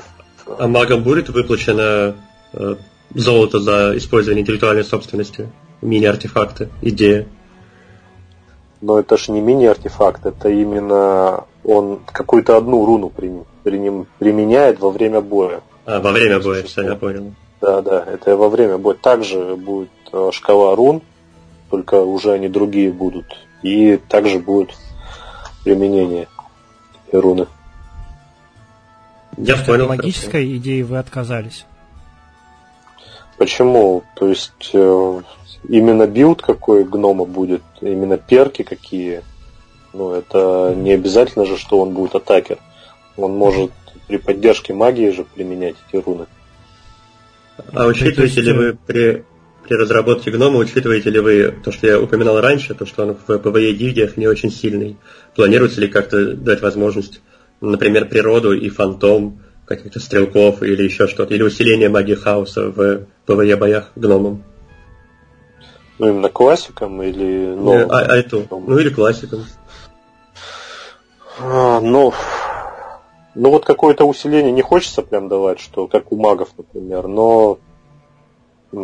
A: А магам будет выплачено э, золото за использование интеллектуальной собственности? Мини-артефакты? Идея?
B: Но это же не мини-артефакт, это именно он какую-то одну руну применяет во время боя.
A: А, во время боя, все, я понял.
B: Да, да, это во время боя. Также будет э, шкала рун, только уже они другие будут. И также будет применение руны.
A: Я
C: От
A: понял.
C: магической идеи вы отказались.
B: Почему? То есть э, именно билд какой гнома будет, именно перки какие. Ну, это не обязательно же, что он будет атакер. Он может при поддержке магии же применять эти руны.
A: А учитываете
C: есть,
A: ли вы при, при разработке гнома, учитываете ли вы то, что я упоминал раньше, то, что он в ПВЕ гильдиях не очень сильный? Планируется ли как-то дать возможность, например, природу и фантом, каких-то стрелков или еще что-то, или усиление магии хаоса в ПВЕ боях гномом?
B: Ну, именно классикам или
A: Э,
B: новым?
A: а, альту. Ну или классиком.
B: А, ну, ну вот какое-то усиление не хочется прям давать, что как у магов, например, но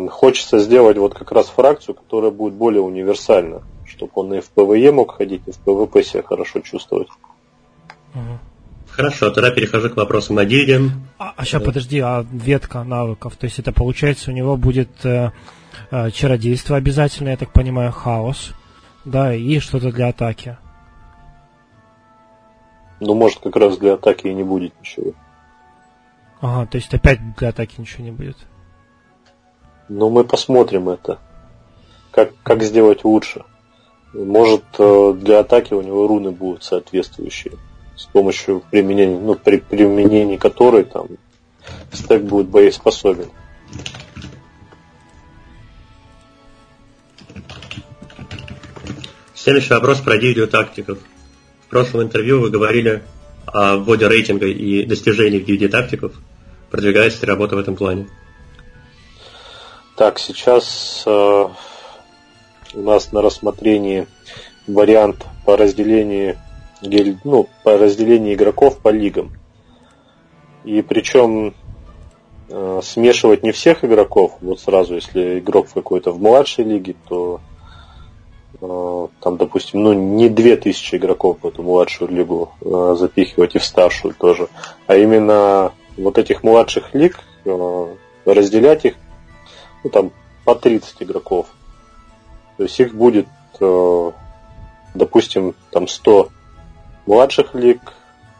B: хочется сделать вот как раз фракцию, которая будет более универсальна, чтобы он и в ПВЕ мог ходить, и в ПВП себя хорошо чувствовать.
A: Хорошо, тогда перехожу к вопросам о гильдии.
C: А, сейчас подожди, а ветка навыков, то есть это получается у него будет э, э, чародейство обязательно, я так понимаю, хаос, да, и что-то для атаки.
B: Ну, может, как раз для атаки и не будет ничего.
C: Ага, то есть опять для атаки ничего не будет.
B: Но мы посмотрим это. Как, как сделать лучше. Может, э, для атаки у него руны будут соответствующие. с помощью применения, ну, при применении которой там стек будет боеспособен.
A: Следующий вопрос про тактиков. В прошлом интервью вы говорили о вводе рейтинга и достижениях DVD-тактиков. Продвигается ли работа в этом плане?
B: Так, сейчас э, у нас на рассмотрении вариант по разделению, ну, по разделению игроков по лигам. И причем э, смешивать не всех игроков, вот сразу, если игрок в какой-то в младшей лиге, то там, допустим, ну, не 2000 игроков в эту младшую лигу э, запихивать и в старшую тоже, а именно вот этих младших лиг э, разделять их, ну, там, по 30 игроков. То есть их будет, э, допустим, там 100 младших лиг,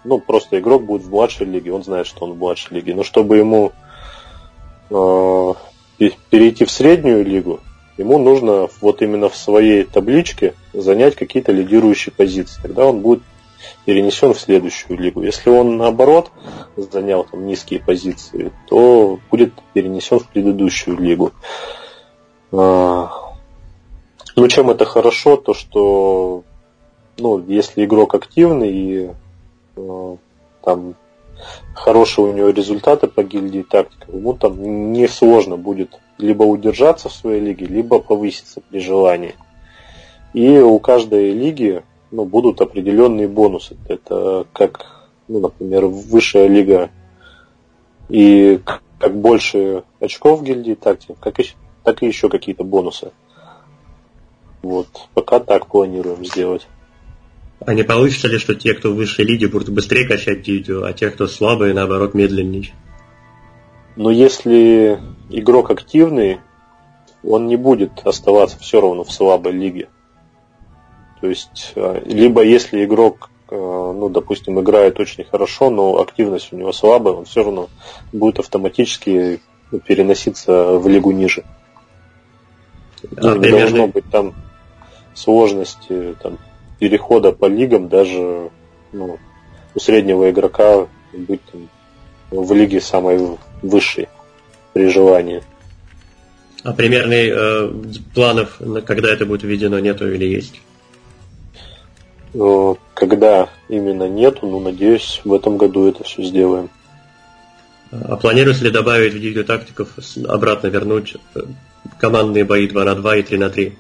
B: ну, просто игрок будет в младшей лиге, он знает, что он в младшей лиге. Но чтобы ему э, перейти в среднюю лигу, ему нужно вот именно в своей табличке занять какие-то лидирующие позиции. Тогда он будет перенесен в следующую лигу. Если он наоборот занял там низкие позиции, то будет перенесен в предыдущую лигу. А, ну, чем это хорошо, то что ну, если игрок активный и э, там хорошие у него результаты по гильдии тактика, ему там не сложно будет либо удержаться в своей лиге, либо повыситься при желании. И у каждой лиги ну, будут определенные бонусы. Это как, ну, например, высшая лига и как больше очков в гильдии тактик, как и, так и еще какие-то бонусы. Вот, пока так планируем сделать.
A: А не получится ли, что те, кто в высшей лиге, будут быстрее качать видео, а те, кто слабые, наоборот, медленнее?
B: Но если игрок активный, он не будет оставаться все равно в слабой лиге. То есть, э, либо если игрок, э, ну, допустим, играет очень хорошо, но активность у него слабая, он все равно будет автоматически переноситься в лигу ниже. А, не должно быть там сложности там, перехода по лигам даже ну, у среднего игрока быть там, в лиге самой высшей при желании.
A: А примерных э, планов, когда это будет введено, нету или есть?
B: Э, когда именно нету, ну, надеюсь, в этом году это все сделаем.
A: А планируется ли добавить в видео тактиков обратно вернуть э, командные бои 2 на 2 и 3 на 3?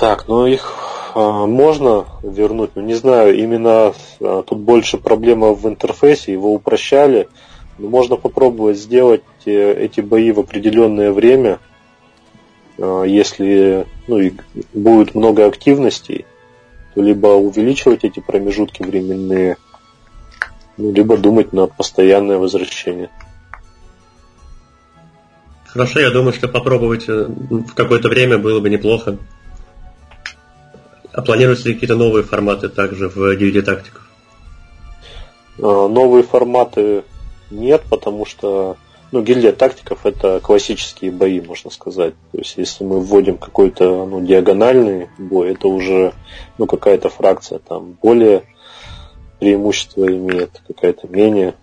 B: Так, ну их а, можно вернуть, но не знаю, именно а, тут больше проблема в интерфейсе, его упрощали. Но можно попробовать сделать э, эти бои в определенное время, а, если ну, и будет много активностей, то либо увеличивать эти промежутки временные, ну, либо думать на постоянное возвращение.
A: Хорошо, я думаю, что попробовать э, в какое-то время было бы неплохо. А планируются ли какие-то новые форматы также в DVD тактиках?
B: А, новые форматы нет, потому что ну, гильдия тактиков это классические бои, можно сказать. То есть, если мы вводим какой-то ну, диагональный бой, это уже ну, какая-то фракция там более преимущество имеет, какая-то менее.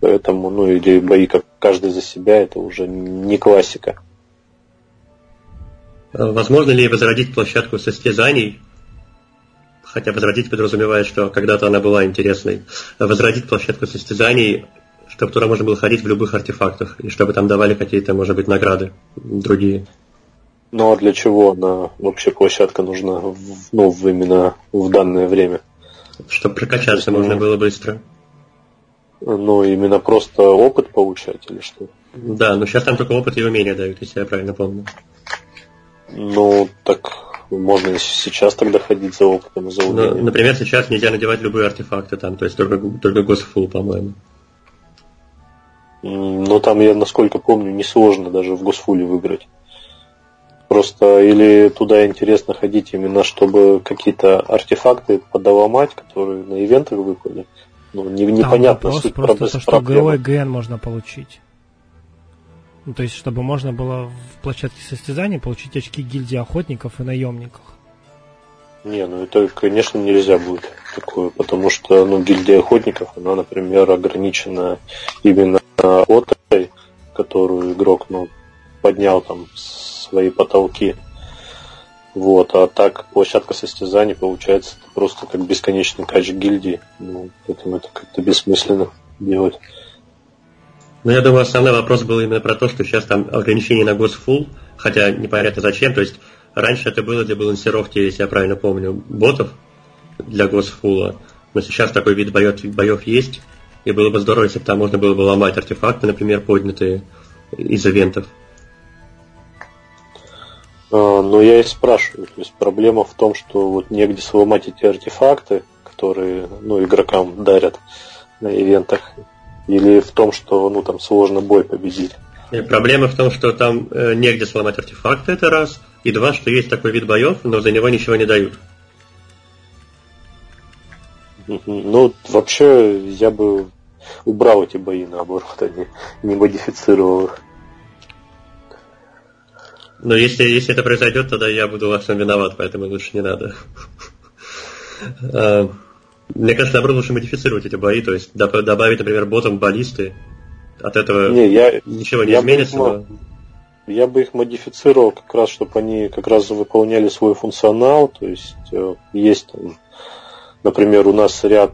B: Поэтому, ну, или бои как каждый за себя, это уже не классика.
A: Возможно ли возродить площадку состязаний хотя возродить подразумевает, что когда-то она была интересной, возродить площадку состязаний, чтобы туда можно было ходить в любых артефактах, и чтобы там давали какие-то, может быть, награды другие.
B: Ну а для чего она вообще площадка нужна, ну, именно в данное время?
A: Чтобы прокачаться можно ну, было быстро.
B: Ну, именно просто опыт получать или что?
A: Да, но сейчас там только опыт и умения дают, если я правильно помню.
B: Ну, так можно сейчас тогда ходить за опытом и за умением.
A: Ну, например, сейчас нельзя надевать любые артефакты там, то есть только, только Госфул, по-моему.
B: Ну, там, я, насколько помню, несложно даже в Госфуле выиграть. Просто или туда интересно ходить именно, чтобы какие-то артефакты подоломать, которые на ивентах выпали. Ну, не, непонятно
C: суть просто то, что ГО и ГН можно получить. Ну, то есть, чтобы можно было в площадке состязаний получить очки гильдии охотников и наемников.
B: Не, ну это, конечно, нельзя будет такое, потому что, ну, гильдия охотников, она, например, ограничена именно отой, которую игрок, ну, поднял там свои потолки. Вот, а так площадка состязаний получается просто как бесконечный кач гильдии. Ну, поэтому это как-то бессмысленно делать.
A: Ну, я думаю, основной вопрос был именно про то, что сейчас там ограничение на госфул, хотя непонятно зачем. То есть раньше это было для балансировки, если я правильно помню, ботов для госфула. Но сейчас такой вид боев, боев есть. И было бы здорово, если бы там можно было бы ломать артефакты, например, поднятые из ивентов.
B: А, но я и спрашиваю, то есть проблема в том, что вот негде сломать эти артефакты, которые ну, игрокам дарят на ивентах, или в том, что ну там сложно бой победить.
A: И проблема в том, что там э, негде сломать артефакты, это раз, и два, что есть такой вид боев, но за него ничего не дают.
B: Ну, вообще, я бы убрал эти бои, наоборот, а не, не модифицировал их.
A: Но если, если это произойдет, тогда я буду во всем виноват, поэтому лучше не надо. [laughs] Мне кажется, наоборот, лучше модифицировать эти бои, то есть добавить, например, ботом баллисты. От этого не, я, ничего не
B: я
A: изменится.
B: Бы их, но... Я бы их модифицировал как раз, чтобы они как раз выполняли свой функционал. То есть э, есть, например, у нас ряд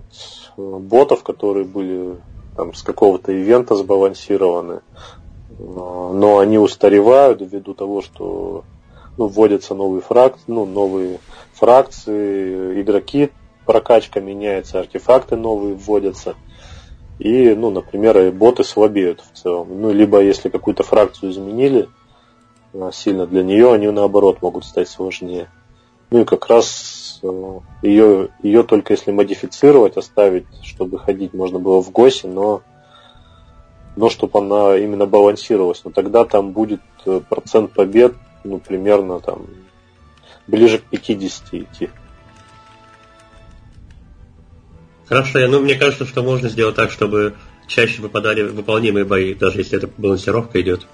B: э, ботов, которые были там, с какого-то ивента сбалансированы, э, но они устаревают ввиду того, что ну, вводятся новые фракции, ну, новые фракции, игроки прокачка меняется, артефакты новые вводятся. И, ну, например, боты слабеют в целом. Ну, либо если какую-то фракцию изменили а, сильно для нее, они наоборот могут стать сложнее. Ну и как раз ее, э, ее только если модифицировать, оставить, чтобы ходить можно было в ГОСе, но, но чтобы она именно балансировалась. Но тогда там будет э, процент побед, ну, примерно там ближе к 50 идти.
A: Хорошо, ну мне кажется, что можно сделать так, чтобы чаще выпадали выполнимые бои, даже если это балансировка идет.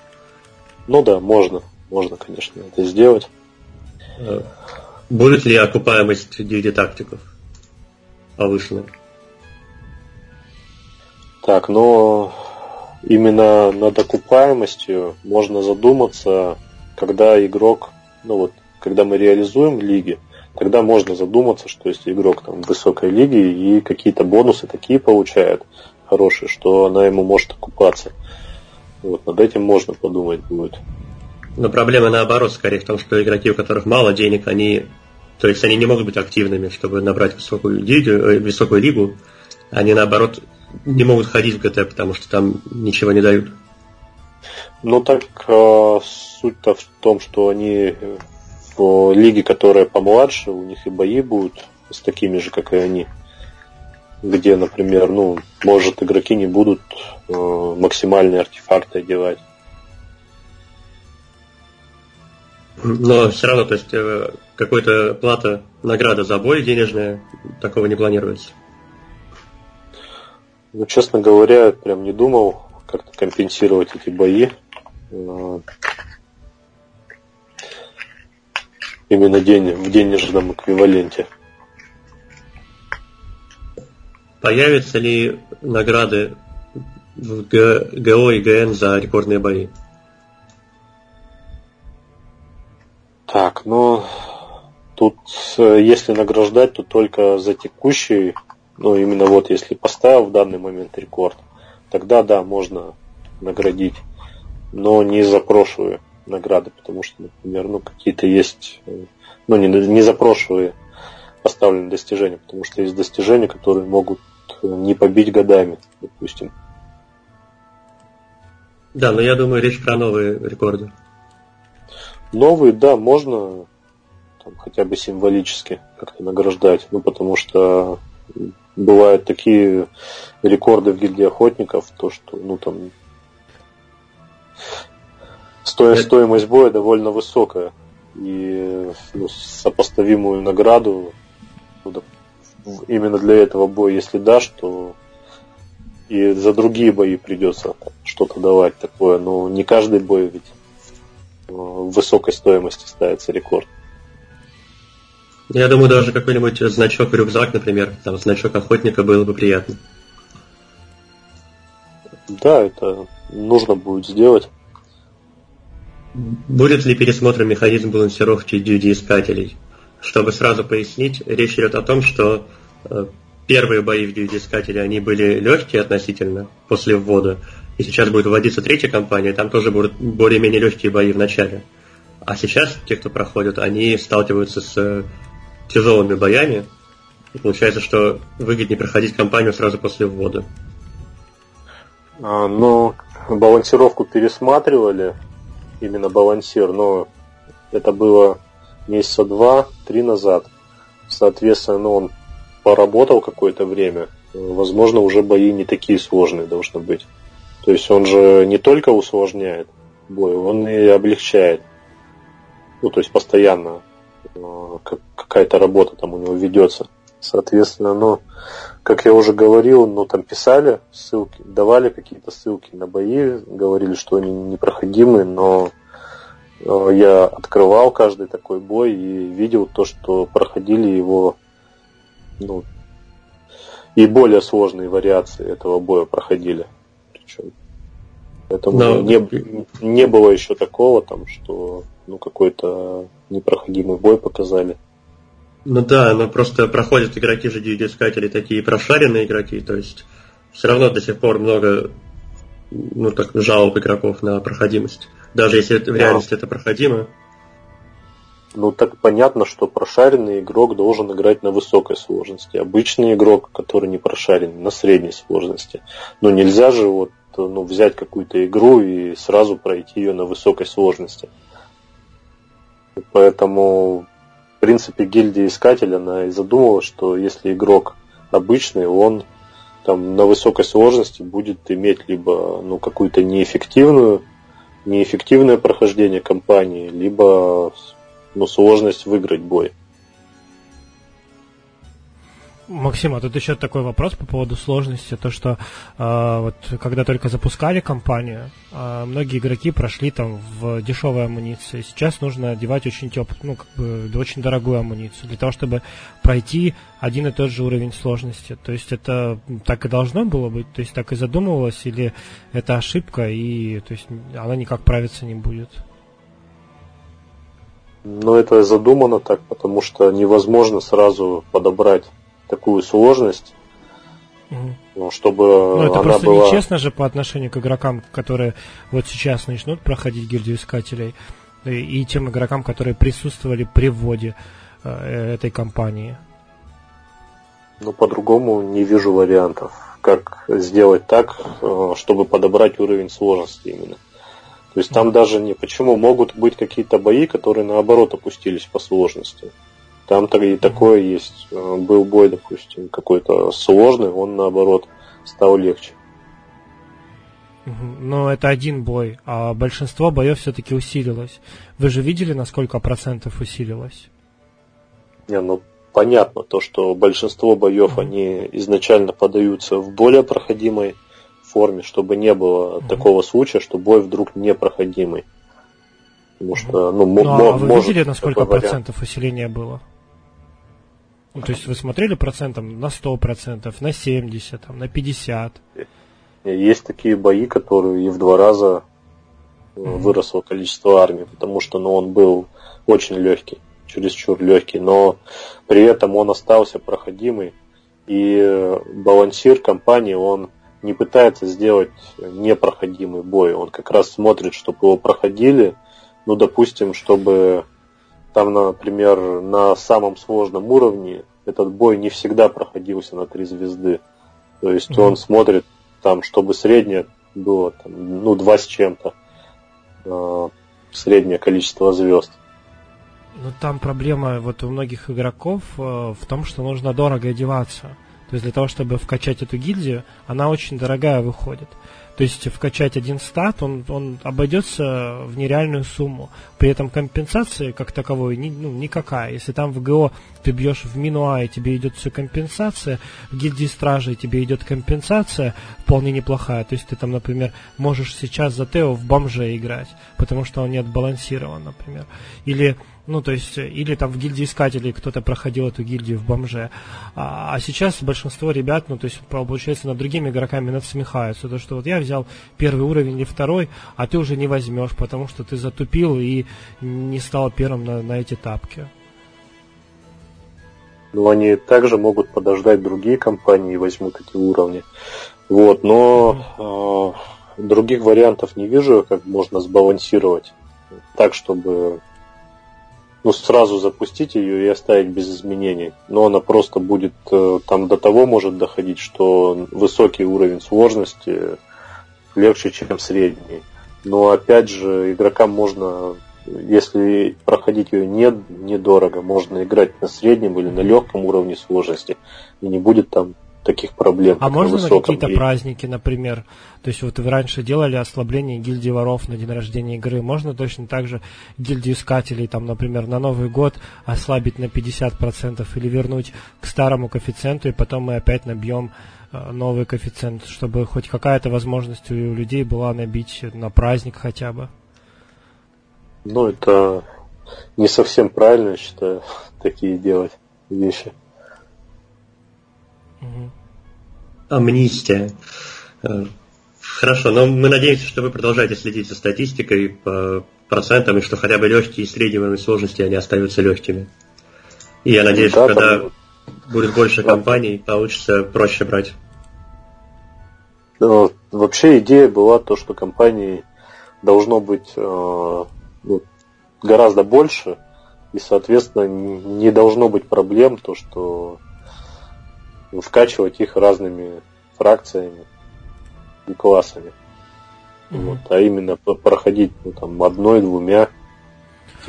B: Ну да, можно. Можно, конечно, это сделать.
A: Э, будет ли окупаемость DVD тактиков повышена?
B: Так, но именно над окупаемостью можно задуматься, когда игрок, ну вот, когда мы реализуем лиги, тогда можно задуматься, что если игрок там в высокой лиге и какие-то бонусы такие получает хорошие, что она ему может окупаться. Вот над этим можно подумать будет.
A: Но проблема наоборот, скорее в том, что игроки, у которых мало денег, они, то есть они не могут быть активными, чтобы набрать высокую лигу, э, высокую лигу. Они наоборот не могут ходить в ГТ, потому что там ничего не дают.
B: Ну так э, суть-то в том, что они в лиге, которая помладше, у них и бои будут с такими же, как и они. Где, например, ну, может, игроки не будут э, максимальные артефакты одевать.
A: Но все равно, то есть э, какой-то плата, награда за бой денежная, такого не планируется.
B: Ну, честно говоря, прям не думал как-то компенсировать эти бои. Именно день, в денежном эквиваленте.
A: Появятся ли награды в ГО и ГН за рекордные бои?
B: Так, ну тут э, если награждать, то только за текущий, ну именно вот если поставил в данный момент рекорд, тогда да, можно наградить, но не за прошлые награды, потому что, например, ну какие-то есть, э, ну не, не за прошлые достижения, потому что есть достижения, которые могут э, не побить годами, допустим.
A: Да, но я думаю, речь про новые рекорды.
B: Новые, да, можно там, хотя бы символически как-то награждать. Ну, потому что бывают такие рекорды в гильдии охотников, то что, ну, там, стоя, стоимость боя довольно высокая. И ну, сопоставимую награду ну, именно для этого боя, если дашь, то и за другие бои придется что-то давать такое. Но не каждый бой ведь в высокой стоимости ставится рекорд.
A: Я думаю, даже какой-нибудь значок рюкзак, например, там значок охотника было бы приятно.
B: Да, это нужно будет сделать.
A: Будет ли пересмотр механизм балансировки DUD-искателей? Чтобы сразу пояснить, речь идет о том, что э, первые бои в DUD-искателе, они были легкие относительно после ввода, и сейчас будет вводиться третья компания, там тоже будут более-менее легкие бои в начале. А сейчас те, кто проходят, они сталкиваются с э, тяжелыми боями, и получается, что выгоднее проходить кампанию сразу после ввода.
B: А, ну, балансировку пересматривали, именно балансир, но это было месяца два-три назад. Соответственно, ну, он поработал какое-то время. Возможно, уже бои не такие сложные должны быть. То есть он же не только усложняет бой, он и облегчает. Ну, то есть постоянно э, какая-то работа там у него ведется. Соответственно, ну, как я уже говорил, ну, там писали ссылки, давали какие-то ссылки на бои, говорили, что они непроходимые, но э, я открывал каждый такой бой и видел то, что проходили его, ну, и более сложные вариации этого боя проходили. Причем. Поэтому Но... не, не было еще такого, там, что ну, какой-то непроходимый бой показали.
A: Ну да, но просто проходят игроки же искатели такие прошаренные игроки, то есть все равно до сих пор много ну, так, жалоб игроков на проходимость. Даже если это, в реальности это проходимо.
B: Ну так понятно, что прошаренный игрок должен играть на высокой сложности. Обычный игрок, который не прошаренный, на средней сложности. Но нельзя же вот ну, взять какую-то игру и сразу пройти ее на высокой сложности. Поэтому принципе, гильдия искателя, она и задумывалась, что если игрок обычный, он там на высокой сложности будет иметь либо ну, какую-то неэффективную, неэффективное прохождение кампании, либо ну, сложность выиграть бой.
C: Максим, а тут еще такой вопрос по поводу сложности, то что э, вот когда только запускали компанию, э, многие игроки прошли там в дешевой амуниции. Сейчас нужно одевать очень теплую, ну как бы очень дорогую амуницию для того, чтобы пройти один и тот же уровень сложности. То есть это так и должно было быть, то есть так и задумывалось, или это ошибка и то есть она никак правиться не будет.
B: Ну, это задумано так, потому что невозможно сразу подобрать такую сложность, угу. чтобы
C: ну, это
B: она
C: просто
B: была...
C: нечестно же по отношению к игрокам, которые вот сейчас начнут проходить гильдию искателей, и, и тем игрокам, которые присутствовали при вводе э, этой кампании.
B: Ну, по-другому не вижу вариантов, как сделать так, э, чтобы подобрать уровень сложности именно. То есть там даже не почему могут быть какие-то бои, которые наоборот опустились по сложности. Там и такое есть. Э, был бой, допустим, какой-то сложный, он наоборот стал легче.
C: Но это один бой, а большинство боев все-таки усилилось. Вы же видели, на сколько процентов усилилось?
B: Не, ну понятно, то, что большинство боев, mm-hmm. они изначально подаются в более проходимой форме, чтобы не было mm-hmm. такого случая, что бой вдруг непроходимый. Потому что, ну, ну
C: а вы видели, на сколько процентов усиления было? Ну, то есть вы смотрели процентом на 100%, на 70%, там, на 50%?
B: Есть такие бои, которые и в два раза mm-hmm. выросло количество армии, потому что ну, он был очень легкий, чересчур легкий, но при этом он остался проходимый, и балансир компании, он не пытается сделать непроходимый бой, он как раз смотрит, чтобы его проходили, ну, допустим, чтобы там, например, на самом сложном уровне этот бой не всегда проходился на три звезды. То есть mm-hmm. он смотрит там, чтобы среднее было там, ну, два с чем-то. Э, среднее количество звезд.
C: Ну там проблема вот у многих игроков э, в том, что нужно дорого одеваться. То есть для того, чтобы вкачать эту гильдию, она очень дорогая выходит. То есть вкачать один стат, он, он обойдется в нереальную сумму. При этом компенсации как таковой ни, ну, никакая. Если там в ГО ты бьешь в Минуа и тебе идет все компенсация, в гильдии стражей тебе идет компенсация вполне неплохая. То есть ты там, например, можешь сейчас за Тео в бомже играть, потому что он не отбалансирован, например. Или Ну, то есть, или там в гильдии искателей кто-то проходил эту гильдию в бомже. А, а сейчас большинство ребят, ну, то есть, получается, над другими игроками надсмехаются. То, что вот я взял первый уровень или второй, а ты уже не возьмешь, потому что ты затупил и не стал первым на, на эти тапки.
B: Ну, они также могут подождать другие компании и возьмут эти уровни. Вот, но э, других вариантов не вижу, как можно сбалансировать так, чтобы ну, сразу запустить ее и оставить без изменений. Но она просто будет э, там до того может доходить, что высокий уровень сложности легче, чем средний. Но опять же, игрокам можно, если проходить ее не, недорого, можно играть на среднем или на легком уровне сложности. И не будет там таких проблем.
C: А можно на, на какие-то праздники, например? То есть вот вы раньше делали ослабление гильдии воров на день рождения игры. Можно точно так же гильдию искателей, там, например, на Новый год ослабить на 50% или вернуть к старому коэффициенту, и потом мы опять набьем э, новый коэффициент, чтобы хоть какая-то возможность у людей была набить на праздник хотя бы.
B: Ну, это не совсем правильно, я считаю, [laughs] такие делать вещи.
A: Амнистия. Э, хорошо, но мы надеемся, что вы продолжаете следить за статистикой по процентам, и что хотя бы легкие и среднего сложности они остаются легкими. И я надеюсь, да, что когда там... будет больше компаний, получится проще брать.
B: Ну, вообще идея была то, что компаний должно быть э, ну, гораздо больше, и, соответственно, не должно быть проблем, то, что вкачивать их разными фракциями и классами. Mm-hmm. Вот, а именно проходить ну, там одной-двумя.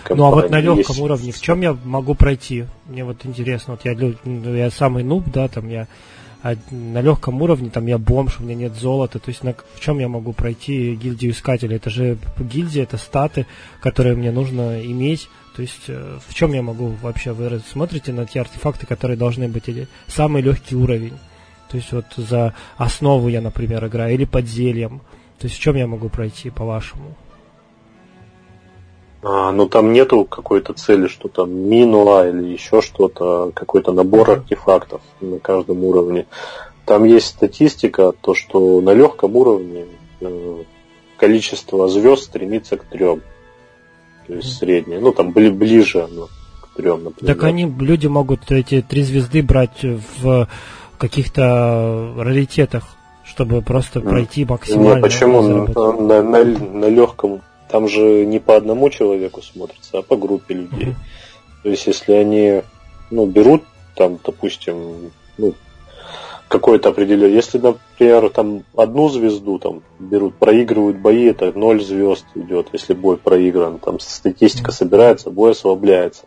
C: Ну а вот на легком есть... уровне, в чем я могу пройти? Мне вот интересно, вот я, ну, я самый нуб, да, там я а на легком уровне, там я бомж, у меня нет золота, то есть на, в чем я могу пройти гильдию искателя? Это же гильдия, это статы, которые мне нужно иметь, то есть э, в чем я могу вообще выразить? Смотрите на те артефакты, которые должны быть, или самый легкий уровень. То есть вот за основу я, например, играю, или под зельем. То есть в чем я могу пройти, по-вашему?
B: А, ну там нету какой-то цели, что там минула или еще что-то, какой-то набор mm-hmm. артефактов на каждом уровне. Там есть статистика, то что на легком уровне э, количество звезд стремится к трем то есть средняя. Ну, там бли, ближе оно к трем,
C: например. Так они, люди могут эти три звезды брать в каких-то раритетах, чтобы просто mm. пройти максимально.
B: Нет, почему? На, на, на, на легком там же не по одному человеку смотрится, а по группе людей. Mm-hmm. То есть, если они ну, берут там, допустим, ну, какой-то определенный. Если, например, там одну звезду там берут, проигрывают бои, это ноль звезд идет, если бой проигран, там статистика собирается, бой ослабляется.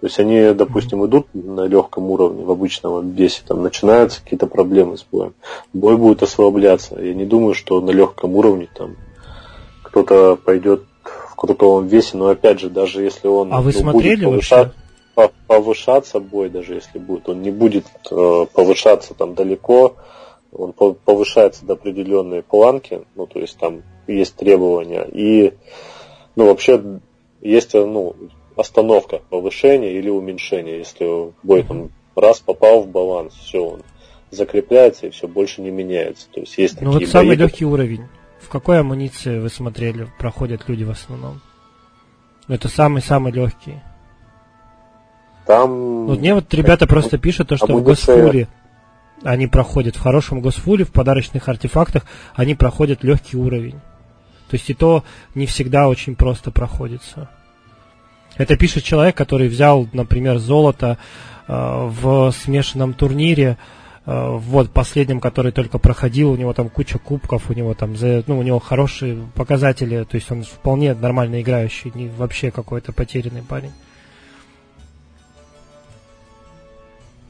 B: То есть они, допустим, идут на легком уровне, в обычном весе, там начинаются какие-то проблемы с боем. Бой будет ослабляться. Я не думаю, что на легком уровне там кто-то пойдет в крутом весе, но опять же, даже если он
C: а вы
B: ну,
C: смотрели будет повышать, вообще?
B: Повышаться бой, даже если будет, он не будет э, повышаться там далеко, он повышается до определенной планки, ну то есть там есть требования и ну вообще есть ну остановка повышения или уменьшения, если бой там раз попал в баланс, все он закрепляется и все больше не меняется. То есть есть
C: ну вот самый бои, легкий уровень. В какой амуниции вы смотрели, проходят люди в основном? Это самый-самый легкий.
B: Там...
C: Вот мне вот ребята просто пишут то, что в Госфуле они проходят, в хорошем Госфуле, в подарочных артефактах, они проходят легкий уровень. То есть и то не всегда очень просто проходится. Это пишет человек, который взял, например, золото э, в смешанном турнире, э, вот последнем, который только проходил, у него там куча кубков, у него там, за, ну, у него хорошие показатели, то есть он вполне нормально играющий, не вообще какой-то потерянный парень.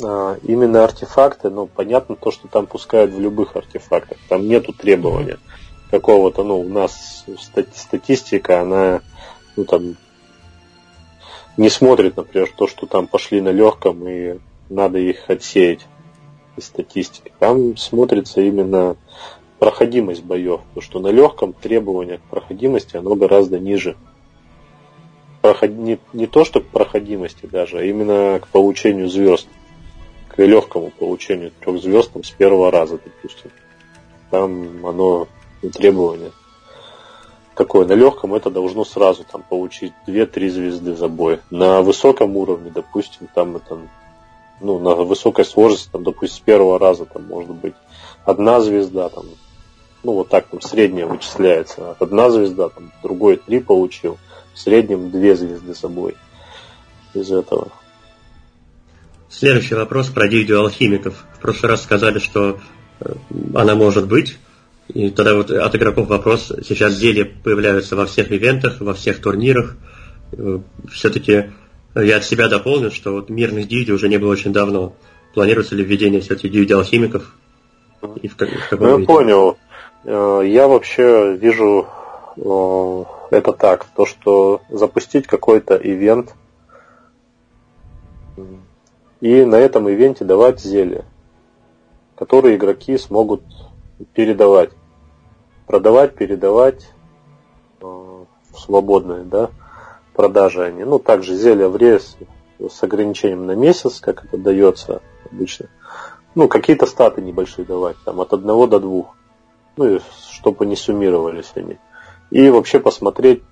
B: Именно артефакты, ну, понятно то, что там пускают в любых артефактах. Там нету требования какого-то, ну, у нас статистика, она, ну, там, не смотрит, например, то, что там пошли на легком и надо их отсеять из статистики. Там смотрится именно проходимость боев, потому что на легком требование к проходимости оно гораздо ниже. проход... не, не то, что к проходимости даже, а именно к получению звезд. К легкому получению трех звезд там, с первого раза, допустим. Там оно требование такое. На легком это должно сразу там получить 2-3 звезды за бой. На высоком уровне, допустим, там это ну, на высокой сложности, там, допустим, с первого раза там может быть одна звезда, там, ну, вот так там средняя вычисляется. Одна звезда, там, другой три получил, в среднем две звезды собой из этого.
A: Следующий вопрос про дивидию алхимиков. В прошлый раз сказали, что э, она может быть. И тогда вот от игроков вопрос. Сейчас зелья появляются во всех ивентах, во всех турнирах. Э, Все-таки я от себя дополню, что вот мирных дивидий уже не было очень давно. Планируется ли введение все-таки дивидий алхимиков?
B: И в, в каком ну, я понял. Э, я вообще вижу это так, то, что запустить какой-то ивент и на этом ивенте давать зелья, которые игроки смогут передавать. Продавать, передавать э, свободные, да, продажи они. Ну, также зелья в рейс с ограничением на месяц, как это дается обычно. Ну, какие-то статы небольшие давать, там от одного до двух. Ну, и чтобы не суммировались они и вообще посмотреть,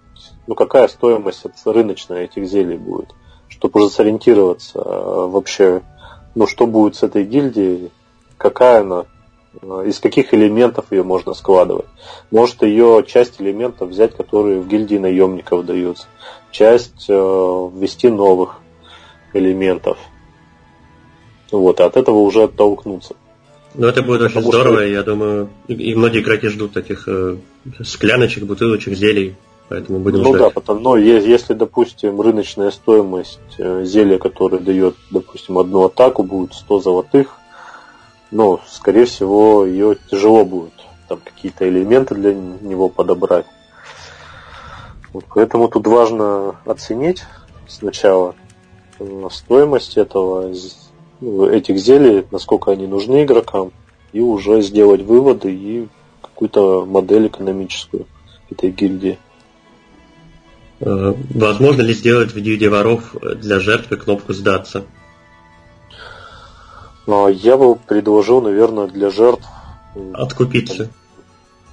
B: ну, какая стоимость рыночная этих зелий будет, чтобы уже сориентироваться а, вообще, ну, что будет с этой гильдией, какая она, а, из каких элементов ее можно складывать. Может ее часть элементов взять, которые в гильдии наемников даются, часть э, ввести новых элементов. Вот, и от этого уже оттолкнуться.
A: Ну, это будет очень Потому здорово, что... я думаю, и многие игроки ждут таких э, скляночек, бутылочек, зелий, поэтому будем
B: ну,
A: ждать.
B: да, потому, но если, допустим, рыночная стоимость э, зелья, которое дает, допустим, одну атаку, будет 100 золотых, ну, скорее всего, ее тяжело будет там какие-то элементы для него подобрать. Вот, поэтому тут важно оценить сначала э, стоимость этого этих зелий, насколько они нужны игрокам, и уже сделать выводы и какую-то модель экономическую этой гильдии.
A: Э, возможно ли сделать в гильдии воров для жертвы кнопку «Сдаться»?
B: Но я бы предложил, наверное, для жертв...
A: Откупиться.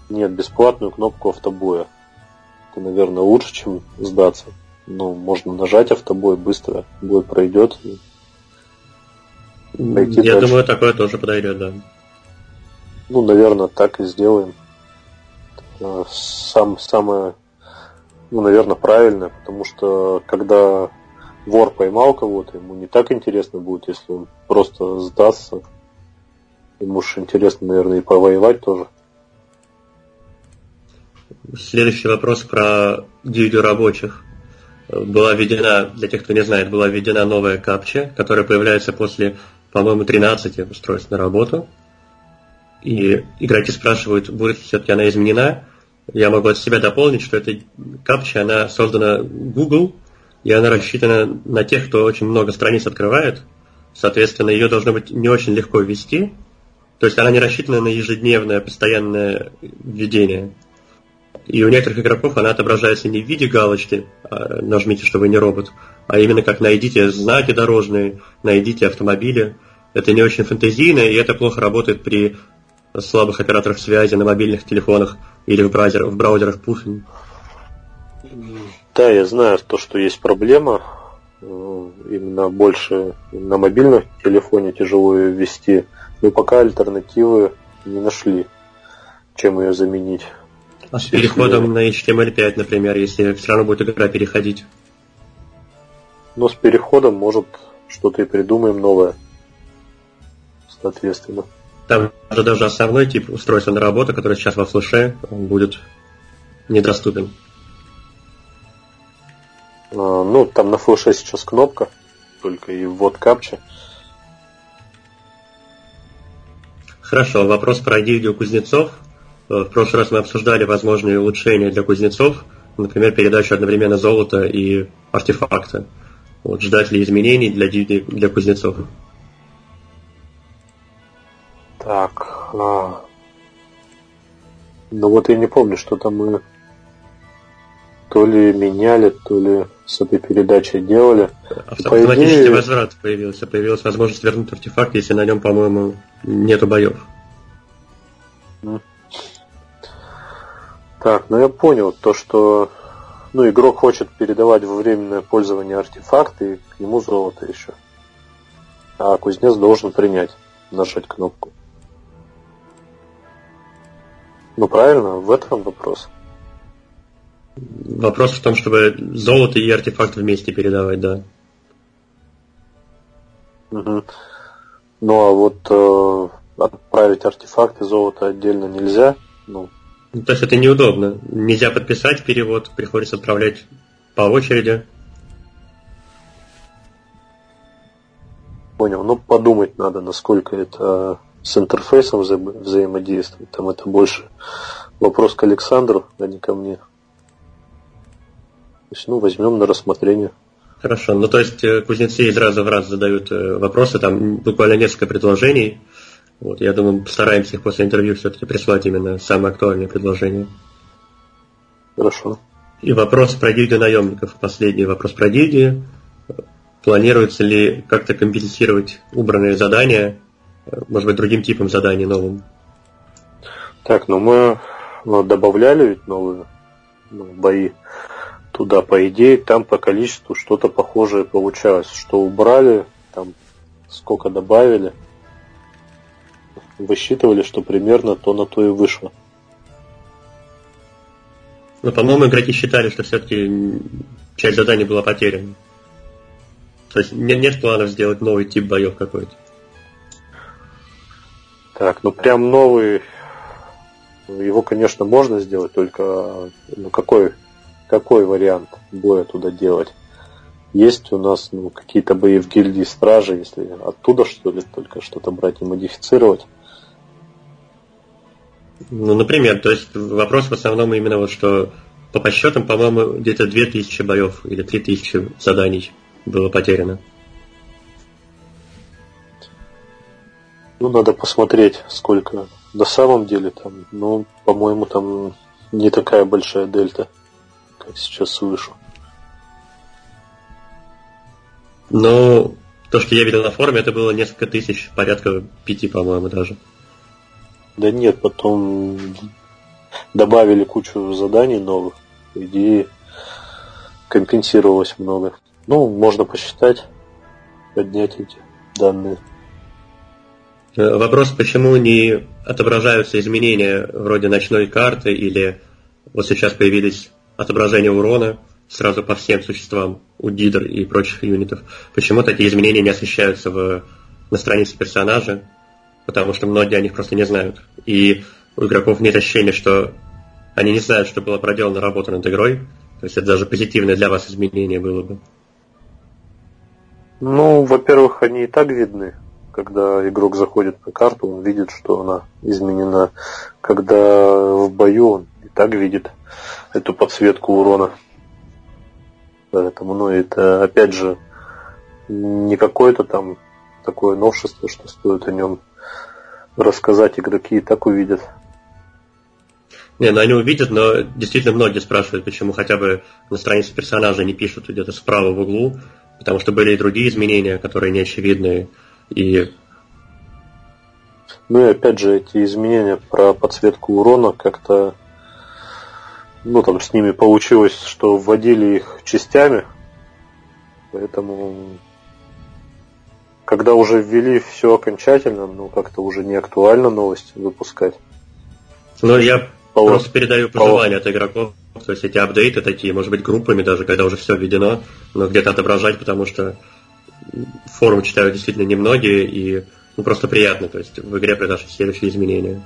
B: Нет, бесплатную кнопку автобоя. Это, наверное, лучше, чем сдаться. Ну, можно нажать автобой, быстро бой пройдет,
A: Я дальше. думаю, такое тоже подойдет, да.
B: Ну, наверное, так и сделаем. Сам, самое, ну, наверное, правильное, потому что когда вор поймал кого-то, ему не так интересно будет, если он просто сдастся. Ему уж интересно, наверное, и повоевать тоже.
A: Следующий вопрос про гильдию рабочих. Была введена, для тех, кто не знает, была введена новая капча, которая появляется после по-моему, 13 устроиться на работу. И игроки спрашивают, будет ли все-таки она изменена. Я могу от себя дополнить, что эта капча, она создана Google, и она рассчитана на тех, кто очень много страниц открывает. Соответственно, ее должно быть не очень легко ввести. То есть она не рассчитана на ежедневное, постоянное введение. И у некоторых игроков она отображается не в виде галочки, а нажмите, что вы не робот, а именно как найдите знаки дорожные, найдите автомобили. Это не очень фантазийно, и это плохо работает при слабых операторах связи на мобильных телефонах или в, браузер, в браузерах Puffin.
B: Да, я знаю то, что есть проблема. Э, именно больше на мобильном телефоне тяжело ее ввести. Но пока альтернативы не нашли, чем ее заменить.
A: А с переходом на HTML5, например, если все равно будет игра переходить?
B: Но с переходом, может, что-то и придумаем новое. Соответственно.
A: Там же даже основной тип устройства на работу, который сейчас во флеше, будет недоступен.
B: А, ну, там на флеше сейчас кнопка, только и ввод капча.
A: Хорошо, вопрос про гильдию кузнецов. В прошлый раз мы обсуждали возможные улучшения для кузнецов, например, передачу одновременно золота и артефакта. Вот, ждать ли изменений для, для кузнецов?
B: Так. А... Ну вот я не помню, что там мы то ли меняли, то ли с этой передачей делали.
A: Автоматический идее... возврат появился. Появилась возможность вернуть артефакт, если на нем, по-моему, нету боев.
B: Так, ну я понял то, что ну, игрок хочет передавать во временное пользование артефакты, и к нему золото еще. А кузнец должен принять, нажать кнопку. Ну правильно, в этом вопрос.
A: Вопрос в том, чтобы золото и артефакт вместе передавать, да.
B: Угу. Ну а вот э, отправить артефакты золото отдельно нельзя. Ну.
A: ну, то есть это неудобно. Нельзя подписать перевод, приходится отправлять по очереди.
B: Понял. Ну подумать надо, насколько это с интерфейсом вза взаимодействует. Там это больше вопрос к Александру, а не ко мне. То есть, ну, возьмем на рассмотрение.
A: Хорошо, ну то есть э, кузнецы из раза в раз задают э, вопросы, там буквально несколько предложений. Вот, я думаю, постараемся их после интервью все-таки прислать именно самые актуальные предложения.
B: Хорошо.
A: И вопрос про гильдию наемников. Последний вопрос про гильдии. Планируется ли как-то компенсировать убранные задания, может быть, другим типом заданий новым?
B: Так, ну мы ну, добавляли ведь новые ну, бои туда, по идее, там по количеству что-то похожее получалось. Что убрали, там сколько добавили. Высчитывали, что примерно то на то и вышло.
A: Но, по-моему, игроки считали, что все-таки часть заданий была потеряна. То есть нет, нет планов сделать новый тип боев какой-то.
B: Так, ну прям новый. Его, конечно, можно сделать, только ну какой какой вариант боя туда делать? Есть у нас ну, какие-то бои в гильдии стражи, если оттуда что ли только что-то брать и модифицировать?
A: Ну, например, то есть вопрос в основном именно вот, что по подсчетам, по-моему, где-то 2000 боев или 3000 заданий было потеряно.
B: Ну, надо посмотреть, сколько на самом деле там. Ну, по-моему, там не такая большая дельта как сейчас слышу.
A: Ну, то, что я видел на форуме, это было несколько тысяч, порядка пяти, по-моему, даже.
B: Да нет, потом добавили кучу заданий новых. По идее, компенсировалось много. Ну, можно посчитать, поднять эти данные.
A: Э, вопрос, почему не отображаются изменения вроде ночной карты или вот сейчас появились отображение урона сразу по всем существам у Дидр и прочих юнитов. Почему такие изменения не освещаются в, на странице персонажа? Потому что многие о них просто не знают. И у игроков нет ощущения, что они не знают, что была проделана работа над игрой. То есть это даже позитивное для вас изменение было бы.
B: Ну, во-первых, они и так видны. Когда игрок заходит на карту, он видит, что она изменена. Когда в бою он и так видит эту подсветку урона. Поэтому, ну, это, опять же, не какое-то там такое новшество, что стоит о нем рассказать, игроки и так увидят.
A: Не, ну они увидят, но действительно многие спрашивают, почему хотя бы на странице персонажа не пишут где-то справа в углу, потому что были и другие изменения, которые не очевидные, и
B: ну и опять же, эти изменения про подсветку урона как-то ну, там с ними получилось, что вводили их частями, поэтому когда уже ввели все окончательно, ну, как-то уже не актуально новости выпускать.
A: Ну, я Пол... просто передаю пожелания Пол... от игроков, то есть эти апдейты такие, может быть, группами даже, когда уже все введено, но где-то отображать, потому что форум читают действительно немногие, и ну, просто приятно, то есть в игре произошли следующие изменения.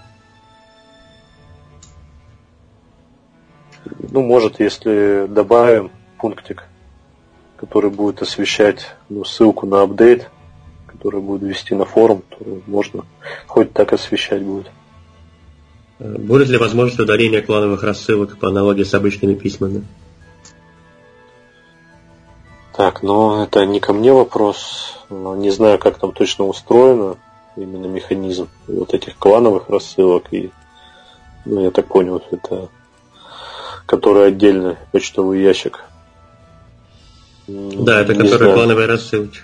B: Ну, может, если добавим пунктик, который будет освещать ну, ссылку на апдейт, который будет вести на форум, то можно хоть так освещать будет.
A: Будет ли возможность удаления клановых рассылок по аналогии с обычными письмами?
B: Так, ну это не ко мне вопрос. Не знаю, как там точно устроено именно механизм вот этих клановых рассылок. И, ну, я так понял, это который отдельный почтовый ящик.
A: Да, это который знаю. плановые рассылки.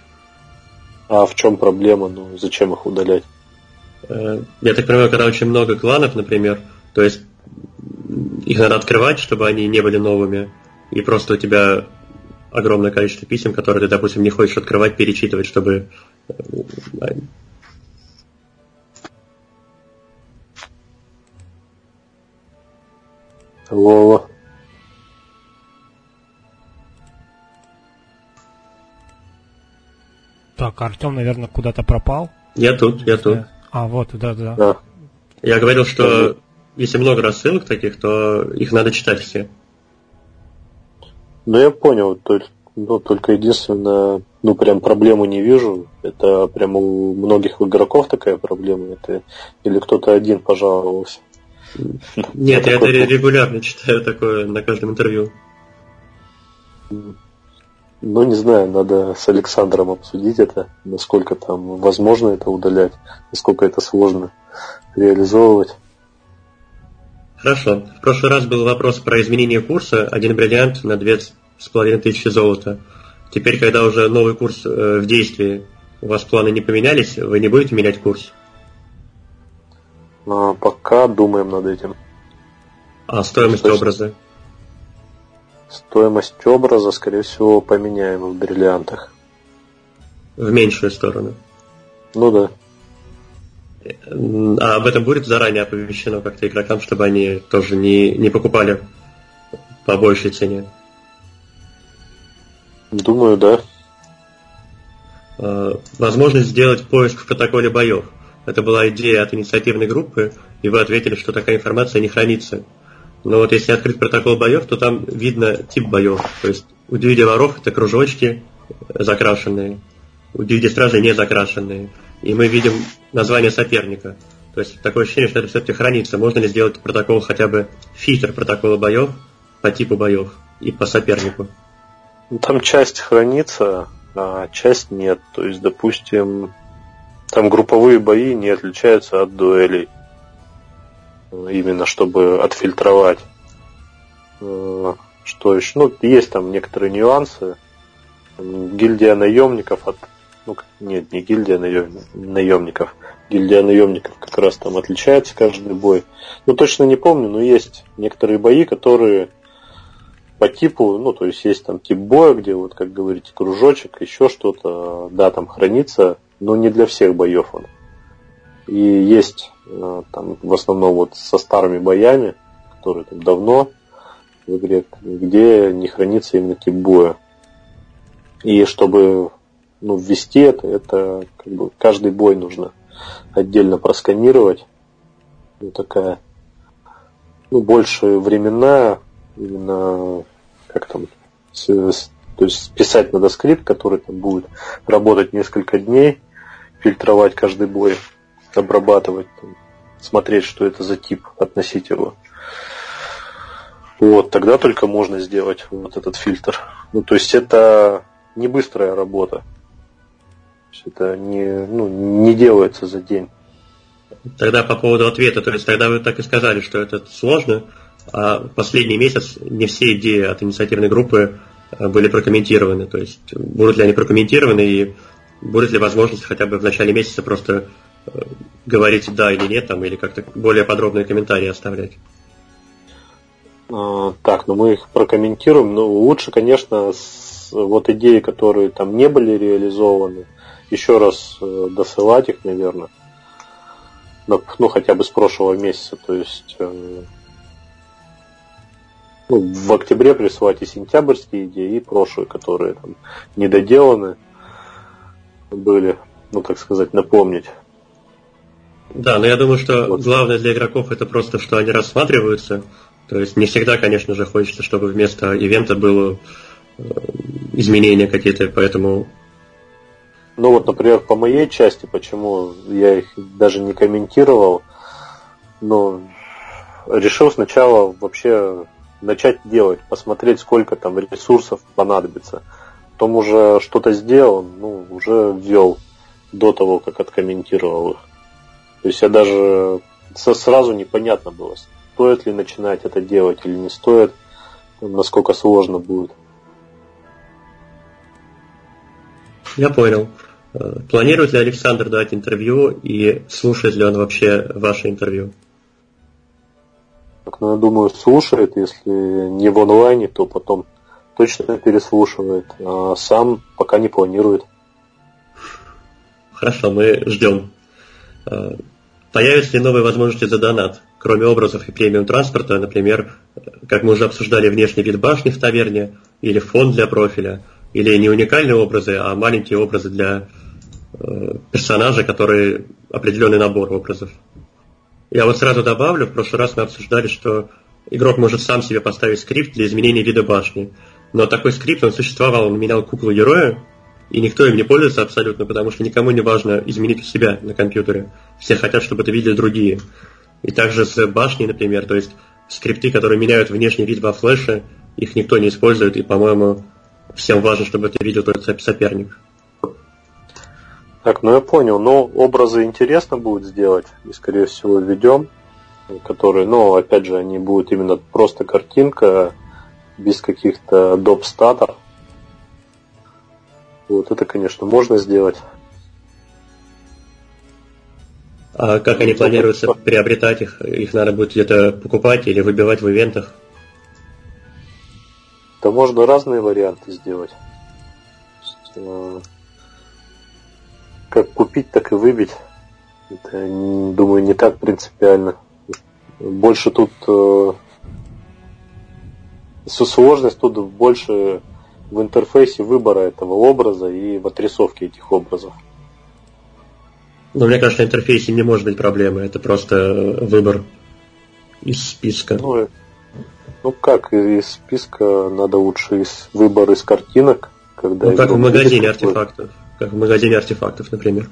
B: А в чем проблема? Ну, зачем их удалять?
A: Э, я так понимаю, когда очень много кланов, например, то есть их надо открывать, чтобы они не были новыми, и просто у тебя огромное количество писем, которые ты, допустим, не хочешь открывать, перечитывать, чтобы э,
B: Вова.
C: Так, Артем, наверное, куда-то пропал.
A: Я тут, я тут.
C: А, вот, да, да.
B: да.
A: Я говорил, что если много рассылок таких, то их надо читать все.
B: Ну, я понял. Только, ну, только единственное, ну, прям проблему не вижу. Это прям у многих игроков такая проблема. Это или кто-то один пожаловался.
A: Нет, я это регулярно читаю такое на каждом интервью.
B: Ну, не знаю, надо с Александром обсудить это, насколько там возможно это удалять, насколько это сложно реализовывать.
A: Хорошо. В прошлый раз был вопрос про изменение курса. Один бриллиант на две с половиной тысячи золота. Теперь, когда уже новый курс э, в действии, у вас планы не поменялись, вы не будете менять курс?
B: А, пока думаем над этим.
A: А стоимость есть, образа?
B: Стоимость образа, скорее всего, поменяем в бриллиантах.
A: В меньшую сторону?
B: Ну да.
A: А об этом будет заранее оповещено как-то игрокам, чтобы они тоже не, не покупали по большей цене?
B: Думаю, да.
A: А, возможность сделать поиск в протоколе боев. Это была идея от инициативной группы, и вы ответили, что такая информация не хранится. Но вот если открыть протокол боев, то там видно тип боев. То есть у дивиди воров это кружочки закрашенные, у дивиди стражей не закрашенные. И мы видим название соперника. То есть такое ощущение, что это все-таки хранится. Можно ли сделать протокол хотя бы фильтр протокола боев по типу боев и по сопернику?
B: Там часть хранится, а часть нет. То есть, допустим, там групповые бои не отличаются от дуэлей. Именно чтобы отфильтровать. Э, что еще? Ну, есть там некоторые нюансы. Гильдия наемников от... Ну, нет, не гильдия наемников. Гильдия наемников как раз там отличается каждый бой. Ну, точно не помню, но есть некоторые бои, которые по типу, ну, то есть есть там тип боя, где вот, как говорите, кружочек, еще что-то, да, там хранится но не для всех боев он. И есть э, там в основном вот со старыми боями, которые там давно в игре, где не хранится именно тип боя. И чтобы ну, ввести это, это как бы каждый бой нужно отдельно просканировать. Ну, такая ну, больше временная, именно как там, с, с, то есть писать надо скрипт, который там будет работать несколько дней, фильтровать каждый бой, обрабатывать, там, смотреть, что это за тип, относить его. Вот, тогда только можно сделать вот этот фильтр. Ну, то есть это не быстрая работа. Это не, ну, не делается за день.
A: Тогда по поводу ответа, то есть тогда вы так и сказали, что это сложно, а последний месяц не все идеи от инициативной группы э, были прокомментированы. То есть будут ли они прокомментированы и Будет ли возможность хотя бы в начале месяца просто э, говорить да или нет, там, или как-то более подробные комментарии оставлять?
B: А, так, ну мы их прокомментируем. Ну, лучше, конечно, с, вот идеи, которые там не были реализованы, еще раз э, досылать их, наверное. Ну, хотя бы с прошлого месяца. То есть э, ну, в октябре присылать и сентябрьские идеи, и прошлые, которые там недоделаны были, ну так сказать, напомнить.
A: Да, но я думаю, что вот. главное для игроков это просто, что они рассматриваются. То есть не всегда, конечно же, хочется, чтобы вместо ивента было э, изменения какие-то, поэтому...
B: Ну вот, например, по моей части, почему я их даже не комментировал, но решил сначала вообще начать делать, посмотреть, сколько там ресурсов понадобится потом уже что-то сделал, ну, уже ввел до того, как откомментировал их. То есть я даже сразу непонятно было, стоит ли начинать это делать или не стоит. насколько сложно будет.
A: Я понял. Э, планирует ли Александр дать интервью и слушает ли он вообще ваше интервью?
B: Так, ну, я думаю, слушает. Если не в онлайне, то потом точно переслушивает. А сам пока не планирует.
A: Хорошо, мы ждем. Э, появятся ли новые возможности за донат? Кроме образов и премиум транспорта, например, как мы уже обсуждали, внешний вид башни в таверне или фон для профиля, или не уникальные образы, а маленькие образы для персонажа, который определенный набор образов. Я вот сразу добавлю, в прошлый раз мы обсуждали, что игрок может сам себе поставить скрипт для изменения вида башни. Но такой скрипт, он существовал, он менял куклу героя, и никто им не пользуется абсолютно, потому что никому не важно изменить у себя на компьютере. Все хотят, чтобы это видели другие. И также с башней, например, то есть скрипты, которые меняют внешний вид во флеше, их никто не использует, и, по-моему, всем важно, чтобы это видел только соперник.
B: Так, ну я понял. Но ну, образы интересно будет сделать, и, скорее всего, введем, которые, ну, опять же, они будут именно просто картинка, без каких-то доп. статов. Вот это, конечно, можно сделать.
A: А как они планируются приобретать их? Их надо будет где-то покупать или выбивать в ивентах?
B: Да можно разные варианты сделать. Э, как купить, так и выбить. Это, думаю, не так принципиально. Больше тут э, сложность тут больше в интерфейсе выбора этого образа и в отрисовке этих образов.
A: Но мне кажется, в интерфейсе не может быть проблемы, это просто выбор из списка.
B: Ну, ну как, из списка надо лучше из выбор из картинок,
A: когда ну, как в магазине артефактов. Как в магазине артефактов, например.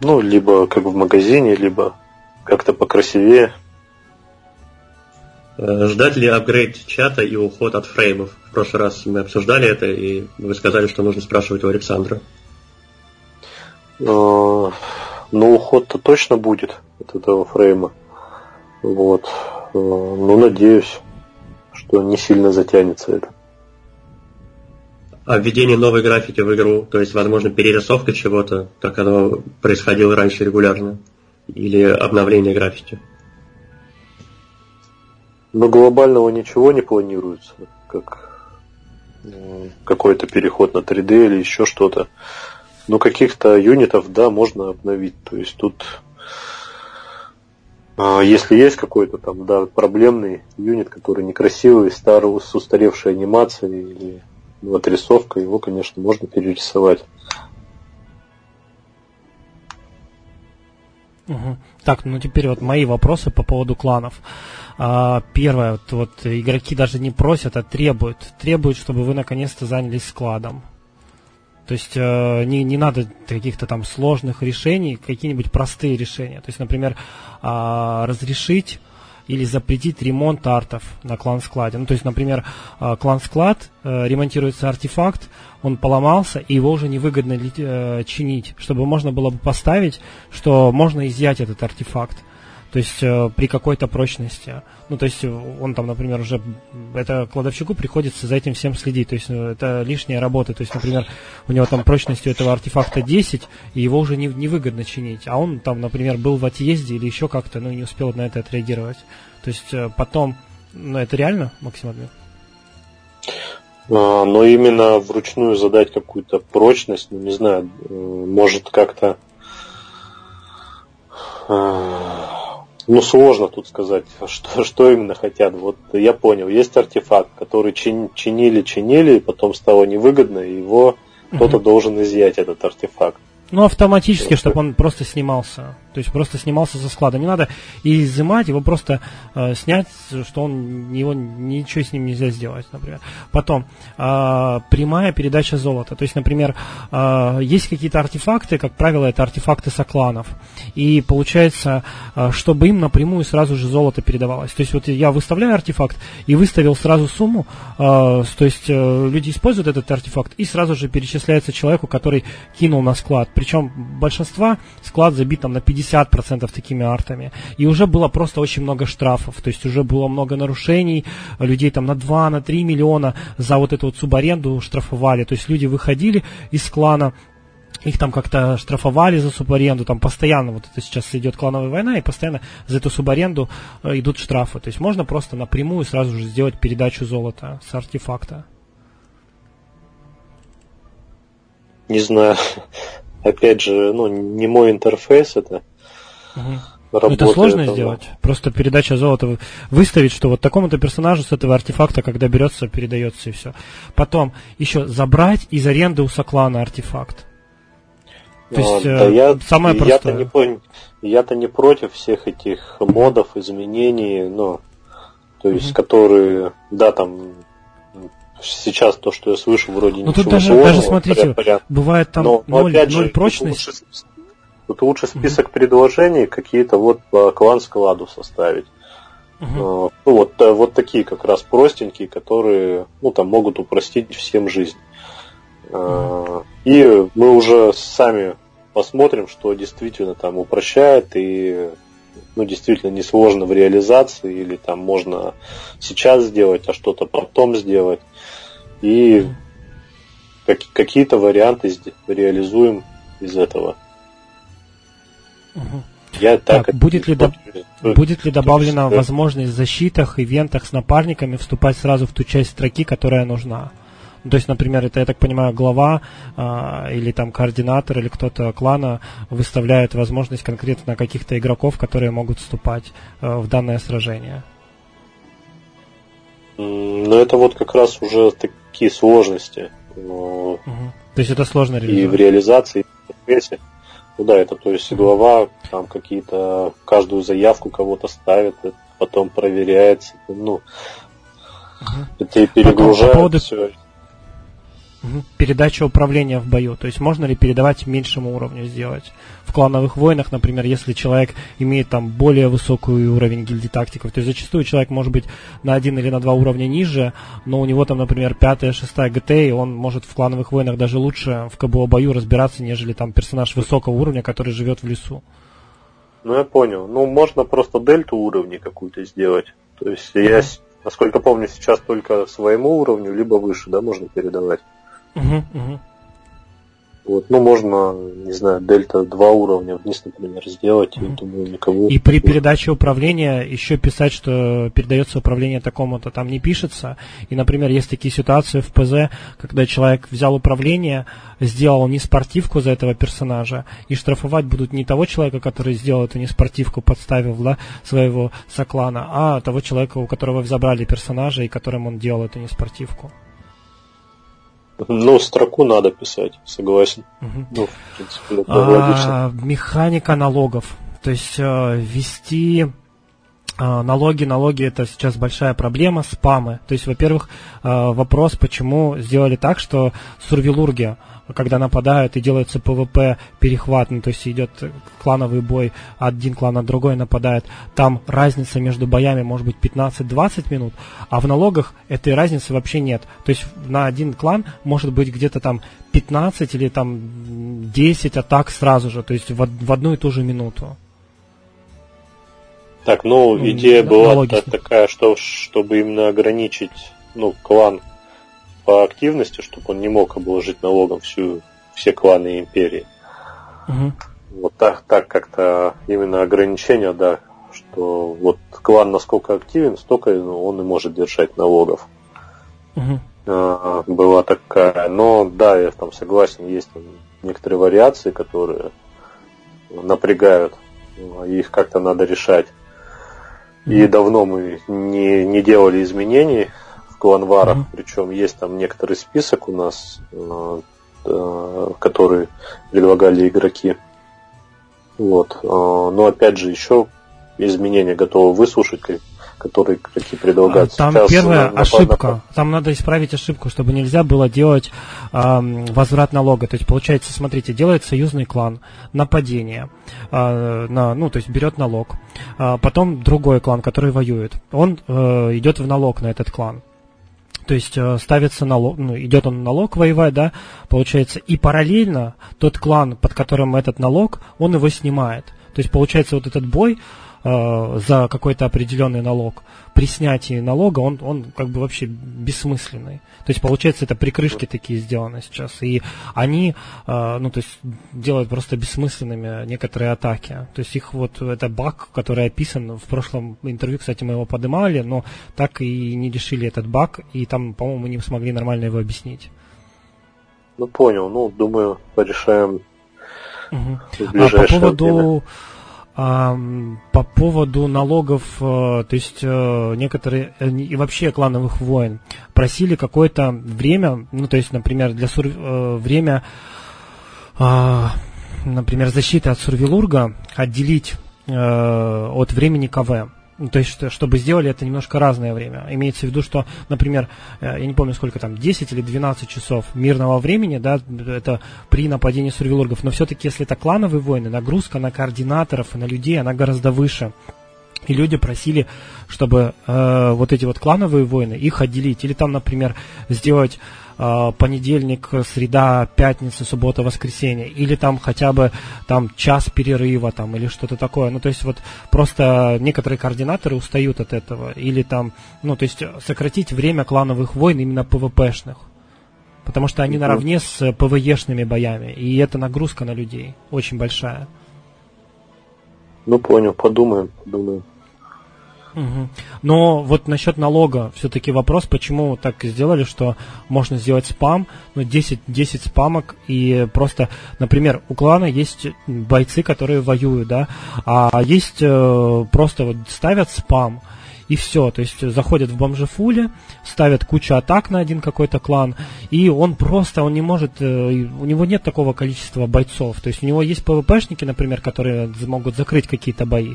B: Ну, либо как в магазине, либо как-то покрасивее.
A: Э, ждать ли апгрейд чата и уход от фреймов? В прошлый раз мы обсуждали это, и вы сказали, что нужно спрашивать у Александра.
B: Э, ну, уход-то точно будет от этого фрейма. Вот. Э, ну, надеюсь, что не сильно затянется это.
A: А введение новой графики в игру, то есть, возможно, перерисовка чего-то, как оно происходило раньше регулярно, или обновление графики?
B: Но глобального ничего не планируется, как какой-то переход на 3D или еще что-то. Но каких-то юнитов, да, можно обновить. То есть тут, а, если есть какой-то там, да, проблемный юнит, который некрасивый, старый, с устаревшей анимацией или ну, отрисовка, его, конечно, можно перерисовать.
C: Угу. Так, ну теперь вот мои вопросы по поводу кланов. А, первое, вот, вот игроки даже не просят, а требуют. Требуют, чтобы вы наконец-то занялись складом. То есть э, не, не надо каких-то там сложных решений, какие-нибудь простые решения. То есть, например, э, разрешить или запретить ремонт артов на клан-складе. Ну, то есть, например, э, клан-склад, э, ремонтируется артефакт, он поломался, и его уже невыгодно э, чинить, чтобы можно было бы поставить, что можно изъять этот артефакт. То есть э, при какой-то прочности. Ну, то есть он там, например, уже это кладовщику приходится за этим всем следить. То есть э, это лишняя работа. То есть, например, у него там прочность у этого артефакта 10, и его уже не, невыгодно чинить. А он там, например, был в отъезде или еще как-то, ну, не успел на это отреагировать. То есть э, потом, ну, это реально, Максим Админ?
B: А, но именно вручную задать какую-то прочность, ну, не знаю, может как-то ну, сложно тут сказать, [laughs] что, что именно хотят. Вот я понял, есть артефакт, который чин, чинили, чинили, и потом стало невыгодно, и его угу. кто-то должен изъять этот артефакт.
C: Ну, автоматически, чтобы он просто снимался. То есть просто снимался со склада. Не надо изымать, его просто э, снять, что он его ничего с ним нельзя сделать, например. Потом э, прямая передача золота. То есть, например, э, есть какие-то артефакты, как правило, это артефакты сокланов. И получается, э, чтобы им напрямую сразу же золото передавалось. То есть вот я выставляю артефакт и выставил сразу сумму, э, то есть э, люди используют этот артефакт и сразу же перечисляется человеку, который кинул на склад. Причем большинства склад забит там на 50 50% такими артами. И уже было просто очень много штрафов, то есть уже было много нарушений, людей там на 2, на 3 миллиона за вот эту вот субаренду штрафовали. То есть люди выходили из клана, их там как-то штрафовали за субаренду, там постоянно, вот это сейчас идет клановая война, и постоянно за эту субаренду э, идут штрафы. То есть можно просто напрямую сразу же сделать передачу золота с артефакта.
B: Не знаю. [laughs] Опять же, ну, не мой интерфейс это.
C: Угу. это сложно это, сделать. Просто передача золота выставить, что вот такому-то персонажу с этого артефакта, когда берется, передается и все. Потом еще забрать из аренды у Соклана артефакт.
B: То есть, да, э, я, самое простое. Я-то не, я-то не против всех этих модов, изменений, ну, то есть, mm которые, да, там, сейчас то, что я слышу, вроде
C: ну, ничего тут даже, сложного. даже смотрите, поряд, бывает там но, 0, опять 0 же, прочность.
B: Лучше, тут лучше список mm предложений какие-то вот по клан-складу составить. Uh-huh. Ну, вот, э, вот такие как раз простенькие, которые ну, там могут упростить всем жизнь. Uh-huh. И мы уже сами посмотрим, что действительно там упрощает и ну, действительно несложно в реализации, или там можно сейчас сделать, а что-то потом сделать. И как, какие-то варианты реализуем из этого.
C: Угу. Я так, так будет, ли до... будет ли добавлена возможность в защитах, ивентах с напарниками вступать сразу в ту часть строки, которая нужна? То есть, например, это, я так понимаю, глава а, или там координатор или кто-то клана выставляет возможность конкретно каких-то игроков, которые могут вступать а, в данное сражение.
B: Ну, это вот как раз уже такие сложности.
C: угу. То есть это сложно
B: реализовать? И в реализации, и в интерфейсе. Ну да, это то есть глава там какие-то, каждую заявку кого-то ставит, потом проверяется, ну, угу. это и перегружает по поводу, все.
C: Передача управления в бою. То есть можно ли передавать меньшему уровню сделать? В клановых войнах, например, если человек имеет там более высокий уровень гильдии тактиков, то есть зачастую человек может быть на один или на два уровня ниже, но у него там, например, пятая, шестая ГТ, и он может в клановых войнах даже лучше в КБО бою разбираться, нежели там персонаж высокого уровня, который живет в лесу.
B: Ну, я понял. Ну, можно просто дельту уровней какую-то сделать. То есть я, насколько помню, сейчас только своему уровню, либо выше, да, можно передавать. Угу, угу. Вот, ну, можно, не знаю, дельта 2 уровня вниз, например, сделать, mm-hmm. и думаю, никого...
C: И при передаче управления еще писать, что передается управление такому-то, там не пишется. И, например, есть такие ситуации в ПЗ, когда человек взял управление, сделал не спортивку за этого персонажа, и штрафовать будут не того человека, который сделал эту не спортивку, подставив да, своего соклана, а того человека, у которого забрали персонажа, и которым он делал эту не спортивку.
B: Ну, строку надо писать, согласен. Угу. Ну, в
C: принципе, это а, Механика налогов. То есть э, ввести э, налоги, налоги это сейчас большая проблема, спамы. То есть, во-первых, э, вопрос, почему сделали так, что сурвилурги когда нападают и делается ПВП перехват, ну, то есть идет клановый бой, один клан на другой нападает, там разница между боями может быть 15-20 минут, а в налогах этой разницы вообще нет. То есть на один клан может быть где-то там 15 или там 10 атак сразу же, то есть в, в одну и ту же минуту.
B: Так, ну, ну идея была такая, что чтобы именно ограничить ну, клан по активности, чтобы он не мог обложить налогом всю, все кланы империи. Угу. Вот так, так как-то именно ограничение, да, что вот клан насколько активен, столько ну, он и может держать налогов. Угу. А, была такая. Но да, я там согласен, есть там некоторые вариации, которые напрягают. Их как-то надо решать. И давно мы не, не делали изменений кланварах, mm-hmm. причем есть там некоторый список у нас, э, э, который предлагали игроки. Вот. Э, но опять же, еще изменения готовы выслушать, которые игроки предлагают.
C: Там Сейчас первая на, ошибка. На... Там надо исправить ошибку, чтобы нельзя было делать э, возврат налога. То есть, получается, смотрите, делает союзный клан, нападение, э, на, ну, то есть берет налог. А потом другой клан, который воюет, он э, идет в налог на этот клан то есть э, ставится налог, ну, идет он налог воевать, да, получается, и параллельно тот клан, под которым этот налог, он его снимает. То есть, получается, вот этот бой э, за какой-то определенный налог, при снятии налога, он, он как бы вообще бессмысленный. То есть, получается, это прикрышки такие сделаны сейчас. И они, э, ну, то есть, делают просто бессмысленными некоторые атаки. То есть, их вот, это баг, который описан в прошлом интервью, кстати, мы его поднимали, но так и не решили этот баг, и там, по-моему, не смогли нормально его объяснить.
B: Ну, понял. Ну, думаю, порешаем
C: угу. а по поводу... Время по поводу налогов, э, то есть э, некоторые э, и вообще клановых войн просили какое-то время, ну то есть, например, для сур... время, а, например, защиты от Сурвилурга отделить от времени КВ. Ну, то есть, чтобы сделали это немножко разное время. Имеется в виду, что, например, э, я не помню сколько там, 10 или 12 часов мирного времени, да, это при нападении сурвилургов, но все-таки, если это клановые войны, нагрузка на координаторов и на людей, она гораздо выше. И люди просили, чтобы э, вот эти вот клановые войны, их отделить. Или там, например, сделать э, понедельник, среда, пятница, суббота, воскресенье. Или там хотя бы там час перерыва там, или что-то такое. Ну, то есть вот просто некоторые координаторы устают от этого. Или там, ну, то есть сократить время клановых войн именно ПВПшных. Потому что они наравне с ПВЕшными боями. И это нагрузка на людей очень большая.
B: Ну, понял, подумаем, подумаем.
C: Угу. Но вот насчет налога все-таки вопрос, почему так сделали, что можно сделать спам, ну 10, 10 спамок и просто, например, у клана есть бойцы, которые воюют, да, а есть э, просто вот ставят спам, и все. То есть заходят в бомжефуле, ставят кучу атак на один какой-то клан, и он просто, он не может, э, у него нет такого количества бойцов. То есть у него есть ПВПшники, например, которые могут закрыть какие-то бои.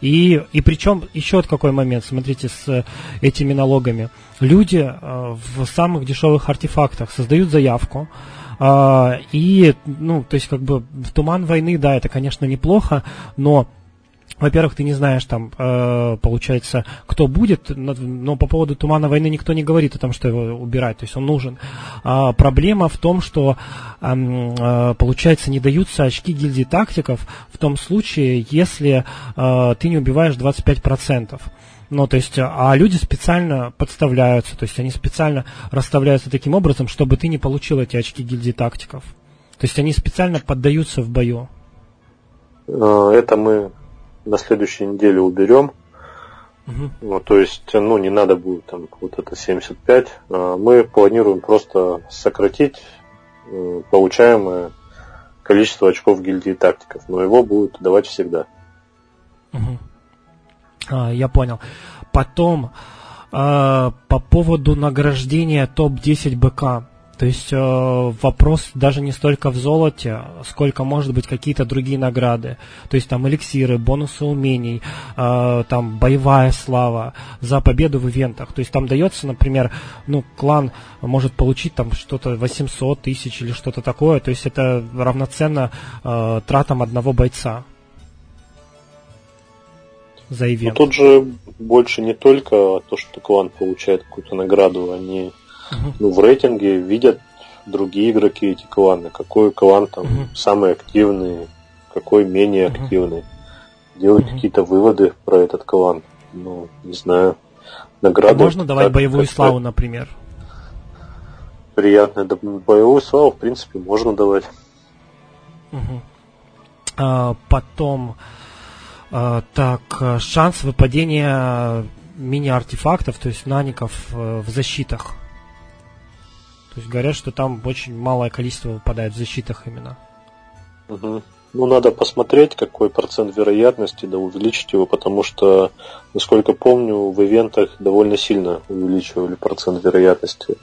C: И, и причем еще вот какой момент, смотрите, с этими налогами. Люди э, в самых дешевых артефактах создают заявку, э, и, ну, то есть, как бы, в туман войны, да, это, конечно, неплохо, но во-первых, ты не знаешь там, э, получается, кто будет, но по поводу тумана войны никто не говорит о том, что его убирать, то есть он нужен. А проблема в том, что, э, получается, не даются очки гильдии тактиков в том случае, если э, ты не убиваешь 25%. Ну, то есть, а люди специально подставляются, то есть они специально расставляются таким образом, чтобы ты не получил эти очки гильдии тактиков. То есть они специально поддаются в бою.
B: Э, это мы на следующей неделе уберем. Угу. Ну, то есть, ну, не надо будет там вот это 75. А мы планируем просто сократить получаемое количество очков гильдии тактиков, но его будут давать всегда.
C: Угу. А, я понял. Потом э, по поводу награждения топ-10 БК. То есть э, вопрос даже не столько в золоте, сколько может быть какие-то другие награды. То есть там эликсиры, бонусы умений, э, там боевая слава за победу в ивентах. То есть там дается, например, ну, клан может получить там что-то 800 тысяч или что-то такое. То есть это равноценно э, тратам одного бойца
B: за ивент. Но тут же больше не только то, что клан получает какую-то награду, они ну, в рейтинге видят другие игроки эти кланы, какой клан там uh-huh. самый активный, какой менее uh-huh. активный. Делают uh-huh. какие-то выводы про этот клан. Ну, не знаю.
C: Награды. А можно давать как, боевую как славу, например?
B: Приятно. Да, боевую славу, в принципе, можно давать.
C: Угу. А, потом, а, так, шанс выпадения мини-артефактов, то есть наников э, в защитах. То есть говорят, что там очень малое количество выпадает в защитах именно.
B: Угу. Ну, надо посмотреть, какой процент вероятности, да увеличить его, потому что, насколько помню, в ивентах довольно сильно увеличивали процент вероятности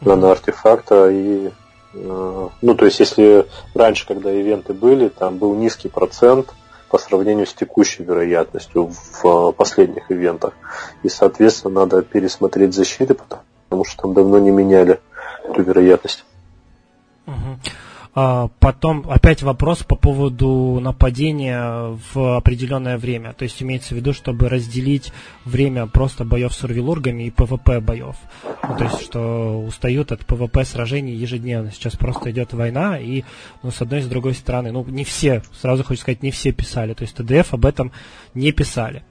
B: mm-hmm. на артефакта. И, э, ну, то есть, если раньше, когда ивенты были, там был низкий процент по сравнению с текущей вероятностью в э, последних ивентах. И, соответственно, надо пересмотреть защиты, потому что там давно не меняли эту вероятность.
C: Угу. А, потом опять вопрос по поводу нападения в определенное время. То есть имеется в виду, чтобы разделить время просто боев с урвилургами и ПВП боев. Ну, то есть, что устают от ПВП сражений ежедневно. Сейчас просто идет война, и ну, с одной и с другой стороны, ну, не все, сразу хочу сказать, не все писали. То есть ТДФ об этом не писали.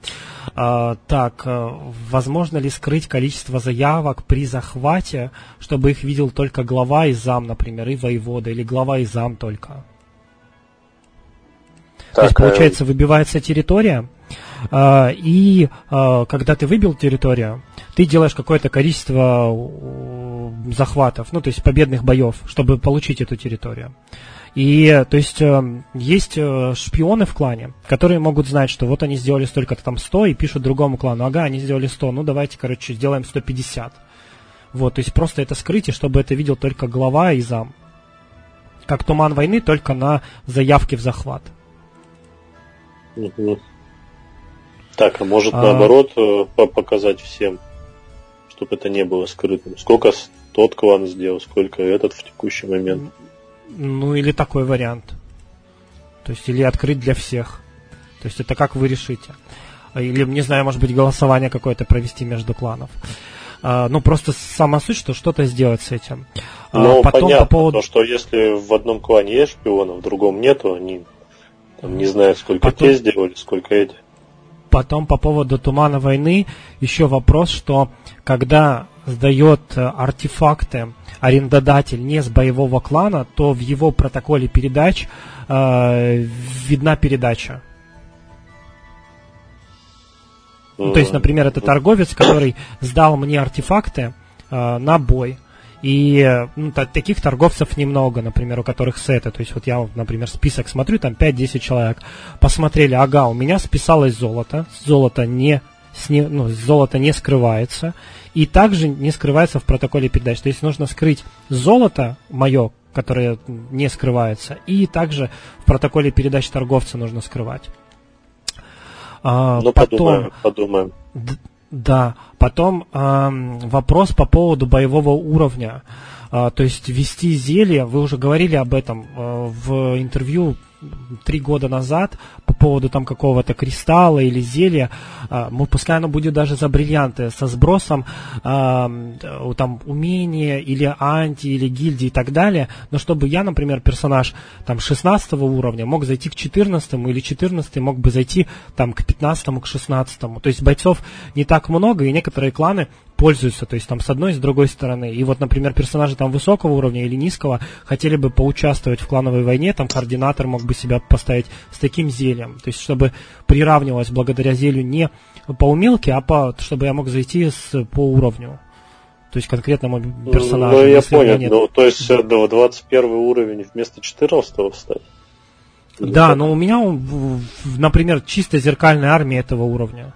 C: А, так, э, возможно ли скрыть количество заявок при захвате, чтобы их видел только глава и зам, например, и воевода, или глава и зам только? Так, То есть, получается, выбивается территория, а, и а, когда ты выбил территорию, ты делаешь какое-то количество захватов, ну, то есть победных боев, чтобы получить эту территорию. И, то есть, э, есть э, шпионы в клане, которые могут знать, что вот они сделали столько-то там 100 и пишут другому клану, ага, они сделали 100, ну давайте, короче, сделаем 150. Вот, то есть просто это скрытие, чтобы это видел только глава и зам. Как туман войны, только на заявке в захват.
B: Так, а может а... наоборот э, показать всем, чтобы это не было скрытым? Сколько тот клан сделал, сколько этот в текущий момент?
C: Ну, или такой вариант. То есть, или открыть для всех. То есть, это как вы решите. Или, не знаю, может быть, голосование какое-то провести между кланов. А, ну, просто сама суть, что что-то сделать с этим.
B: А, ну, Потом понятно, по поводу... то, что если в одном клане есть шпионов, в другом нету, они там, не знают, сколько Потом... те сделали, сколько эти.
C: Потом по поводу тумана войны еще вопрос, что когда сдает э, артефакты арендодатель не с боевого клана, то в его протоколе передач э, видна передача. Ну, то есть, например, это торговец, который сдал мне артефакты э, на бой. И ну, та, таких торговцев немного, например, у которых сеты. То есть вот я, например, список смотрю, там 5-10 человек. Посмотрели, ага, у меня списалось золото. Золото не, сни, ну, золото не скрывается и также не скрывается в протоколе передач. То есть нужно скрыть золото мое, которое не скрывается, и также в протоколе передач торговца нужно скрывать.
B: А, ну, потом, подумаем, подумаем.
C: Да, потом э, вопрос по поводу боевого уровня. Э, то есть вести зелье, вы уже говорили об этом э, в интервью три года назад по поводу там какого-то кристалла или зелья, а, мы, пускай оно будет даже за бриллианты, со сбросом а, там умения или анти, или гильдии и так далее, но чтобы я, например, персонаж там 16 уровня мог зайти к 14 или 14 мог бы зайти там к 15 к 16 то есть бойцов не так много, и некоторые кланы пользуются, то есть там с одной и с другой стороны. И вот, например, персонажи там высокого уровня или низкого хотели бы поучаствовать в клановой войне, там координатор мог бы себя поставить с таким зельем. То есть, чтобы приравнивалось благодаря зелью не по умелке, а по, чтобы я мог зайти с, по уровню. То есть конкретному персонажу.
B: Ну, я понял. Нет... Ну, то есть до 21 уровень вместо 14 встать?
C: Да, но у меня, например, чисто зеркальная армия этого уровня.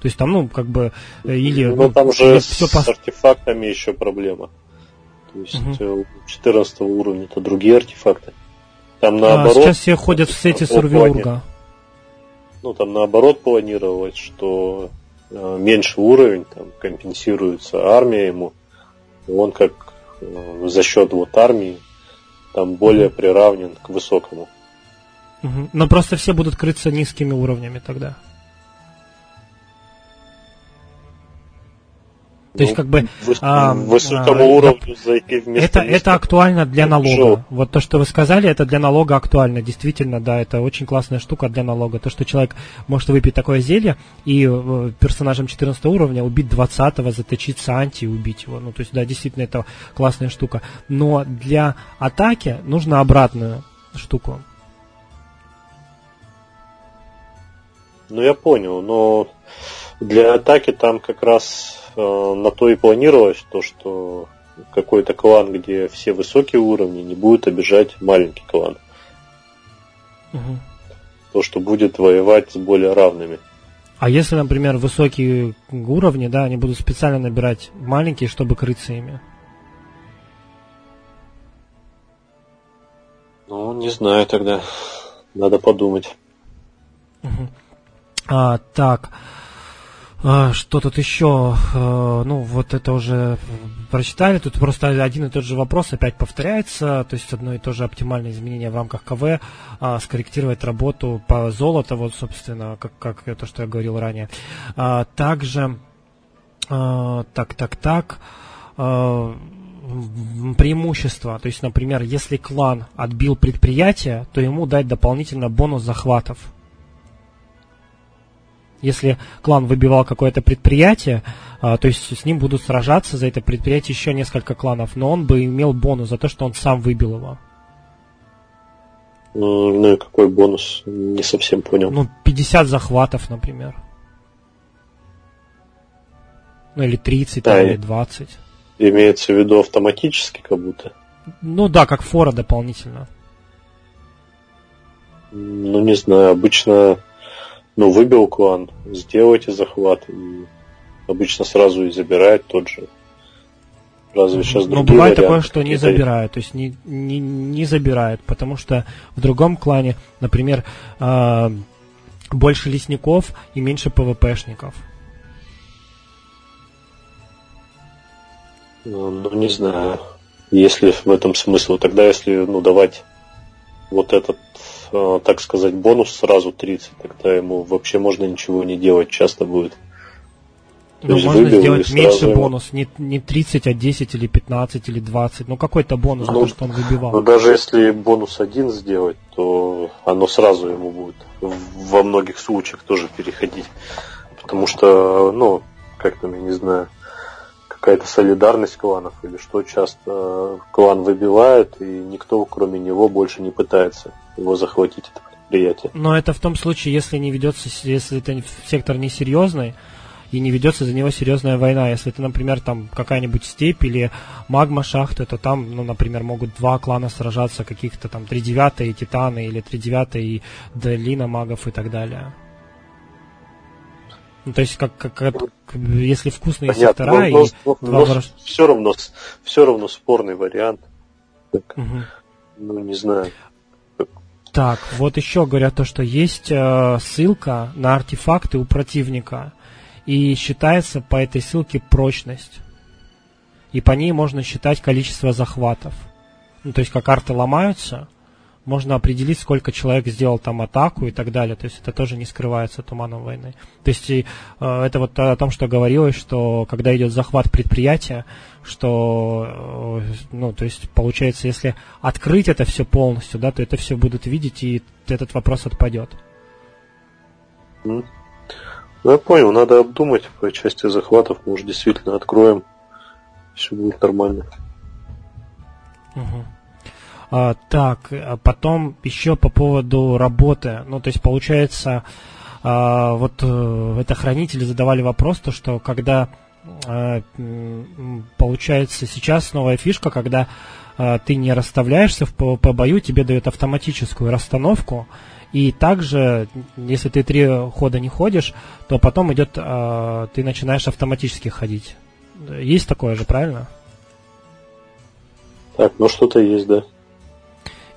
C: То есть там, ну, как бы, э, или...
B: Ну, ну там же все с по... артефактами еще проблема. То есть угу. 14 уровня это другие артефакты. Там а, наоборот... А,
C: сейчас все ходят в сети Сурвиурга.
B: Ну, там наоборот планировалось, что э, меньше уровень там компенсируется армия ему. И он как э, за счет вот армии там более приравнен к высокому.
C: Угу. Но просто все будут крыться низкими уровнями тогда. То есть, ну, как бы...
B: А, высокому а, уровню зайти вместо
C: это, это актуально для налога. Шоу. Вот то, что вы сказали, это для налога актуально. Действительно, да, это очень классная штука для налога. То, что человек может выпить такое зелье и э, персонажем 14 уровня убить 20-го, заточиться анти и убить его. Ну, то есть, да, действительно, это классная штука. Но для атаки нужно обратную штуку.
B: Ну, я понял, но для атаки там как раз на то и планировалось, то, что какой-то клан, где все высокие уровни, не будет обижать маленький клан. Угу. То, что будет воевать с более равными.
C: А если, например, высокие уровни, да, они будут специально набирать маленькие, чтобы крыться ими?
B: Ну, не знаю тогда. Надо подумать.
C: Угу. А, так. А, что тут еще? А, ну, вот это уже прочитали. Тут просто один и тот же вопрос опять повторяется. То есть одно и то же оптимальное изменение в рамках КВ. А, скорректировать работу по золоту, вот, собственно, как, как то, что я говорил ранее. Также, так, так, так преимущества. То есть, например, если клан отбил предприятие, то ему дать дополнительно бонус захватов. Если клан выбивал какое-то предприятие, а, то есть с ним будут сражаться за это предприятие еще несколько кланов, но он бы имел бонус за то, что он сам выбил его.
B: Ну и какой бонус? Не совсем понял.
C: Ну, 50 захватов, например. Ну или 30, да, или 20.
B: Имеется в виду автоматически как будто?
C: Ну да, как фора дополнительно.
B: Ну не знаю, обычно ну, выбил клан, сделайте захват, и обычно сразу и забирает тот же.
C: Разве сейчас Но бывает такое, что не забирают, то есть не, не, не забирают, потому что в другом клане, например, э, больше лесников и меньше ПВПшников.
B: Ну, ну, не знаю. Если в этом смысл, тогда если ну, давать вот этот, так сказать, бонус сразу 30, тогда ему вообще можно ничего не делать, часто будет.
C: Ну, можно сделать меньше ему... бонус, не, не 30, а 10 или 15 или 20. Ну, какой-то бонус, ну, то, что он выбивал.
B: Ну, даже если бонус один сделать, то оно сразу ему будет во многих случаях тоже переходить. Потому что, ну, как там, я не знаю, какая-то солидарность кланов или что часто клан выбивает, и никто, кроме него, больше не пытается его захватить, это предприятие.
C: Но это в том случае, если не ведется, если это сектор несерьезный, и не ведется за него серьезная война. Если это, например, там какая-нибудь степь или магма шахта, то там, ну, например, могут два клана сражаться, каких-то там три и титаны, или три и долина магов и так далее. Ну, то есть, как, как, как если вкусные Понятно, сектора но, и но,
B: но, но все равно все равно спорный вариант. Так, угу. Ну, не знаю.
C: Так, вот еще говорят то, что есть э, ссылка на артефакты у противника, и считается по этой ссылке прочность. И по ней можно считать количество захватов. Ну, то есть, как карты ломаются, можно определить, сколько человек сделал там атаку и так далее. То есть это тоже не скрывается туманом войны. То есть и, э, это вот о том, что говорилось, что когда идет захват предприятия, что, э, ну, то есть получается, если открыть это все полностью, да, то это все будут видеть, и этот вопрос отпадет.
B: Ну, я понял, надо обдумать по части захватов, может, действительно откроем, все будет нормально.
C: Угу. А, так, а потом еще по поводу работы. Ну, то есть, получается, а, вот а, это хранители задавали вопрос, то, что когда получается сейчас новая фишка, когда ты не расставляешься в PvP бою, тебе дают автоматическую расстановку. И также, если ты три хода не ходишь, то потом идет, ты начинаешь автоматически ходить. Есть такое же, правильно?
B: Так, ну что-то есть, да.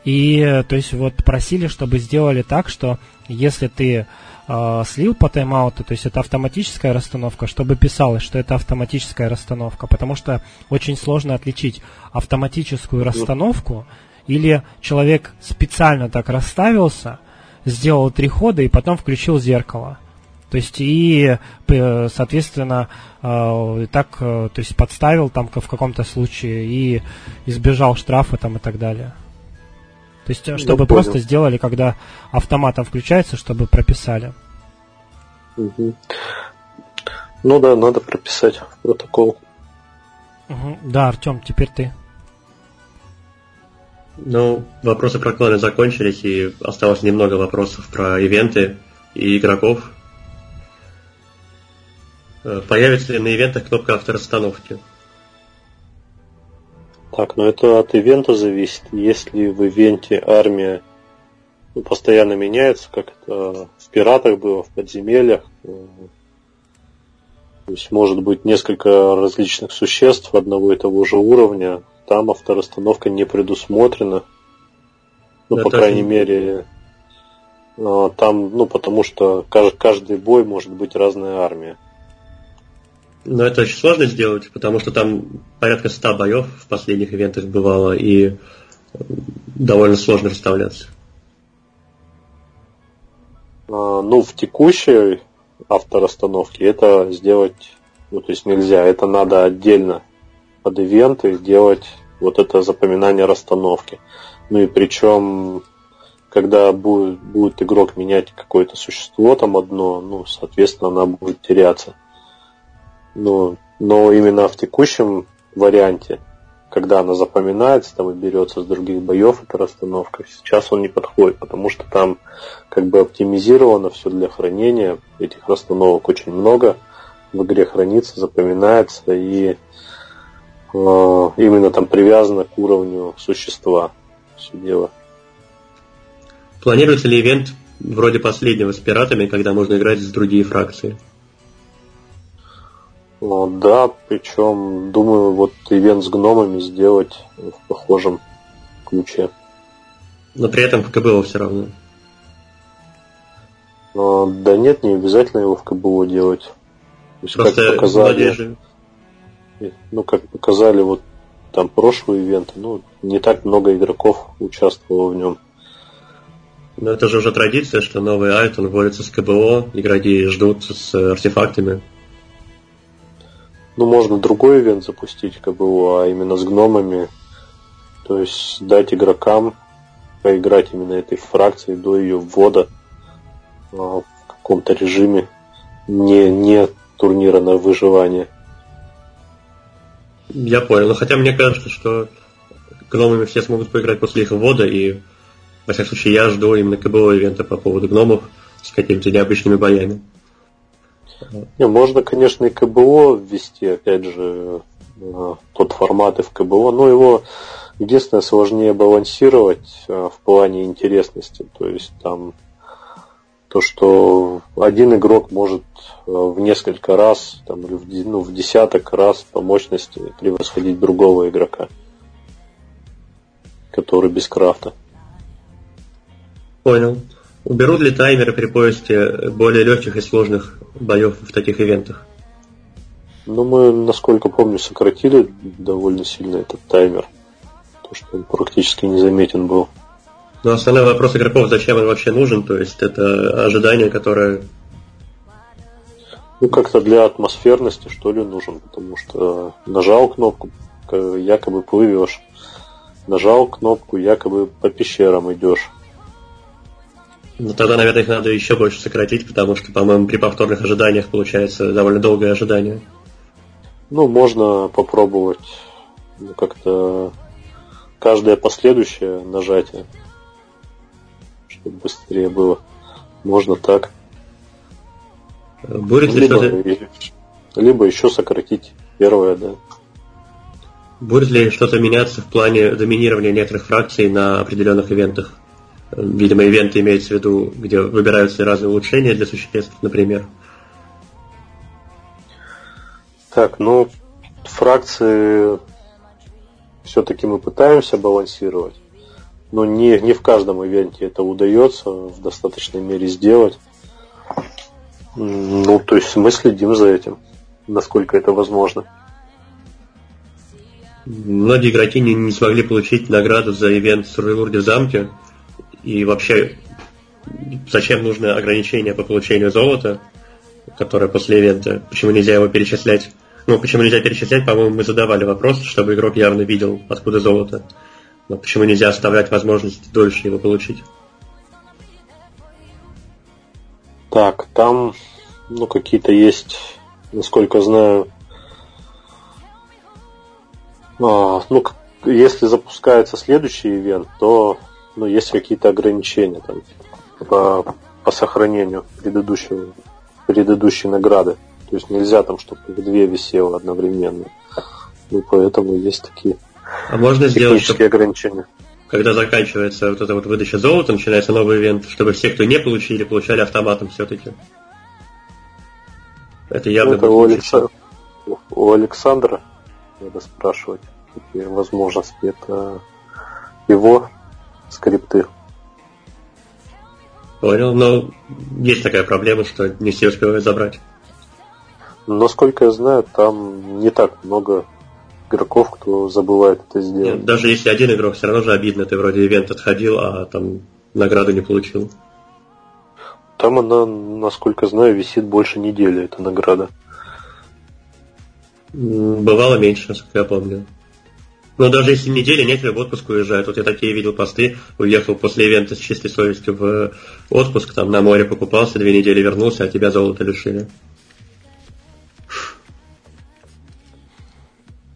C: И то есть вот просили, чтобы сделали так, что если ты э, слил по тайм-ауту, то есть это автоматическая расстановка, чтобы писалось, что это автоматическая расстановка, потому что очень сложно отличить автоматическую расстановку или человек специально так расставился, сделал три хода и потом включил зеркало. То есть и, соответственно, э, так, э, то есть подставил там в каком-то случае и избежал штрафа там и так далее. То есть, э, чтобы просто сделали, когда автоматом включается, чтобы прописали.
B: Угу. Ну да, надо прописать протокол.
C: Угу. Да, Артем, теперь ты.
A: Ну, вопросы про кланы закончились, и осталось немного вопросов про ивенты и игроков. Э, появится ли на ивентах кнопка авторасстановки?
B: Так, ну это от ивента зависит. Если в ивенте армия ну, постоянно меняется, как это в пиратах было, в подземельях, то есть может быть несколько различных существ одного и того же уровня, там авторасстановка не предусмотрена. Ну, это по крайней не... мере, э, там, ну, потому что каждый бой может быть разная армия.
A: Но это очень сложно сделать, потому что там порядка 100 боев в последних ивентах бывало, и довольно сложно расставляться.
B: А, ну, в текущей авторасстановке это сделать, ну, то есть нельзя, это надо отдельно под ивенты делать вот это запоминание расстановки. Ну и причем, когда будет, будет игрок менять какое-то существо там одно, ну, соответственно, она будет теряться. Ну, но именно в текущем варианте, когда она запоминается там и берется с других боев, эта расстановка, сейчас он не подходит, потому что там как бы оптимизировано все для хранения. Этих расстановок очень много в игре хранится, запоминается и э, именно там привязано к уровню существа все дело.
A: Планируется ли ивент вроде последнего с пиратами, когда можно играть с другие фракции?
B: Ну, да, причем думаю, вот ивент с гномами сделать в похожем ключе.
A: Но при этом в КБО все равно.
B: Но, да нет, не обязательно его в КБО делать. То
A: есть, Просто как показали,
B: ну, как показали вот там прошлый ивент, ну, не так много игроков участвовало в нем.
A: Но это же уже традиция, что новый айтон борется с КБО, игроки ждут с артефактами.
B: Ну, можно другой ивент запустить, как бы, а именно с гномами. То есть дать игрокам поиграть именно этой фракцией до ее ввода а, в каком-то режиме. Не, не турнира на выживание.
A: Я понял. Но хотя мне кажется, что гномами все смогут поиграть после их ввода, и во всяком случае я жду именно КБО ивента по поводу гномов с какими-то необычными боями.
B: Не, можно, конечно, и КБО ввести, опять же, э, тот формат и в КБО, но его единственное сложнее балансировать э, в плане интересности. То есть там то, что один игрок может э, в несколько раз, там, или в, ну, в десяток раз по мощности превосходить другого игрока, который без крафта.
A: Понял. Уберут ли таймеры при поиске более легких и сложных боев в таких ивентах?
B: Ну, мы, насколько помню, сократили довольно сильно этот таймер. То, что он практически незаметен был.
A: Но основной вопрос игроков, зачем он вообще нужен, то есть это ожидание, которое...
B: Ну, как-то для атмосферности, что ли, нужен, потому что нажал кнопку, якобы плывешь. Нажал кнопку, якобы по пещерам идешь.
A: Ну, тогда, наверное, их надо еще больше сократить, потому что, по-моему, при повторных ожиданиях получается довольно долгое ожидание.
B: Ну, можно попробовать ну, как-то каждое последующее нажатие, чтобы быстрее было. Можно так.
A: Будет ли либо, что-то...
B: либо еще сократить первое, да.
A: Будет ли что-то меняться в плане доминирования некоторых фракций на определенных ивентах? Видимо, ивенты имеется в виду, где выбираются разные улучшения для существ, например.
B: Так, ну, фракции все-таки мы пытаемся балансировать, но не, не в каждом ивенте это удается в достаточной мере сделать. Ну, то есть мы следим за этим, насколько это возможно.
A: Многие игроки не, не смогли получить награду за ивент Сурвилурди в замке, и вообще, зачем нужно ограничение по получению золота, которое после ивента? Почему нельзя его перечислять? Ну, почему нельзя перечислять, по-моему, мы задавали вопрос, чтобы игрок явно видел, откуда золото. Но почему нельзя оставлять возможность дольше его получить?
B: Так, там, ну, какие-то есть, насколько знаю, а, ну, если запускается следующий ивент, то ну, есть какие-то ограничения там по, по сохранению предыдущего, предыдущей награды. То есть нельзя там, чтобы их две висело одновременно. Ну, поэтому есть такие
A: а можно сделать, чтобы,
B: ограничения.
A: Когда заканчивается вот эта вот выдача золота, начинается новый ивент, чтобы все, кто не получили, получали автоматом все-таки.
B: Это явно ну, у, Алекса... у Александра надо спрашивать, какие возможности. Это его скрипты.
A: Понял, но есть такая проблема, что не все успевают забрать.
B: Насколько я знаю, там не так много игроков, кто забывает это сделать. Нет,
A: даже если один игрок, все равно же обидно, ты вроде ивент отходил, а там награду не получил.
B: Там она, насколько знаю, висит больше недели, эта награда.
A: Бывало меньше, насколько я помню. Но даже если недели некоторые в отпуск уезжают. Вот я такие видел посты, уехал после ивента с чистой совестью в отпуск, там на море покупался, две недели вернулся, а тебя золото лишили.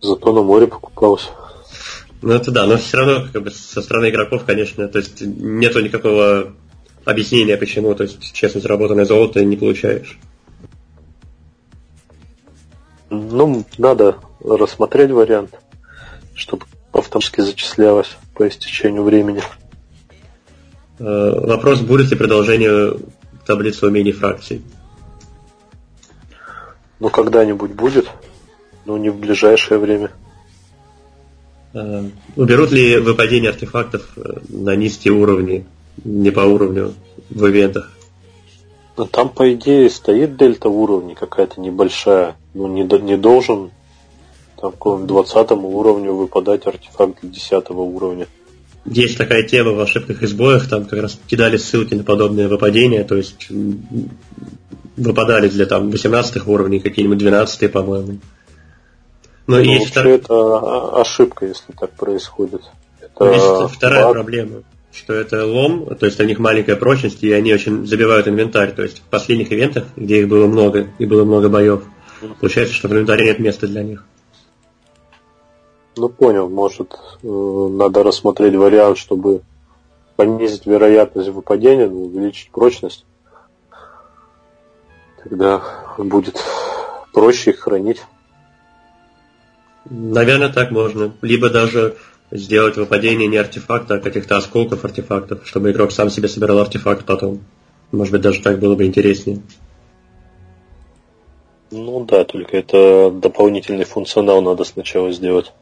B: Зато на море покупался.
A: Ну это да, но все равно как бы, со стороны игроков, конечно, то есть нету никакого объяснения, почему, то есть честно заработанное золото не получаешь.
B: Ну, надо рассмотреть вариант, чтобы автоматически зачислялось по истечению времени.
A: Э, вопрос, будет ли продолжение таблицы умений фракций?
B: Ну, когда-нибудь будет, но не в ближайшее время.
A: Э, уберут ли выпадение артефактов э, на низкие уровни, не по уровню в ивентах?
B: Ну, там, по идее, стоит дельта уровня какая-то небольшая. Ну, не, не должен там к 20 уровню выпадать артефакт для 10 уровня.
A: Есть такая тема в ошибках и сбоях, там как раз кидали ссылки на подобные выпадения, то есть выпадали для там 18 уровней, какие-нибудь 12 по-моему.
B: Но ну, есть вообще втор... это ошибка, если так происходит. Это
A: есть вторая баг. проблема, что это лом, то есть у них маленькая прочность, и они очень забивают инвентарь. То есть в последних ивентах, где их было много, и было много боев, получается, что в инвентаре нет места для них.
B: Ну понял, может э, надо рассмотреть вариант, чтобы понизить вероятность выпадения, ну, увеличить прочность. Тогда будет проще их хранить.
A: Наверное, так можно. Либо даже сделать выпадение не артефакта, а каких-то осколков артефактов, чтобы игрок сам себе собирал артефакт потом. Может быть, даже так было бы интереснее.
B: Ну да, только это дополнительный функционал надо сначала сделать.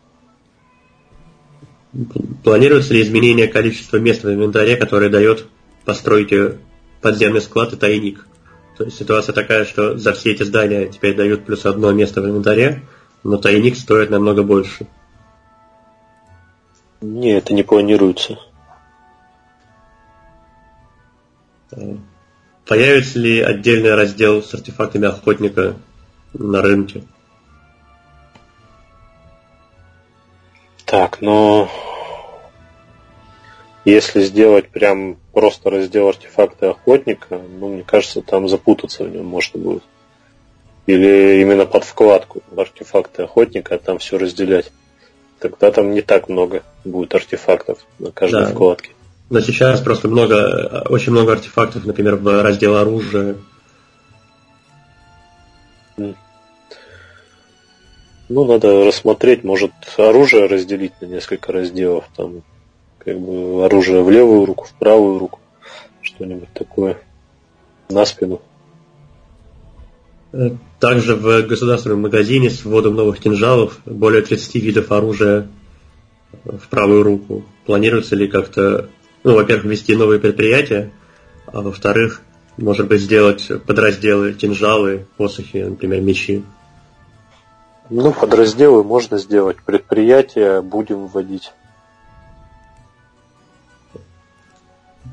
A: Планируется ли изменение количества мест в инвентаре, которое дает построить подземный склад и тайник? То есть ситуация такая, что за все эти здания теперь дают плюс одно место в инвентаре, но тайник стоит намного больше.
B: Не, это не планируется.
A: Появится ли отдельный раздел с артефактами охотника на рынке?
B: Так, ну... Если сделать прям просто раздел артефакты охотника, ну, мне кажется, там запутаться в нем можно будет. Или именно под вкладку артефакты охотника, а там все разделять. Тогда там не так много будет артефактов на каждой да. вкладке.
A: Но сейчас просто много, очень много артефактов, например, в раздел оружия.
B: Ну, надо рассмотреть, может, оружие разделить на несколько разделов. Там, как бы, оружие в левую руку, в правую руку. Что-нибудь такое. На спину.
A: Также в государственном магазине с вводом новых кинжалов более 30 видов оружия в правую руку. Планируется ли как-то, ну, во-первых, ввести новые предприятия, а во-вторых, может быть, сделать подразделы, кинжалы, посохи, например, мечи?
B: Ну, подразделы можно сделать, предприятия будем вводить.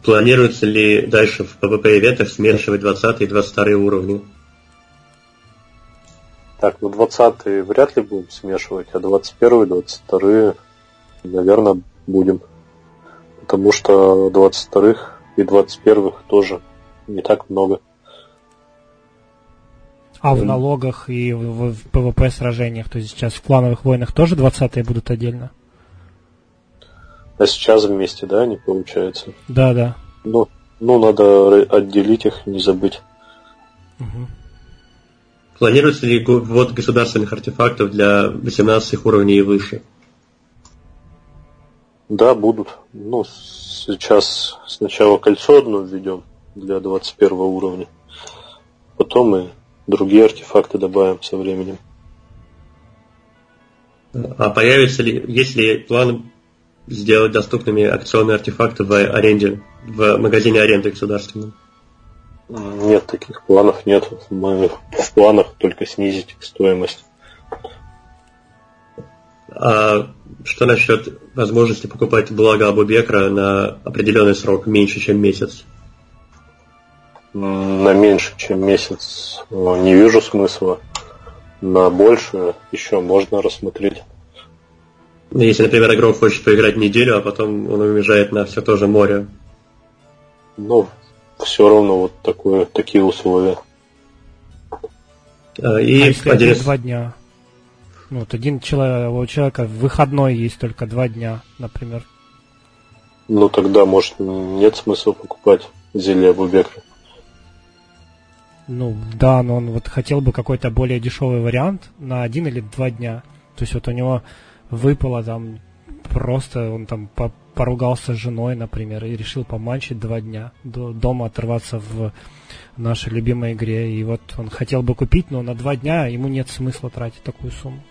A: Планируется ли дальше в PvP-ивентах смешивать 20 и 22 уровни?
B: Так, ну 20 вряд ли будем смешивать, а 21 22 наверное, будем. Потому что 22 и 21 тоже не так много.
C: А в налогах и в, в ПВП сражениях, то есть сейчас в клановых войнах тоже 20-е будут отдельно?
B: А сейчас вместе, да, не получается?
C: Да, да.
B: Ну, ну надо отделить их, не забыть. Угу.
A: Планируется ли ввод государственных артефактов для 18 уровней и выше?
B: Да, будут. Ну, сейчас сначала кольцо одно введем для 21 уровня. Потом мы другие артефакты добавим со временем.
A: А появится ли, есть ли план сделать доступными акционные артефакты в аренде, в магазине аренды государственном?
B: Нет, таких планов нет. Мы в планах только снизить стоимость.
A: А что насчет возможности покупать благо Абубекра на определенный срок меньше, чем месяц?
B: На меньше, чем месяц не вижу смысла. На больше еще можно рассмотреть.
A: Если, например, игрок хочет поиграть неделю, а потом он уезжает на все то же море.
B: Ну, все равно вот такое, такие условия.
C: А, и а если один... два дня? Ну, вот один человек, у человека в выходной есть только два дня, например.
B: Ну, тогда, может, нет смысла покупать зелье Бубекра.
C: Ну, да, но он вот хотел бы какой-то более дешевый вариант на один или два дня. То есть вот у него выпало там просто, он там поругался с женой, например, и решил поманчить два дня, до, дома оторваться в нашей любимой игре. И вот он хотел бы купить, но на два дня ему нет смысла тратить такую сумму.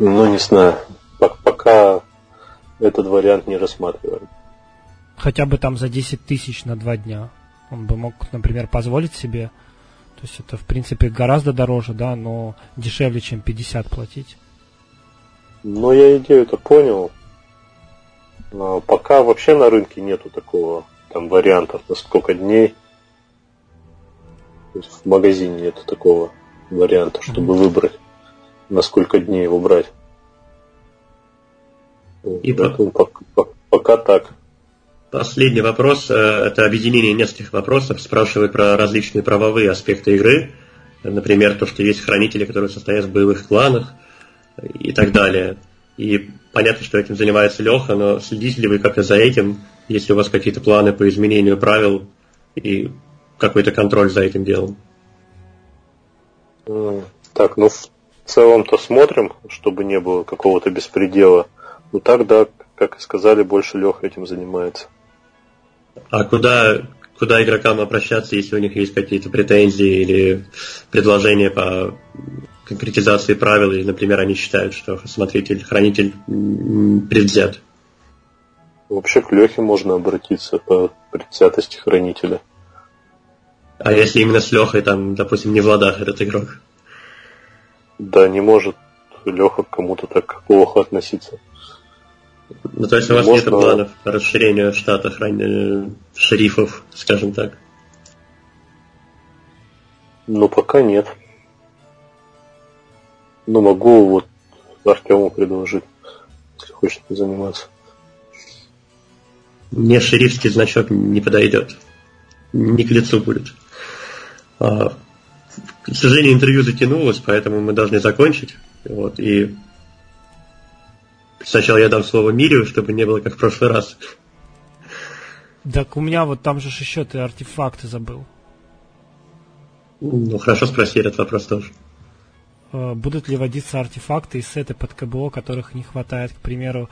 B: Ну, не знаю. Пока этот вариант не рассматриваем.
C: Хотя бы там за 10 тысяч на два дня. Он бы мог, например, позволить себе. То есть это, в принципе, гораздо дороже, да, но дешевле, чем 50 платить.
B: Ну, я идею-то понял. Но пока вообще на рынке нету такого там вариантов на сколько дней. То есть в магазине нету такого варианта, чтобы mm-hmm. выбрать, на сколько дней его брать. И Поэтому пока, пока так.
A: Последний вопрос. Э, это объединение нескольких вопросов. Спрашивают про различные правовые аспекты игры. Например, то, что есть хранители, которые состоят в боевых кланах и так далее. И понятно, что этим занимается Леха, но следите ли вы как-то за этим, если у вас какие-то планы по изменению правил и какой-то контроль за этим делом?
B: Так, ну в целом-то смотрим, чтобы не было какого-то беспредела. Ну так, да, как и сказали, больше Леха этим занимается.
A: А куда, куда игрокам обращаться, если у них есть какие-то претензии или предложения по конкретизации правил, или, например, они считают, что смотритель, хранитель предвзят?
B: Вообще к Лехе можно обратиться по предвзятости хранителя.
A: А если именно с Лехой, там, допустим, не в ладах этот игрок?
B: Да, не может Леха к кому-то так плохо относиться.
A: Ну, то есть у вас Можно... нет планов по расширению штата храни... шерифов, скажем так?
B: Ну, пока нет. Ну, могу вот Артему предложить, если хочет заниматься.
A: Мне шерифский значок не подойдет. Не к лицу будет. А, к сожалению, интервью затянулось, поэтому мы должны закончить. Вот, и Сначала я дам слово Мирию, чтобы не было как в прошлый раз.
C: Так у меня вот там же еще ты артефакты забыл.
A: Ну, хорошо спроси этот вопрос тоже.
C: Э, будут ли водиться артефакты и сеты под КБО, которых не хватает, к примеру,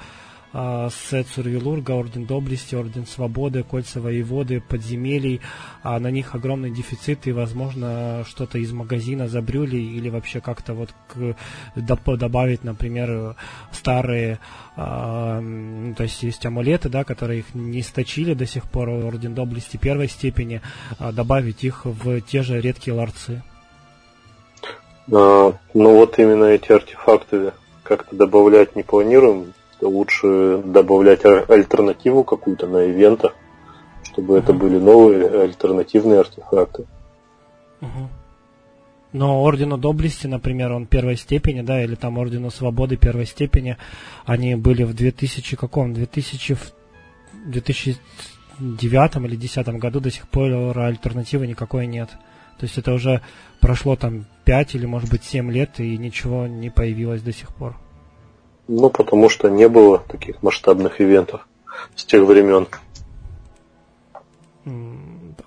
C: сет Сурвилурга, Орден Доблести, Орден Свободы, Кольца Воеводы, Подземелий, а на них огромный дефицит и, возможно, что-то из магазина забрюли или вообще как-то вот к, добавить, например, старые, а, ну, то есть есть амулеты, да, которые их не сточили до сих пор, Орден Доблести первой степени, а, добавить их в те же редкие ларцы.
B: А, ну вот именно эти артефакты как-то добавлять не планируем лучше добавлять альтернативу какую-то на ивентах, чтобы это были новые альтернативные артефакты.
C: Но Ордену Доблести, например, он первой степени, да, или там Ордену Свободы первой степени, они были в 2000 каком? 2000, в 2009 или 2010 году до сих пор альтернативы никакой нет. То есть это уже прошло там 5 или может быть 7 лет и ничего не появилось до сих пор.
B: Ну, потому что не было таких масштабных ивентов с тех времен.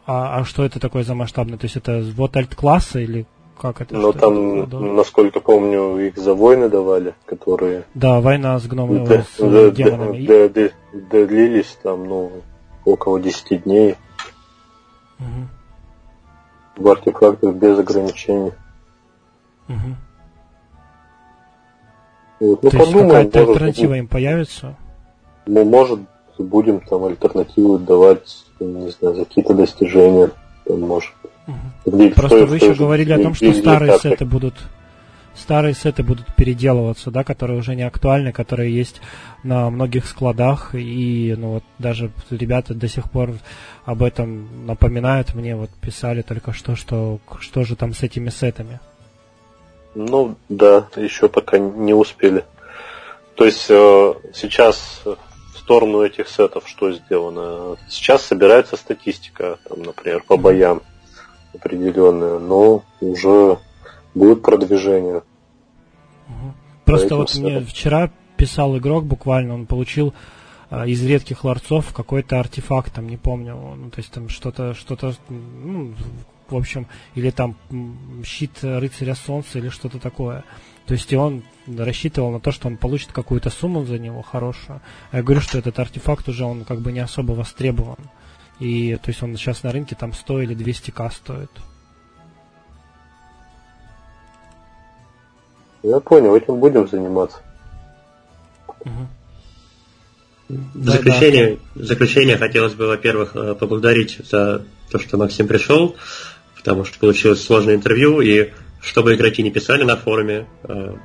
C: А, а что это такое за масштабное? То есть это вот альт-класса или как это?
B: Ну, там, это насколько помню, их за войны давали, которые...
C: Да, война с гномами, д- с д- демонами.
B: Д- д- д- длились там, ну, около 10 дней. Угу. В артефактах без ограничений. Угу.
C: Вот. Ну, То подумаем, есть какая-то альтернатива им появится?
B: Ну, может, будем там альтернативу давать, не знаю, за какие-то достижения, там, может.
C: Угу. Просто вы еще говорили о том, что старые сеты будут старые сеты будут переделываться, да, которые уже не актуальны, которые есть на многих складах, и ну вот даже ребята до сих пор об этом напоминают мне, вот писали только что, что что же там с этими сетами.
B: Ну да, еще пока не успели. То есть э, сейчас в сторону этих сетов что сделано? Сейчас собирается статистика, там, например, по боям определенная, но уже будет продвижение.
C: Просто вот мне вчера писал игрок буквально, он получил а, из редких ларцов какой-то артефакт, там, не помню, ну, то есть там что-то, что-то, ну, в общем, или там щит рыцаря солнца или что-то такое. То есть и он рассчитывал на то, что он получит какую-то сумму за него хорошую. А я говорю, что этот артефакт уже он как бы не особо востребован. И то есть он сейчас на рынке там 100 или 200к стоит.
B: Я понял, этим будем заниматься.
A: В заключение, в заключение хотелось бы, во-первых, э, поблагодарить за то, что Максим пришел, потому что получилось сложное интервью, и чтобы игроки не писали на форуме, э,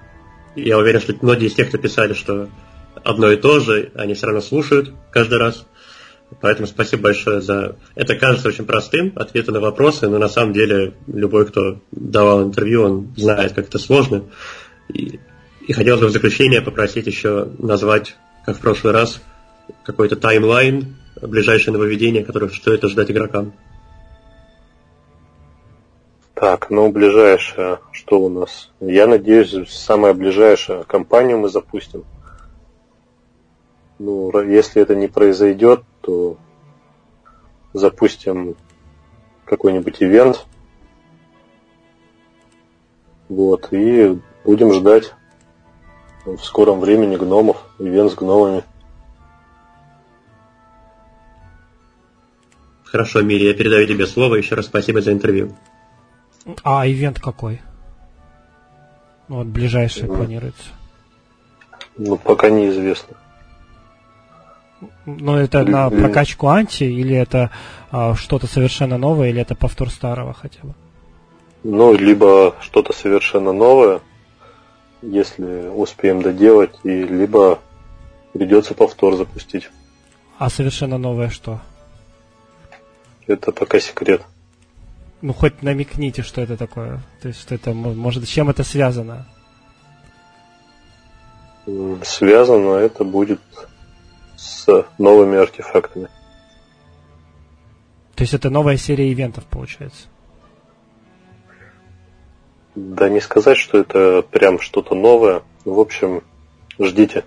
A: я уверен, что многие из тех, кто писали, что одно и то же, они все равно слушают каждый раз. Поэтому спасибо большое за... Это кажется очень простым, ответы на вопросы, но на самом деле любой, кто давал интервью, он знает, как это сложно. И, и хотелось бы в заключение попросить еще назвать, как в прошлый раз, какой-то таймлайн, ближайшее нововведение, которое стоит ожидать игрокам.
B: Так, ну ближайшее, что у нас? Я надеюсь, самое ближайшее компанию мы запустим. Ну, если это не произойдет, то запустим какой-нибудь ивент. Вот, и Будем ждать в скором времени гномов, ивент с гномами.
A: Хорошо, Мири, я передаю тебе слово. Еще раз спасибо за интервью.
C: А ивент какой? Ну, вот ближайший mm. планируется.
B: Ну, пока неизвестно.
C: Ну, это на прокачку анти, или это а, что-то совершенно новое, или это повтор старого хотя бы?
B: Ну, либо что-то совершенно новое, если успеем доделать, и либо придется повтор запустить.
C: А совершенно новое что?
B: Это пока секрет.
C: Ну, хоть намекните, что это такое. То есть, что это, может, с чем это связано?
B: Связано это будет с новыми артефактами.
C: То есть это новая серия ивентов, получается?
B: Да не сказать, что это прям что-то новое. В общем, ждите.